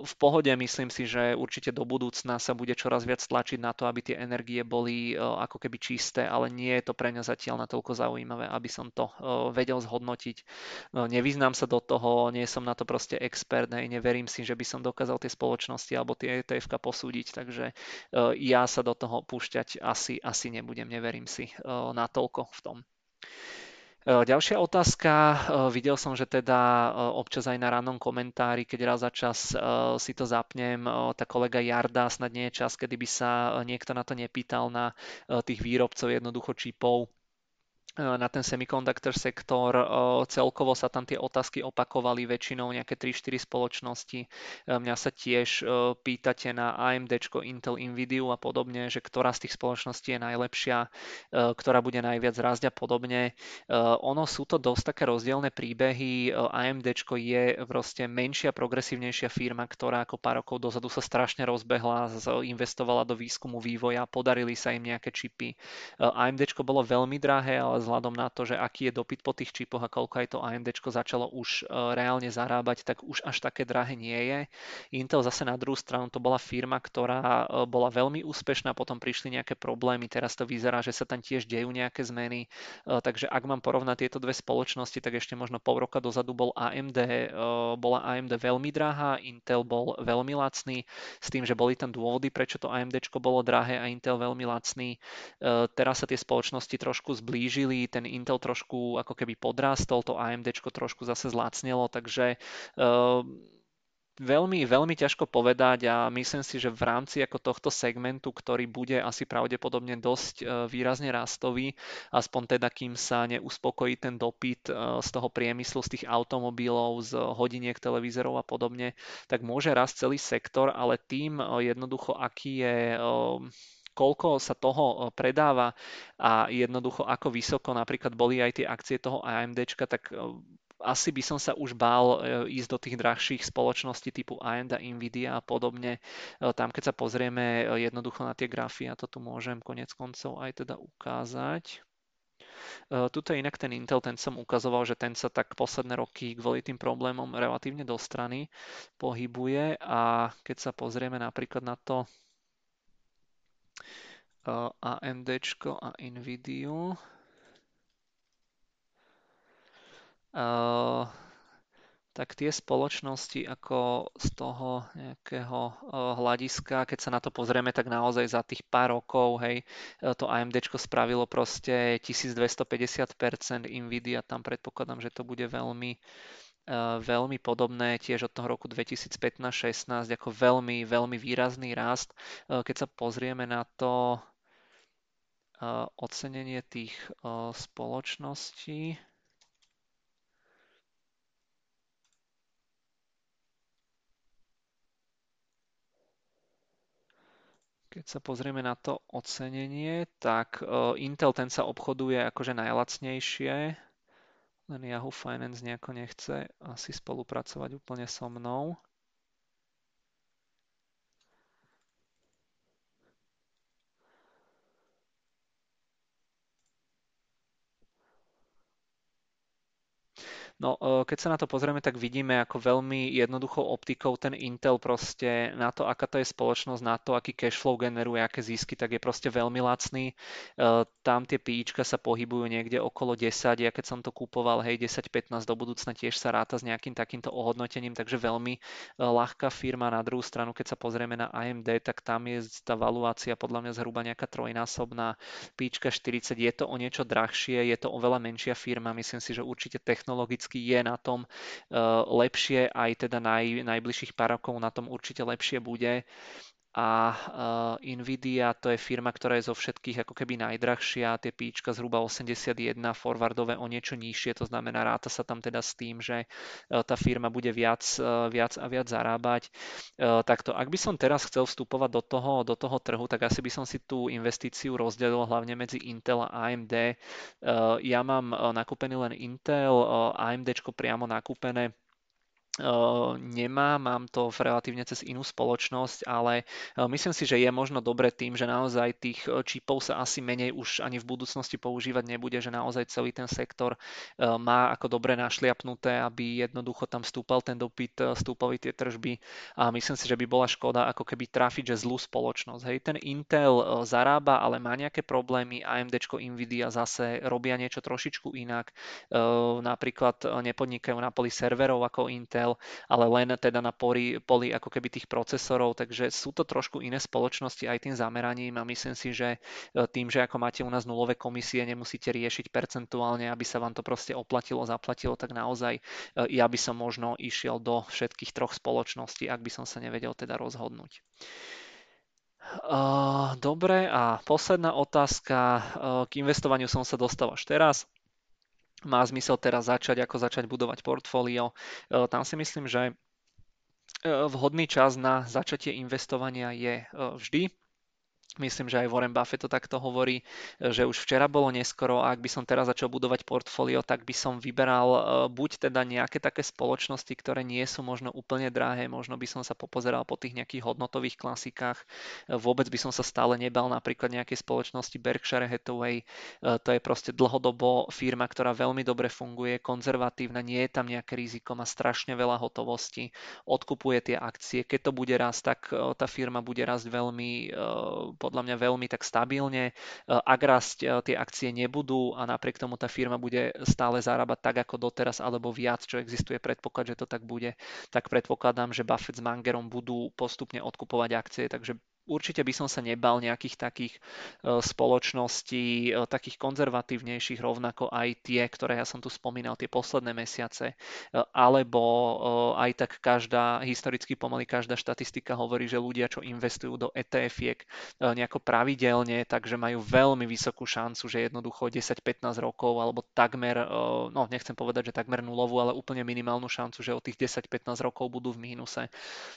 v pohode myslím si, že určite do budúcna sa bude čoraz viac tlačiť na to, aby tie energie boli e, ako keby čisté, ale nie je to pre mňa zatiaľ natoľko zaujímavé, aby som to e, vedel zhodnotiť. Nevyznám sa do toho, nie som na to proste expert, hej, neverím si, že by som dokázal tie spoločnosti alebo tie ETF posúdiť, takže ja sa do toho púšťať asi, asi nebudem neverím si eh, natoľko v tom. Eh, ďalšia otázka. Eh, videl som, že teda občas aj na rannom komentári, keď raz za čas si to zapnem, tá kolega Jarda, snad nie je čas, kedy by sa niekto na to nepýtal na tých výrobcov jednoducho čipov na ten semiconductor sektor. Celkovo sa tam tie otázky opakovali väčšinou nejaké 3-4 spoločnosti. Mňa sa tiež pýtate na AMD, Intel, Nvidia a podobne, že ktorá z tých spoločností je najlepšia, ktorá bude najviac rásť a podobne. Ono sú to dosť také rozdielne príbehy. AMD je proste menšia, progresívnejšia firma, ktorá ako pár rokov dozadu sa strašne rozbehla, investovala do výskumu, vývoja, podarili sa im nejaké čipy. AMD bolo veľmi drahé, ale vzhľadom na to, že aký je dopyt po tých čipoch a koľko aj to AMD začalo už reálne zarábať, tak už až také drahé nie je. Intel zase na druhú stranu to bola firma, ktorá bola veľmi úspešná, potom prišli nejaké problémy, teraz to vyzerá, že sa tam tiež dejú nejaké zmeny, takže ak mám porovnať tieto dve spoločnosti, tak ešte možno pol roka dozadu bol AMD, bola AMD veľmi drahá, Intel bol veľmi lacný, s tým, že boli tam dôvody, prečo to AMD bolo drahé a Intel veľmi lacný. Teraz sa tie spoločnosti trošku zblížili, ten Intel trošku ako keby podrástol, to AMD trošku zase zlacnelo, takže Veľmi, veľmi ťažko povedať a myslím si, že v rámci ako tohto segmentu, ktorý bude asi pravdepodobne dosť e, výrazne rastový, aspoň teda kým sa neuspokojí ten dopyt e, z toho priemyslu, z tých automobilov, z hodiniek, televízorov a podobne, tak môže rast celý sektor, ale tým e, jednoducho, aký je koľko sa toho predáva a jednoducho ako vysoko napríklad boli aj tie akcie toho AMD, tak asi by som sa už bál e, ísť do tých drahších spoločností typu AMD, Nvidia a podobne. E, tam, keď sa pozrieme e, jednoducho na tie grafy, ja to tu môžem konec koncov aj teda ukázať. Tuto je inak ten Intel, ten som ukazoval, že ten sa tak posledné roky kvôli tým problémom relatívne do strany pohybuje a keď sa pozrieme napríklad na to AMD a Nvidia, tak tie spoločnosti ako z toho nejakého hľadiska, keď sa na to pozrieme, tak naozaj za tých pár rokov, hej, to AMD spravilo proste 1250%, Nvidia tam predpokladám, že to bude veľmi veľmi podobné tiež od toho roku 2015-16 ako veľmi, veľmi výrazný rast. Keď sa pozrieme na to ocenenie tých spoločností, Keď sa pozrieme na to ocenenie, tak Intel ten sa obchoduje akože najlacnejšie, len Yahoo Finance nejako nechce asi spolupracovať úplne so mnou. No, e, keď sa na to pozrieme, tak vidíme ako veľmi jednoduchou optikou ten Intel proste na to, aká to je spoločnosť, na to, aký cash flow generuje, aké zisky, tak je proste veľmi lacný. E, tam tie píčka sa pohybujú niekde okolo 10, ja keď som to kúpoval, hej, 10-15 do budúcna tiež sa ráta s nejakým takýmto ohodnotením, takže veľmi e, ľahká firma. Na druhú stranu, keď sa pozrieme na AMD, tak tam je tá valuácia podľa mňa zhruba nejaká trojnásobná, píčka 40, je to o niečo drahšie, je to oveľa menšia firma, myslím si, že určite technologicky technologicky je na tom eh, lepšie, aj teda naj, najbližších pár rokov na tom určite lepšie bude a uh, Nvidia to je firma, ktorá je zo všetkých ako keby najdrahšia, tie píčka zhruba 81, forwardové o niečo nižšie, to znamená ráta sa tam teda s tým, že uh, tá firma bude viac, uh, viac a viac zarábať. Uh, takto, ak by som teraz chcel vstupovať do toho, do toho trhu, tak asi by som si tú investíciu rozdelil hlavne medzi Intel a AMD. Uh, ja mám nakúpený len Intel, uh, AMD priamo nakúpené nemá, mám to relatívne cez inú spoločnosť, ale myslím si, že je možno dobre tým, že naozaj tých čipov sa asi menej už ani v budúcnosti používať nebude, že naozaj celý ten sektor má ako dobre našliapnuté, aby jednoducho tam stúpal ten dopyt, stúpali tie tržby. A myslím si, že by bola škoda ako keby trafiť, že zlú spoločnosť. Hej, ten Intel zarába, ale má nejaké problémy, AMD, Nvidia zase robia niečo trošičku inak, napríklad nepodnikajú na poli serverov ako Intel, Intel, ale len teda na poli, poli ako keby tých procesorov, takže sú to trošku iné spoločnosti aj tým zameraním a myslím si, že e, tým, že ako máte u nás nulové komisie, nemusíte riešiť percentuálne, aby sa vám to proste oplatilo, zaplatilo, tak naozaj e, ja by som možno išiel do všetkých troch spoločností, ak by som sa nevedel teda rozhodnúť. Dobre, a posledná otázka. E, k investovaniu som sa dostal až teraz má zmysel teraz začať, ako začať budovať portfólio. E, tam si myslím, že e, vhodný čas na začatie investovania je e, vždy. Myslím, že aj Warren Buffett to takto hovorí, že už včera bolo neskoro a ak by som teraz začal budovať portfólio, tak by som vyberal e, buď teda nejaké také spoločnosti, ktoré nie sú možno úplne drahé, možno by som sa popozeral po tých nejakých hodnotových klasikách. E, vôbec by som sa stále nebal napríklad nejakej spoločnosti Berkshire Hathaway. E, to je proste dlhodobo firma, ktorá veľmi dobre funguje, konzervatívna, nie je tam nejaké riziko, má strašne veľa hotovosti, odkupuje tie akcie. Keď to bude rásť, tak tá firma bude rásť veľmi podľa mňa veľmi tak stabilne. E, ak rásť e, tie akcie nebudú a napriek tomu tá firma bude stále zarábať tak ako doteraz alebo viac, čo existuje predpoklad, že to tak bude, tak predpokladám, že Buffett s Mangerom budú postupne odkupovať akcie, takže určite by som sa nebal nejakých takých e, spoločností, e, takých konzervatívnejších, rovnako aj tie, ktoré ja som tu spomínal, tie posledné mesiace, e, alebo aj tak každá, historicky pomaly každá štatistika hovorí, že ľudia, čo investujú do ETF-iek nejako pravidelne, takže majú veľmi vysokú šancu, že jednoducho 10-15 rokov, alebo takmer, no nechcem povedať, že takmer nulovú, ale úplne minimálnu šancu, že o tých 10-15 rokov budú v mínuse,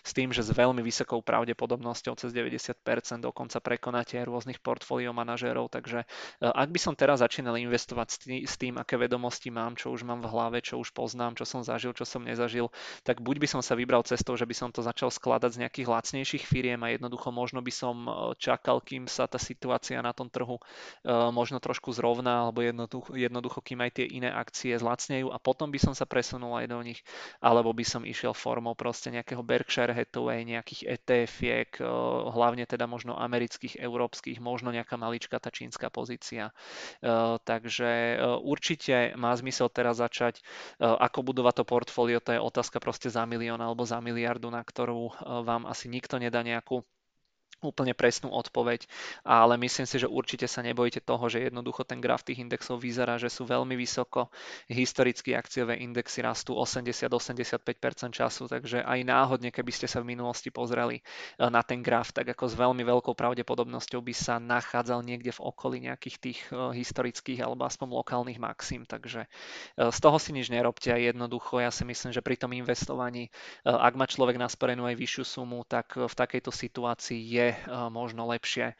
s tým, že s veľmi vysokou pravdepodobnosťou cez 90 90%, dokonca prekonáte aj rôznych portfólio manažérov, takže e, ak by som teraz začínal investovať s tým, aké vedomosti mám, čo už mám v hlave, čo už poznám, čo som zažil, čo som nezažil, tak buď by som sa vybral cestou, že by som to začal skladať z nejakých lacnejších firiem a jednoducho možno by som e, čakal, kým sa tá situácia na tom trhu e, možno trošku zrovná, alebo jednoducho, jednoducho kým aj tie iné akcie zlacnejú a potom by som sa presunul aj do nich, alebo by som išiel formou proste nejakého Berkshire Hathaway, nejakých ETF-iek, hlavne teda možno amerických, európskych, možno nejaká malička tá čínska pozícia. E, takže e, určite má zmysel teraz začať, e, ako budovať to portfólio, to je otázka proste za milión alebo za miliardu, na ktorú vám asi nikto nedá nejakú úplne presnú odpoveď, ale myslím si, že určite sa nebojte toho, že jednoducho ten graf tých indexov vyzerá, že sú veľmi vysoko. Historicky akciové indexy rastú 80-85% času, takže aj náhodne, keby ste sa v minulosti pozreli e, na ten graf, tak ako s veľmi veľkou pravdepodobnosťou by sa nachádzal niekde v okolí nejakých tých e, historických alebo aspoň lokálnych maxim, takže e, z toho si nič nerobte a jednoducho ja si myslím, že pri tom investovaní, ak má človek nasporenú aj vyššiu sumu, tak v takejto situácii je Eh, možno lepšie eh,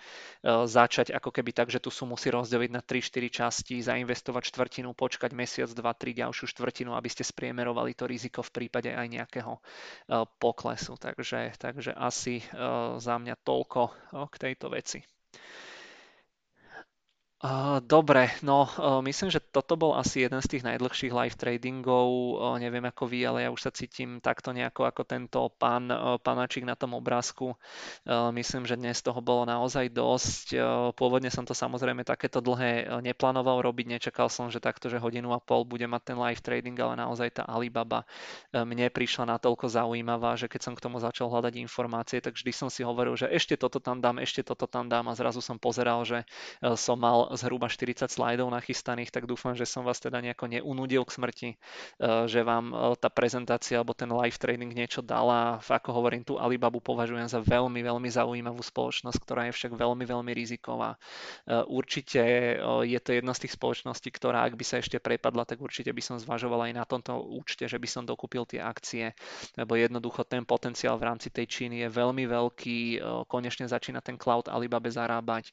začať ako keby tak, že tú sumu si rozdeliť na 3-4 časti, zainvestovať štvrtinu, počkať mesiac, 2-3 ďalšiu štvrtinu, aby ste spriemerovali to riziko v prípade aj nejakého eh, poklesu. Takže, takže asi za mňa toľko k tejto veci. Dobre, no myslím, že toto bol asi jeden z tých najdlhších live tradingov. Neviem ako vy, ale ja už sa cítim takto nejako ako tento pán panačik na tom obrázku. Myslím, že dnes toho bolo naozaj dosť. Pôvodne som to samozrejme takéto dlhé neplánoval robiť. Nečakal som, že takto, že hodinu a pol bude mať ten live trading, ale naozaj tá Alibaba mne prišla natoľko zaujímavá, že keď som k tomu začal hľadať informácie, tak vždy som si hovoril, že ešte toto tam dám, ešte toto tam dám a zrazu som pozeral, že som mal zhruba 40 slajdov nachystaných, tak dúfam, že som vás teda nejako neunudil k smrti, e, že vám e, tá prezentácia alebo ten live trading niečo dala. Ako hovorím, tú Alibabu považujem za veľmi, veľmi zaujímavú spoločnosť, ktorá je však veľmi, veľmi riziková. E, určite je to jedna z tých spoločností, ktorá ak by sa ešte prepadla, tak určite by som zvažoval aj na tomto účte, že by som dokúpil tie akcie, lebo jednoducho ten potenciál v rámci tej Číny je veľmi veľký, konečne začína ten cloud Alibabe zarábať,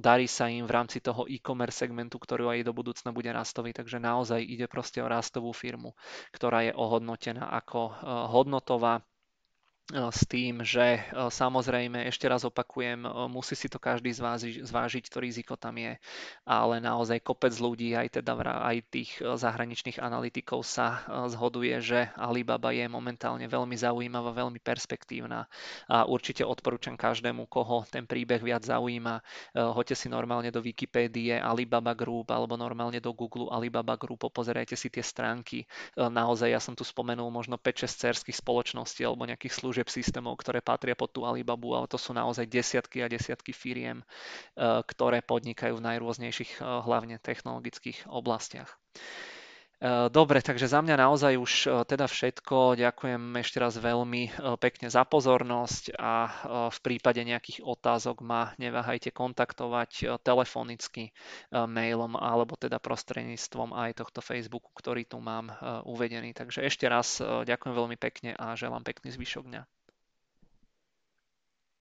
darí sa im v rámci rámci toho e-commerce segmentu, ktorý aj do budúcna bude rastový. Takže naozaj ide proste o rastovú firmu, ktorá je ohodnotená ako eh, hodnotová s tým, že samozrejme, ešte raz opakujem, musí si to každý zvážiť, to riziko tam je, ale naozaj kopec ľudí, aj teda aj tých zahraničných analytikov sa zhoduje, že Alibaba je momentálne veľmi zaujímavá, veľmi perspektívna a určite odporúčam každému, koho ten príbeh viac zaujíma, hoďte si normálne do Wikipédie Alibaba Group alebo normálne do Google Alibaba Group, pozerajte si tie stránky. Naozaj ja som tu spomenul možno 5-6 cerských spoločností alebo nejakých služieb služieb systémov, ktoré patria pod tú Alibabu, ale to sú naozaj desiatky a desiatky firiem, eh, ktoré podnikajú v najrôznejších, eh, hlavne technologických oblastiach. Eh, dobre, takže za mňa naozaj už teda všetko. Ďakujem ešte raz veľmi pekne za pozornosť a v prípade nejakých otázok ma neváhajte kontaktovať telefonicky, mailom alebo teda prostredníctvom aj tohto Facebooku, ktorý tu mám uvedený. Takže ešte raz ďakujem veľmi pekne a želám pekný zvyšok dňa.